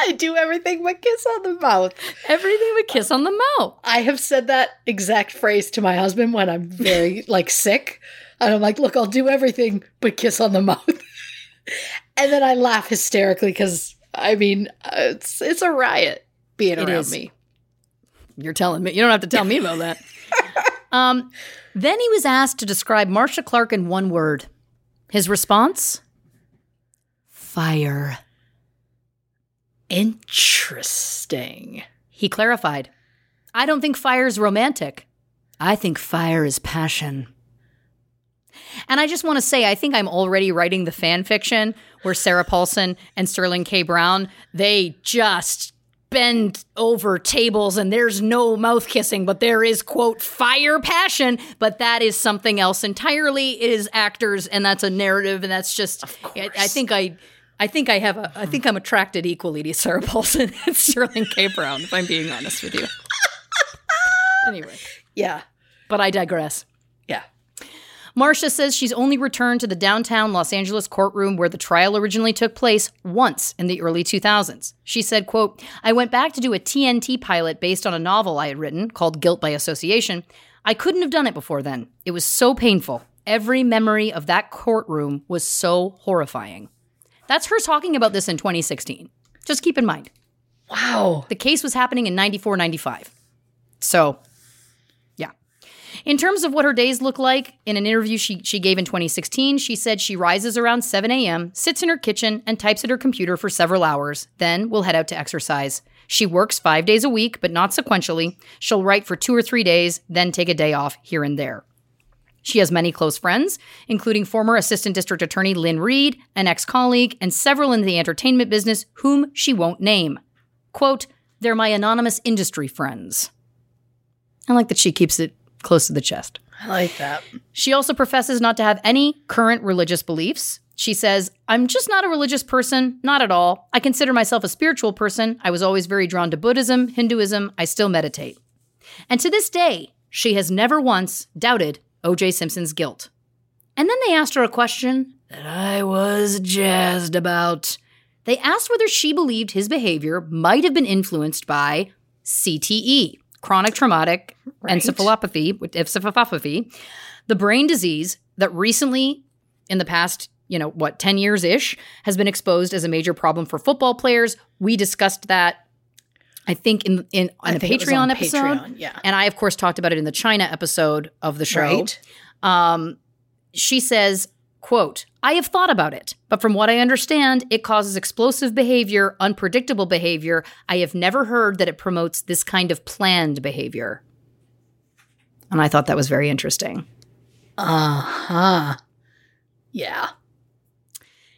I do everything but kiss on the mouth. Everything but kiss on the mouth. I have said that exact phrase to my husband when I'm very like sick. And I'm like, look, I'll do everything but kiss on the mouth. and then I laugh hysterically because I mean, it's it's a riot being It around is. me. You're telling me. You don't have to tell me about that. Um, then he was asked to describe Marcia Clark in one word. His response? Fire. Interesting. He clarified, I don't think fire is romantic. I think fire is passion. And I just want to say, I think I'm already writing the fan fiction where Sarah Paulson and Sterling K. Brown, they just bend over tables and there's no mouth kissing, but there is, quote, fire passion. But that is something else entirely. It is actors and that's a narrative. And that's just, I, I think I. I think I have a. I think I'm attracted equally to Sarah Paulson and Sterling K. Brown. If I'm being honest with you. anyway, Yeah. but I digress. Marcia says she's only returned to the downtown Los Angeles courtroom where the trial originally took place once in the early 2000s. She said, quote, I went back to do a TNT pilot based on a novel I had written called Guilt by Association. I couldn't have done it before then. It was so painful. Every memory of that courtroom was so horrifying. That's her talking about this in 2016. Just keep in mind, Wow. the case was happening in 94, 95. So. In terms of what her days look like, in an interview she, she gave in 2016, she said she rises around 7 a.m., sits in her kitchen, and types at her computer for several hours, then will head out to exercise. She works five days a week, but not sequentially. She'll write for two or three days, then take a day off here and there. She has many close friends, including former Assistant District Attorney Lynn Reed, an ex colleague, and several in the entertainment business whom she won't name. Quote, they're my anonymous industry friends. I like that she keeps it close to the chest. I like that. She also professes not to have any current religious beliefs. She says, I'm just not a religious person, not at all. I consider myself a spiritual person. I was always very drawn to Buddhism, Hinduism. I still meditate. And to this day, she has never once doubted O.J. Simpson's guilt. And then they asked her a question that I was jazzed about. They asked whether she believed his behavior might have been influenced by CTE, chronic traumatic Right. encephalopathy, encephalopathy, the brain disease that recently, in the past, you know, what, 10 years ish, has been exposed as a major problem for football players. We discussed that, I think, in, in on I a think it was Patreon on episode. Patreon, yeah. And I, of course, talked about it in the China episode of the show. Right. Um, she says, quote, I have thought about it, but from what I understand, it causes explosive behavior, unpredictable behavior. I have never heard that it promotes this kind of planned behavior. And I thought that was very interesting. Uh huh. Yeah.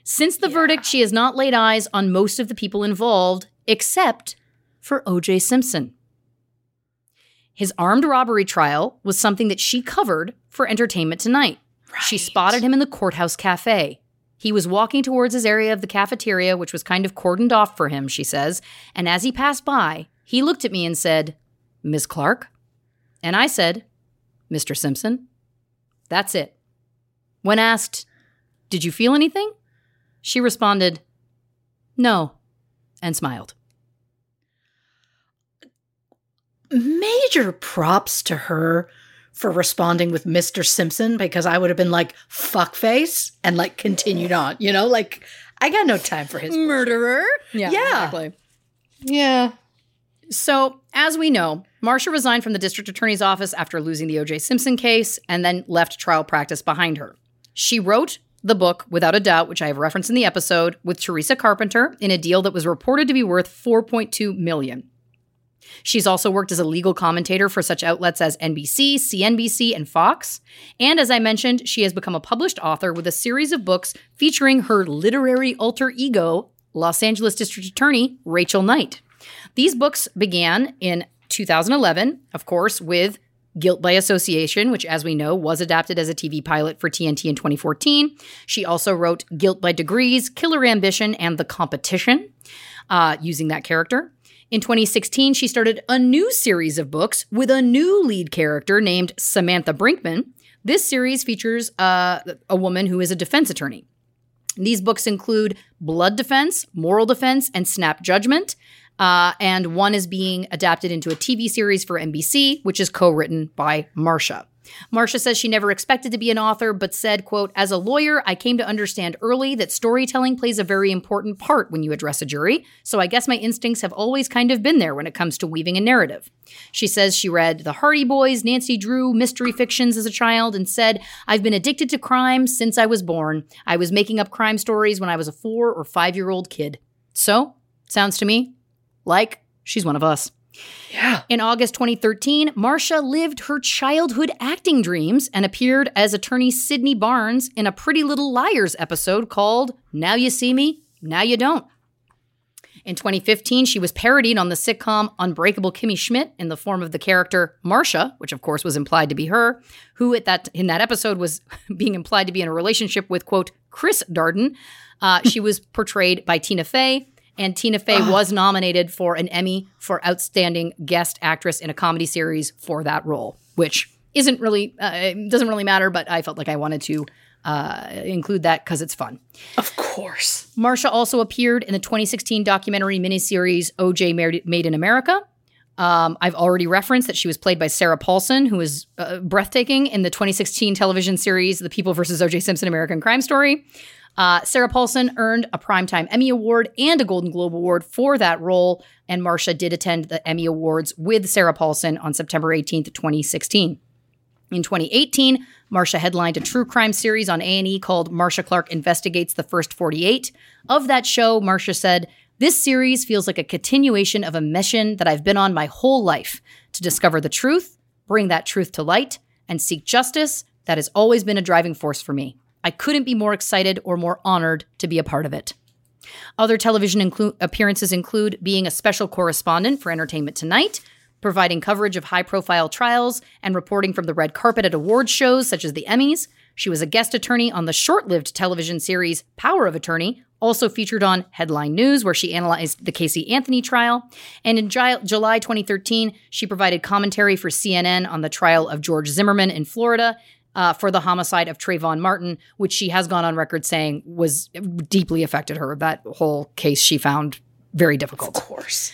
Since the verdict, she has not laid eyes on most of the people involved, except for OJ Simpson. His armed robbery trial was something that she covered for Entertainment Tonight. She spotted him in the courthouse cafe. He was walking towards his area of the cafeteria, which was kind of cordoned off for him, she says. And as he passed by, he looked at me and said, Miss Clark? And I said, Mr. Simpson? That's it. When asked, Did you feel anything? She responded, No, and smiled. Major props to her for responding with Mr. Simpson because I would have been like, fuck face, and like continued on. You know, like, I got no time for his Murderer? Yeah, Yeah. exactly. Yeah. So, as we know, Marcia resigned from the district attorney's office after losing the O.J. Simpson case and then left trial practice behind her. She wrote the book, Without a Doubt, which I have referenced in the episode, with Teresa Carpenter in a deal that was reported to be worth 4.2 million. She's also worked as a legal commentator for such outlets as NBC, CNBC, and Fox. And as I mentioned, she has become a published author with a series of books featuring her literary alter ego, Los Angeles District Attorney Rachel Knight. These books began in 2011, of course, with Guilt by Association, which, as we know, was adapted as a TV pilot for TNT in 2014. She also wrote Guilt by Degrees, Killer Ambition, and The Competition, uh, using that character. In 2016, she started a new series of books with a new lead character named Samantha Brinkman. This series features uh, a woman who is a defense attorney. These books include Blood Defense, Moral Defense, and Snap Judgment. Uh, and one is being adapted into a TV series for NBC, which is co-written by Marcia. Marcia says she never expected to be an author, but said, quote, as a lawyer, I came to understand early that storytelling plays a very important part when you address a jury. So I guess my instincts have always kind of been there when it comes to weaving a narrative. She says she read The Hardy Boys, Nancy Drew, mystery fictions as a child, and said, I've been addicted to crime since I was born. I was making up crime stories when I was a four or five year old kid. So, sounds to me like she's one of us. Yeah. In August 2013, Marcia lived her childhood acting dreams and appeared as attorney Sydney Barnes in a Pretty Little Liars episode called Now You See Me, Now You Don't. In 2015, she was parodied on the sitcom Unbreakable Kimmy Schmidt in the form of the character Marcia, which of course was implied to be her, who at that in that episode was being implied to be in a relationship with quote Chris Darden. Uh, she was portrayed by Tina Fey, and Tina Fey was nominated for an Emmy for Outstanding Guest Actress in a Comedy Series for that role, which isn't really uh, doesn't really matter, but I felt like I wanted to uh, include that because it's fun. Of course. Marcia also appeared in the 2016 documentary miniseries OJ Made Made in America. Um, I've already referenced that she was played by Sarah Paulson, who is uh, breathtaking in the 2016 television series The People versus OJ Simpson American Crime Story. Uh, Sarah Paulson earned a Primetime Emmy Award and a Golden Globe Award for that role, and Marcia did attend the Emmy Awards with Sarah Paulson on September 18th, 2016. In 2018, Marcia headlined a true crime series on A&E called Marcia Clark Investigates the First 48. Of that show, Marcia said, "This series feels like a continuation of a mission that I've been on my whole life to discover the truth, bring that truth to light, and seek justice. That has always been a driving force for me. I couldn't be more excited or more honored to be a part of it." Other television inclu- appearances include being a special correspondent for Entertainment Tonight, providing coverage of high profile trials, and reporting from the red carpet at award shows such as the Emmys. She was a guest attorney on the short lived television series Power of Attorney, also featured on Headline News, where she analyzed the Casey Anthony trial. And in Ju- July 2013, she provided commentary for CNN on the trial of George Zimmerman in Florida. Uh, for the homicide of Trayvon Martin, which she has gone on record saying was deeply affected her. That whole case she found very difficult. Of course.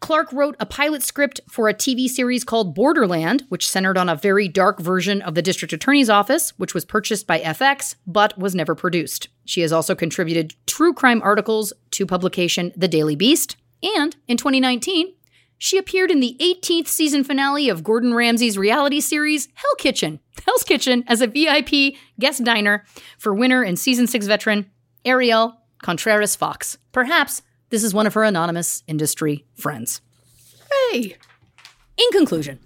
Clark wrote a pilot script for a TV series called Borderland, which centered on a very dark version of the district attorney's office, which was purchased by FX but was never produced. She has also contributed true crime articles to publication The Daily Beast. And in 2019, she appeared in the 18th season finale of Gordon Ramsay's reality series Hell Kitchen. Hell's Kitchen as a VIP guest diner for winner and season 6 veteran Ariel Contreras Fox. Perhaps this is one of her anonymous industry friends. Hey. In conclusion,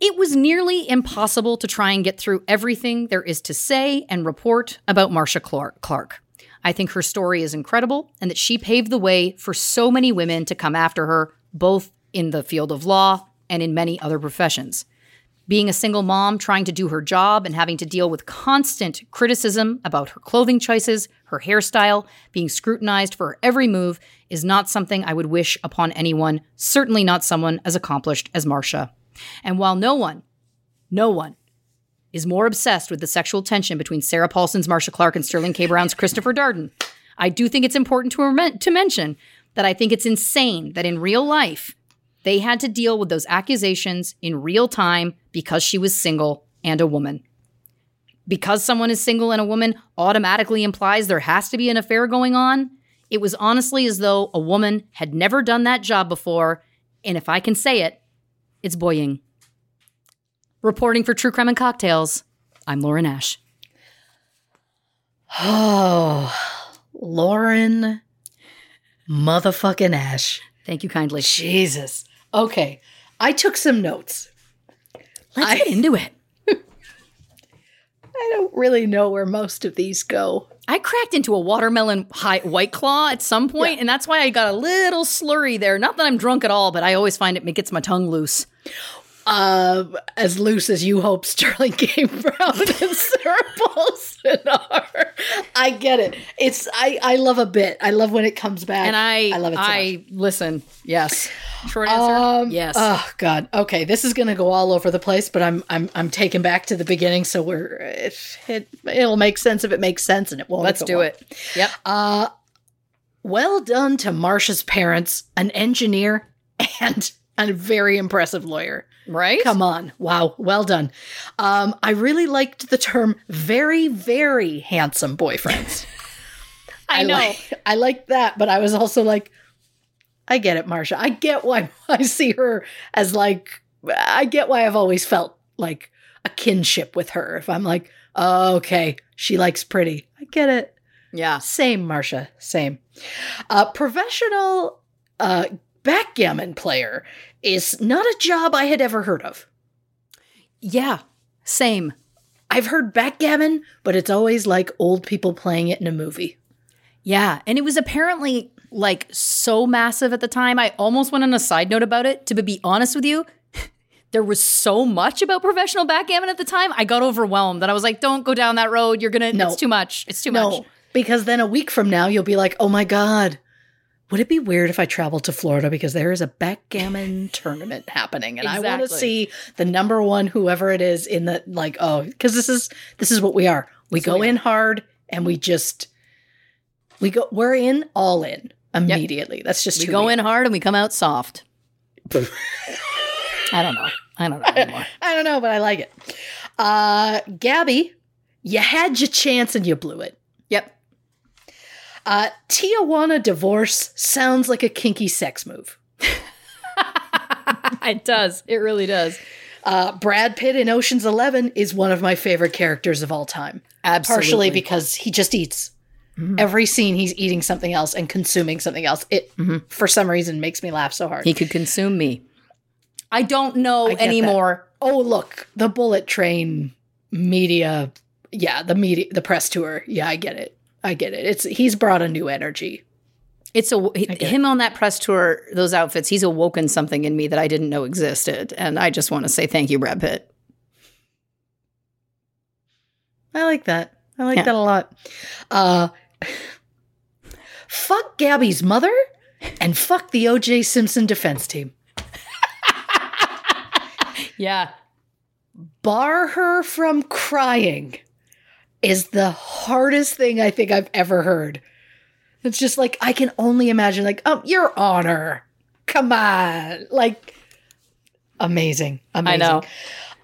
it was nearly impossible to try and get through everything there is to say and report about Marcia Clark. I think her story is incredible and that she paved the way for so many women to come after her, both in the field of law and in many other professions. Being a single mom, trying to do her job, and having to deal with constant criticism about her clothing choices, her hairstyle, being scrutinized for every move is not something I would wish upon anyone, certainly not someone as accomplished as Marcia. And while no one, no one, is more obsessed with the sexual tension between Sarah Paulson's Marcia Clark and Sterling K. Brown's Christopher Darden, I do think it's important to, to mention that I think it's insane that in real life, they had to deal with those accusations in real time because she was single and a woman. Because someone is single and a woman automatically implies there has to be an affair going on. It was honestly as though a woman had never done that job before, and if I can say it, it's boying. Reporting for True Crime and Cocktails, I'm Lauren Ash. Oh, Lauren motherfucking Ash. Thank you kindly. Jesus. Okay. I took some notes. Let's I- get into it. I don't really know where most of these go. I cracked into a watermelon high, white claw at some point, and that's why I got a little slurry there. Not that I'm drunk at all, but I always find it, it gets my tongue loose. Uh, as loose as you hope Sterling K. Brown and Sarah Paulson are. I get it. It's I I love a bit. I love when it comes back. And I, I love it so I much. listen. Yes. Short answer. Um, yes. Oh God. Okay, this is gonna go all over the place, but I'm I'm I'm taking back to the beginning, so we're it, it it'll make sense if it makes sense, and it won't. Let's if do won't. it. Yep. Well done to Marcia's parents, an engineer and a very impressive lawyer. Right. Come on. Wow. Well done. Um, I really liked the term very, very handsome boyfriends. I know. Like, I like that, but I was also like, I get it, Marcia. I get why I see her as like, I get why I've always felt like a kinship with her. If I'm like, oh, okay, she likes pretty. I get it. yeah. Same, Marcia. Same. Uh, professional uh, backgammon player is not a job I had ever heard of. Yeah. Same. I've heard backgammon, but it's always like old people playing it in a movie. Yeah. And it was apparently like so massive at the time. I almost went on a side note about it. To be honest with you, there was so much about professional backgammon at the time. I got overwhelmed. And I was like, don't go down that road. You're going to, No. it's too much. It's too No, much. because then a week from now, you'll be like, oh my God, would it be weird if I traveled to Florida because there is a backgammon tournament happening and I want to see the number one, whoever it is, in the like, oh, because this is this is what we are. We go we in hard and we just we go we're in all in immediately. That's just We go in hard and we come out soft. I don't know. I don't know anymore. I don't know, but I like it. Uh Gabby, you had your chance and you blew it. Uh, Tijuana divorce sounds like a kinky sex move. it does. It really does. Uh, Brad Pitt in Ocean's Eleven is one of my favorite characters of all time. Absolutely. Partially because he just eats. Every scene, he's eating something else and consuming something else. It, for some reason, makes me laugh so hard. He could consume me. I don't know that. anymore. oh, look, the Bullet Train media. Yeah, the media, the press tour. Yeah, I get it. I get it. It's he's brought a new energy. It's a get him on that press tour, those outfits. He's awoken something in me that I didn't know existed, and I just want to say thank you, Brad Pitt. I like that. I like Yeah. that a lot. Uh, fuck Gabby's mother and fuck the OJ Simpson defense team. Yeah, Bar her from crying is the hardest thing I think I've ever heard. It's just like I can only imagine, like, oh, your honor. Come on. Like amazing. Amazing. know.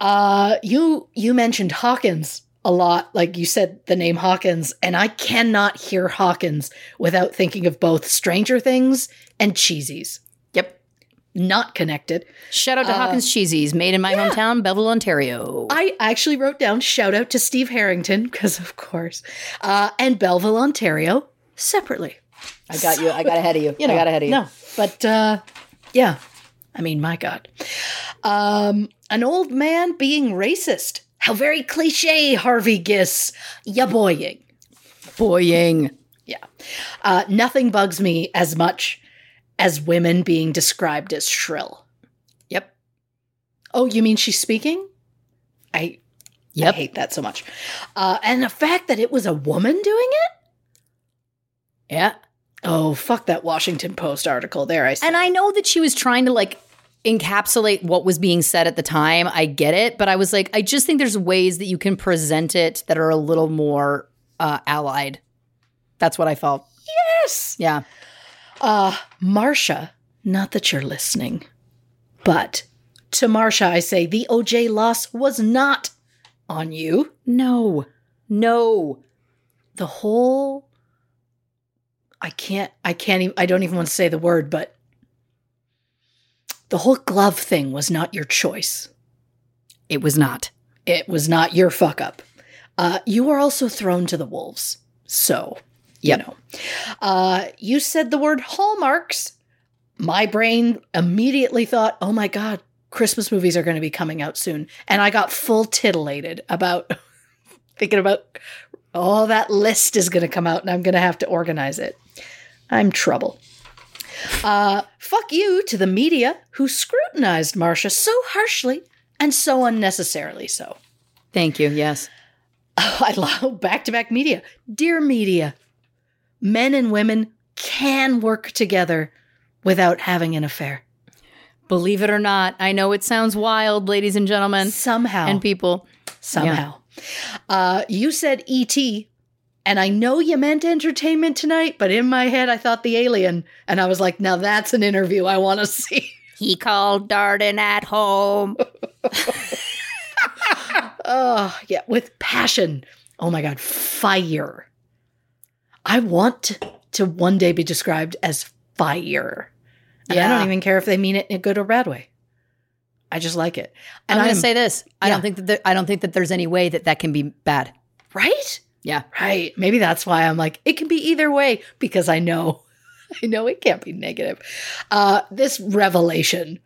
Uh you you mentioned Hawkins a lot. Like you said the name Hawkins, and I cannot hear Hawkins without thinking of both Stranger Things and Cheezies. Not connected. Shout out to Hawkins Cheezies, made in my hometown, Belleville, Ontario. I actually wrote down shout out to Steve Harrington, because of course, uh, and Belleville, Ontario, separately. I got you. I got ahead of you. You know, I got ahead of you. No, but uh, yeah, I mean, my God, um, an old man being racist. How very cliche, Harvey Giss. Ya boying. Boying. Yeah. Uh, nothing bugs me as much as women being described as shrill. Yep. Oh, you mean she's speaking? I, I Yep. hate that so much. Uh, and the fact that it was a woman doing it? Yeah. Oh, fuck that Washington Post article. There I said. And I know that she was trying to like encapsulate what was being said at the time. I get it, but I was like, I just think there's ways that you can present it that are a little more uh, allied. That's what I felt. yes. Yeah. Uh, Marcia, not that you're listening, but to Marcia, I say the OJ loss was not on you. No. No. The whole, I can't, I can't even, I don't even want to say the word, but the whole glove thing was not your choice. It was not. It was not your fuck up. Uh, you were also thrown to the wolves. So, you Yep. know. Uh, you said the word hallmarks. My brain immediately thought, oh my God, Christmas movies are going to be coming out soon. And I got full titillated about thinking about, oh, that list is going to come out and I'm going to have to organize it. I'm trouble. Uh, fuck you to the media who scrutinized Marcia so harshly and so unnecessarily so. Thank you. Yes. I love back to back media. Dear media, men and women can work together without having an affair. Believe it or not, I know it sounds wild, ladies and gentlemen, Somehow. and people. somehow. Uh, you said ET, and I know you meant entertainment tonight, but in my head, I thought the alien. And I was like, now that's an interview I want to see. He called Darden at home. Oh, yeah, with passion. Oh my God, fire. I want to one day be described as fire. And I don't even care if they mean it in a good or bad way. I just like it. And I'm going to say this. I don't think that there, I don't think that there's any way that that can be bad. right? Yeah. Right. Maybe that's why I'm like, it can be either way because I know, I know it can't be negative. Uh, this revelation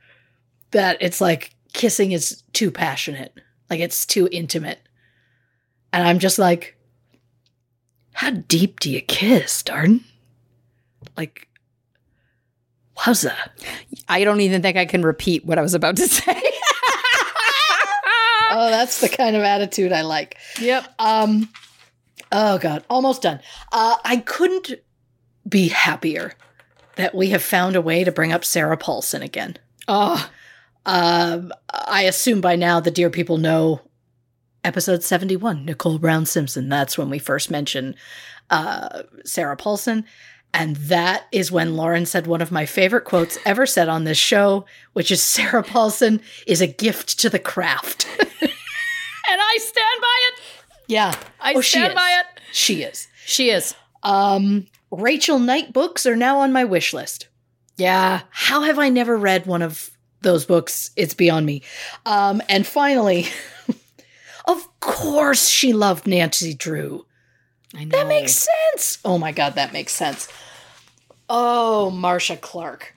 that it's like kissing is too passionate, like it's too intimate. And I'm just like, how deep do you kiss, Darden? Like, wowza. I don't even think I can repeat what I was about to say. Oh, that's the kind of attitude I like. yep. Um, oh god, almost done. Uh, I couldn't be happier that we have found a way to bring up Sarah Paulson again. Oh, Um, I assume by now the dear people know episode 71, Nicole Brown Simpson. That's when we first mentioned uh, Sarah Paulson. And that is when Lauren said one of my favorite quotes ever said on this show, which is Sarah Paulson is a gift to the craft. and I stand by it. yeah. I Oh, stand by it. She is. She is. Um, Rachel Knight books are now on my wish list. Yeah. How have I never read one of those books? It's beyond me. Um, and finally, of course, she loved Nancy Drew. I know. That makes sense. Oh my God, that makes sense. Oh, Marcia Clark.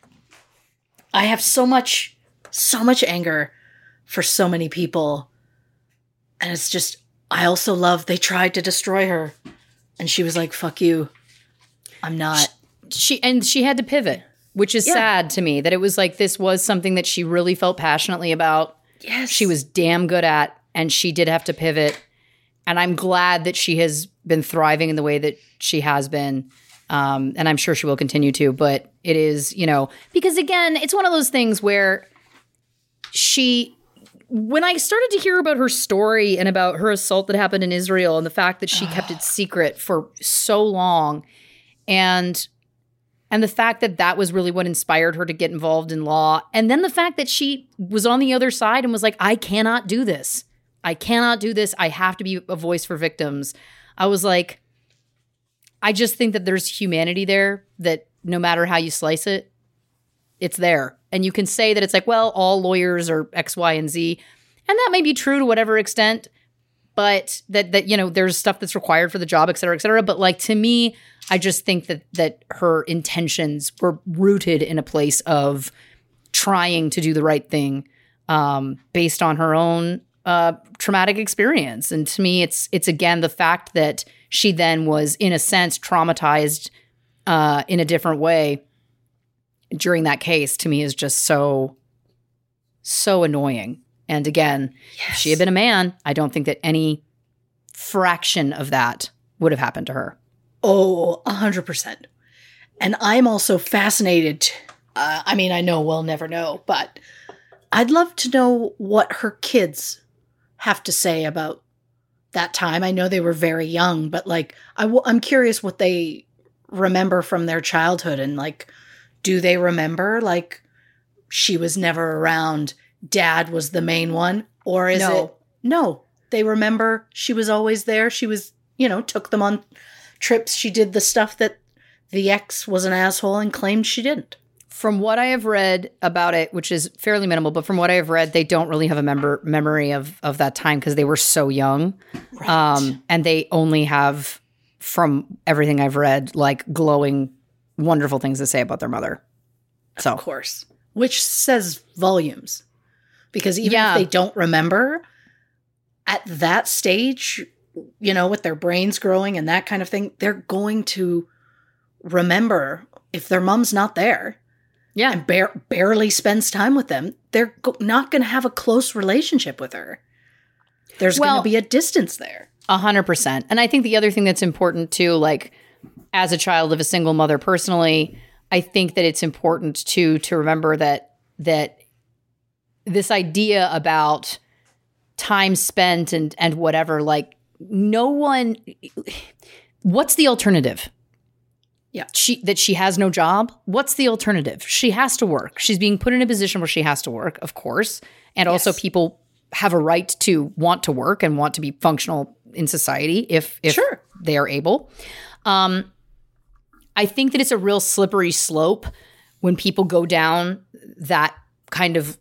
I have so much, so much anger for so many people. And it's just, I also love they tried to destroy her. And she was like, fuck you. I'm not. she and she had to pivot, which is Yeah. sad to me that it was like this was something that she really felt passionately about. Yes. She was damn good at and she did have to pivot. And I'm glad that she has been thriving in the way that she has been. Um, and I'm sure she will continue to, but it is, you know, because again, it's one of those things where she when I started to hear about her story and about her assault that happened in Israel and the fact that she kept it secret for so long and and the fact that that was really what inspired her to get involved in law and then the fact that she was on the other side and was like I cannot do this. I cannot do this. I have to be a voice for victims. I was like I just think that there's humanity there that no matter how you slice it, it's there. And you can say that it's like, well, all lawyers are X, Y, and Z. And that may be true to whatever extent, but that that, you know, there's stuff that's required for the job, et cetera, et cetera. But like to me, I just think that that her intentions were rooted in a place of trying to do the right thing um, based on her own uh, traumatic experience. And to me, it's it's again the fact that she then was, in a sense, traumatized uh, in a different way during that case. To me, is just so so annoying. And again, if she had been a man, I don't think that any fraction of that would have happened to her. Oh, a hundred percent. And I'm also fascinated. Uh, I mean, I know we'll never know, but I'd love to know what her kids have to say about that time. I know they were very young, but like, I w- I'm curious what they remember from their childhood and like, do they remember like she was never around? Dad was the main one, or is No. it no? They remember she was always there. She was, you know, took them on trips. She did the stuff that the ex was an asshole and claimed she didn't. From what I have read about it, which is fairly minimal, but from what I have read, they don't really have a member memory of of that time because they were so young, um, and they only have, from everything I've read, like glowing, wonderful things to say about their mother. So Of course. Which says volumes. Because even Yeah. if they don't remember at that stage, you know, with their brains growing and that kind of thing, they're going to remember if their mom's not there. Yeah. and bar- barely spends time with them, they're go- not going to have a close relationship with her. There's going to be a distance there. A hundred percent. And I think the other thing that's important too, like as a child of a single mother personally, I think that it's important to to remember that that this idea about time spent and and whatever, like no one what's the alternative? Yeah. She that she has no job. What's the alternative? She has to work. She's being put in a position where she has to work, of course. And also people have a right to want to work and want to be functional in society if if Sure. they are able. Um I think that it's a real slippery slope when people go down that kind of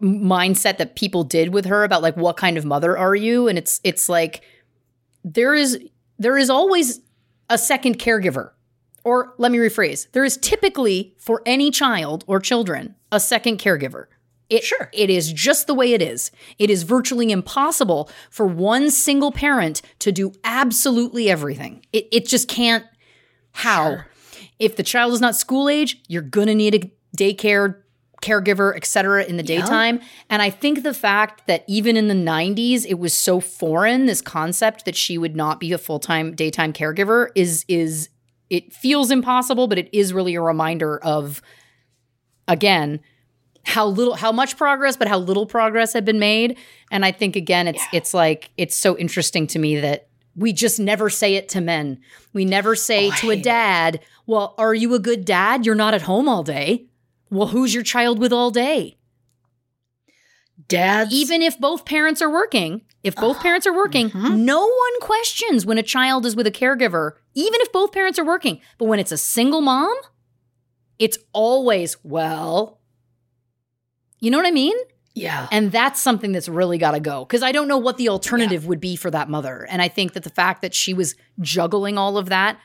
mindset that people did with her about like what kind of mother are you and it's it's like there is there is always a second caregiver or let me rephrase there is typically for any child or children a second caregiver. It, Sure. it is just the way it is. It is virtually impossible for one single parent to do absolutely everything. It, it just can't how? If the child is not school age you're gonna need a daycare caregiver et cetera in the Yeah. daytime. And i think the fact that even in the 90s it was so foreign this concept that she would not be a full-time daytime caregiver is is it feels impossible but it is really a reminder of again how little how much progress but how little progress had been made. And i think again it's it's like it's so interesting to me that we just never say it to men. We never say Oh, to a hate it. dad well are you a good dad? You're not at home all day. Well who's your child with all day? Dads, even if both parents are working if both parents are working mhm. no one questions when a child is with a caregiver even if both parents are working but when it's a single mom it's always well you know what i mean yeah, and that's something that's really got to go because I don't know what the alternative would be for that mother. And I think that the fact that she was juggling all of that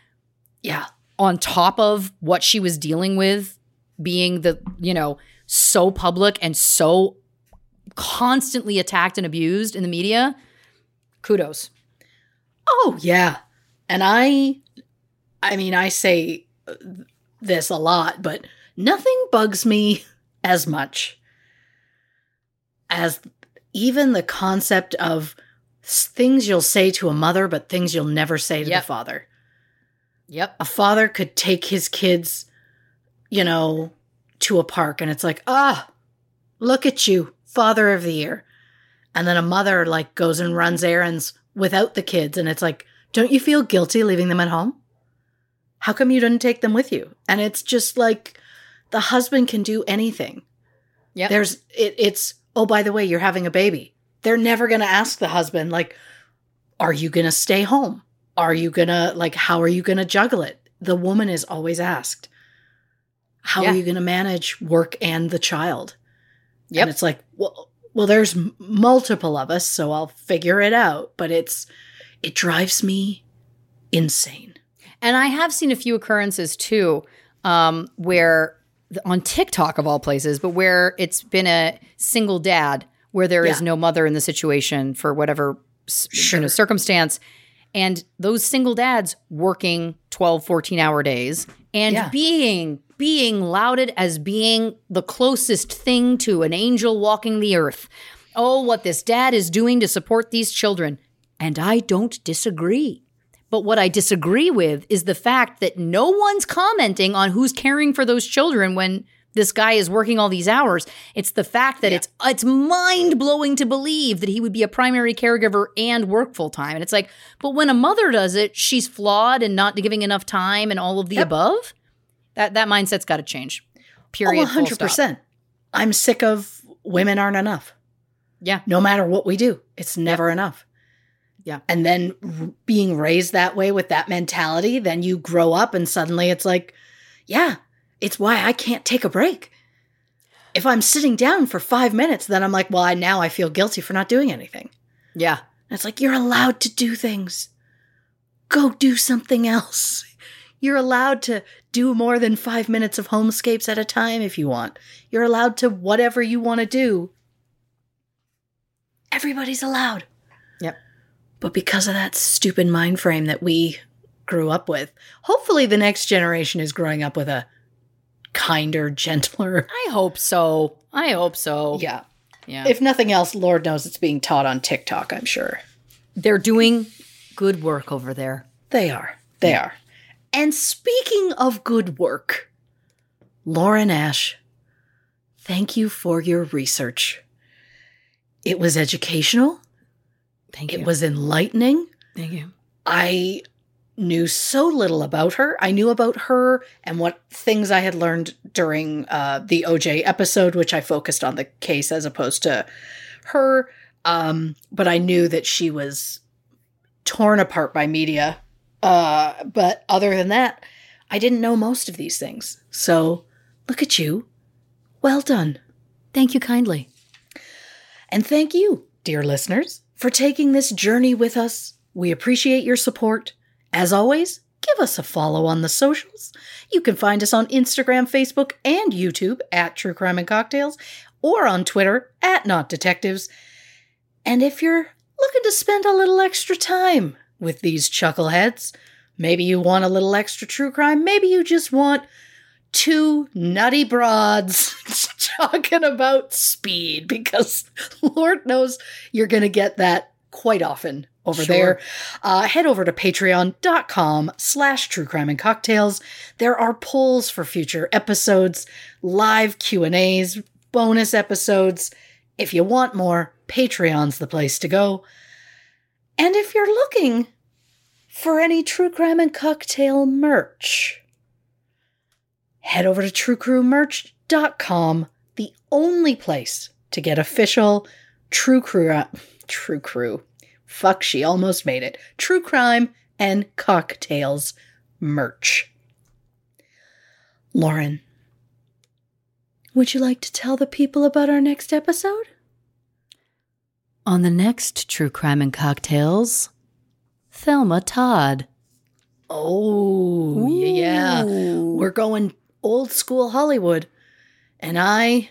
yeah, on top of what she was dealing with being the, you know, so public and so constantly attacked and abused in the media, kudos. Oh, yeah. And I, I mean, I say uh, this a lot, but nothing bugs me as much as even the concept of things you'll say to a mother, but things you'll never say to Yep. the father. Yep. A father could take his kids, you know, to a park and it's like, ah, look at you, father of the year. And then a mother like goes and runs errands without the kids. And it's like, don't you feel guilty leaving them at home? How come you didn't take them with you? And it's just like the husband can do anything. Yeah. There's it, it's oh by the way, you're having a baby. They're never going to ask the husband like are you going to stay home? Are you going to like how are you going to juggle it? The woman is always asked. How Yeah. are you going to manage work and the child? Yep. And it's like, well, well, there's m- multiple of us, so I'll figure it out. But it's, it drives me insane. And I have seen a few occurrences too, um, where on TikTok of all places, but where it's been a single dad where there is Yeah. no mother in the situation for whatever s- you know, circumstance. And those single dads working 12, 14 hour days and Yeah. being being lauded as being the closest thing to an angel walking the earth. Oh, what this dad is doing to support these children. And I don't disagree. But what I disagree with is the fact that no one's commenting on who's caring for those children when this guy is working all these hours. It's the fact that it's it's mind blowing to believe that he would be a primary caregiver and work full time. And it's like, but when a mother does it, she's flawed and not giving enough time and all of the Yep. above. That that mindset's got to change. Period. Oh, full stop. 100%. I'm sick of women aren't enough. Yeah. No matter what we do, it's never enough. Yeah. And then r- being raised that way with that mentality, then you grow up and suddenly it's like, yeah, it's why I can't take a break. If I'm sitting down for five minutes, then I'm like, well, I now I feel guilty for not doing anything. Yeah. And it's like, you're allowed to do things. Go do something else. You're allowed to do more than five minutes of homescapes at a time if you want. You're allowed to whatever you want to do. Everybody's allowed. But because of that stupid mind frame that we grew up with, hopefully the next generation is growing up with a kinder, gentler. I hope so. I hope so. Yeah. Yeah. If nothing else, Lord knows it's being taught on TikTok, I'm sure. They're doing good work over there. They are. They are. And speaking of good work, Lauren Ash, thank you for your research. It was educational, Thank you. it was enlightening. Thank you. I knew so little about her. I knew about her and what things I had learned during uh, the OJ episode, which I focused on the case as opposed to her. Um, but I knew that she was torn apart by media. Uh, but other than that, I didn't know most of these things. So look at you. Well done. Thank you kindly. And thank you, dear listeners, for taking this journey with us. We appreciate your support. As always, give us a follow on the socials. You can find us on Instagram, Facebook, and YouTube at True Crime and Cocktails, or on Twitter at Not Detectives. And if you're looking to spend a little extra time with these chuckleheads, maybe you want a little extra true crime, maybe you just want two nutty broads talking about speed because Lord knows you're going to get that quite often over Sure. there. Uh, head over to patreon.com slash true crime and cocktails. There are polls for future episodes, live Q&As, bonus episodes. If you want more, Patreon's the place to go. And if you're looking for any true crime and cocktail merch, head over to truecrewmerch.com, the only place to get official true crew uh, true crew. Fuck, she almost made it. True crime and cocktails merch. Lauren, would you like to tell the people about our next episode? On the next True Crime and Cocktails, Thelma Todd. Oh, yeah. We're going old school Hollywood. And I,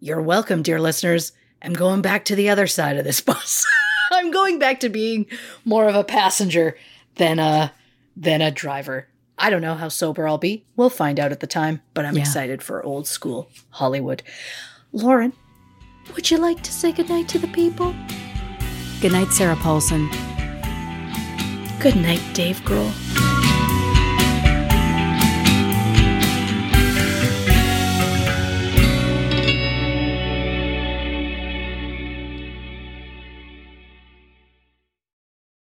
you're welcome, dear listeners, am going back to the other side of this bus. I'm going back to being more of a passenger than a than a driver. I don't know how sober I'll be. We'll find out at the time, but I'm Yeah. excited for old school Hollywood. Lauren, would you like to say goodnight to the people? Good night, Sarah Paulson. Good night, Dave Grohl.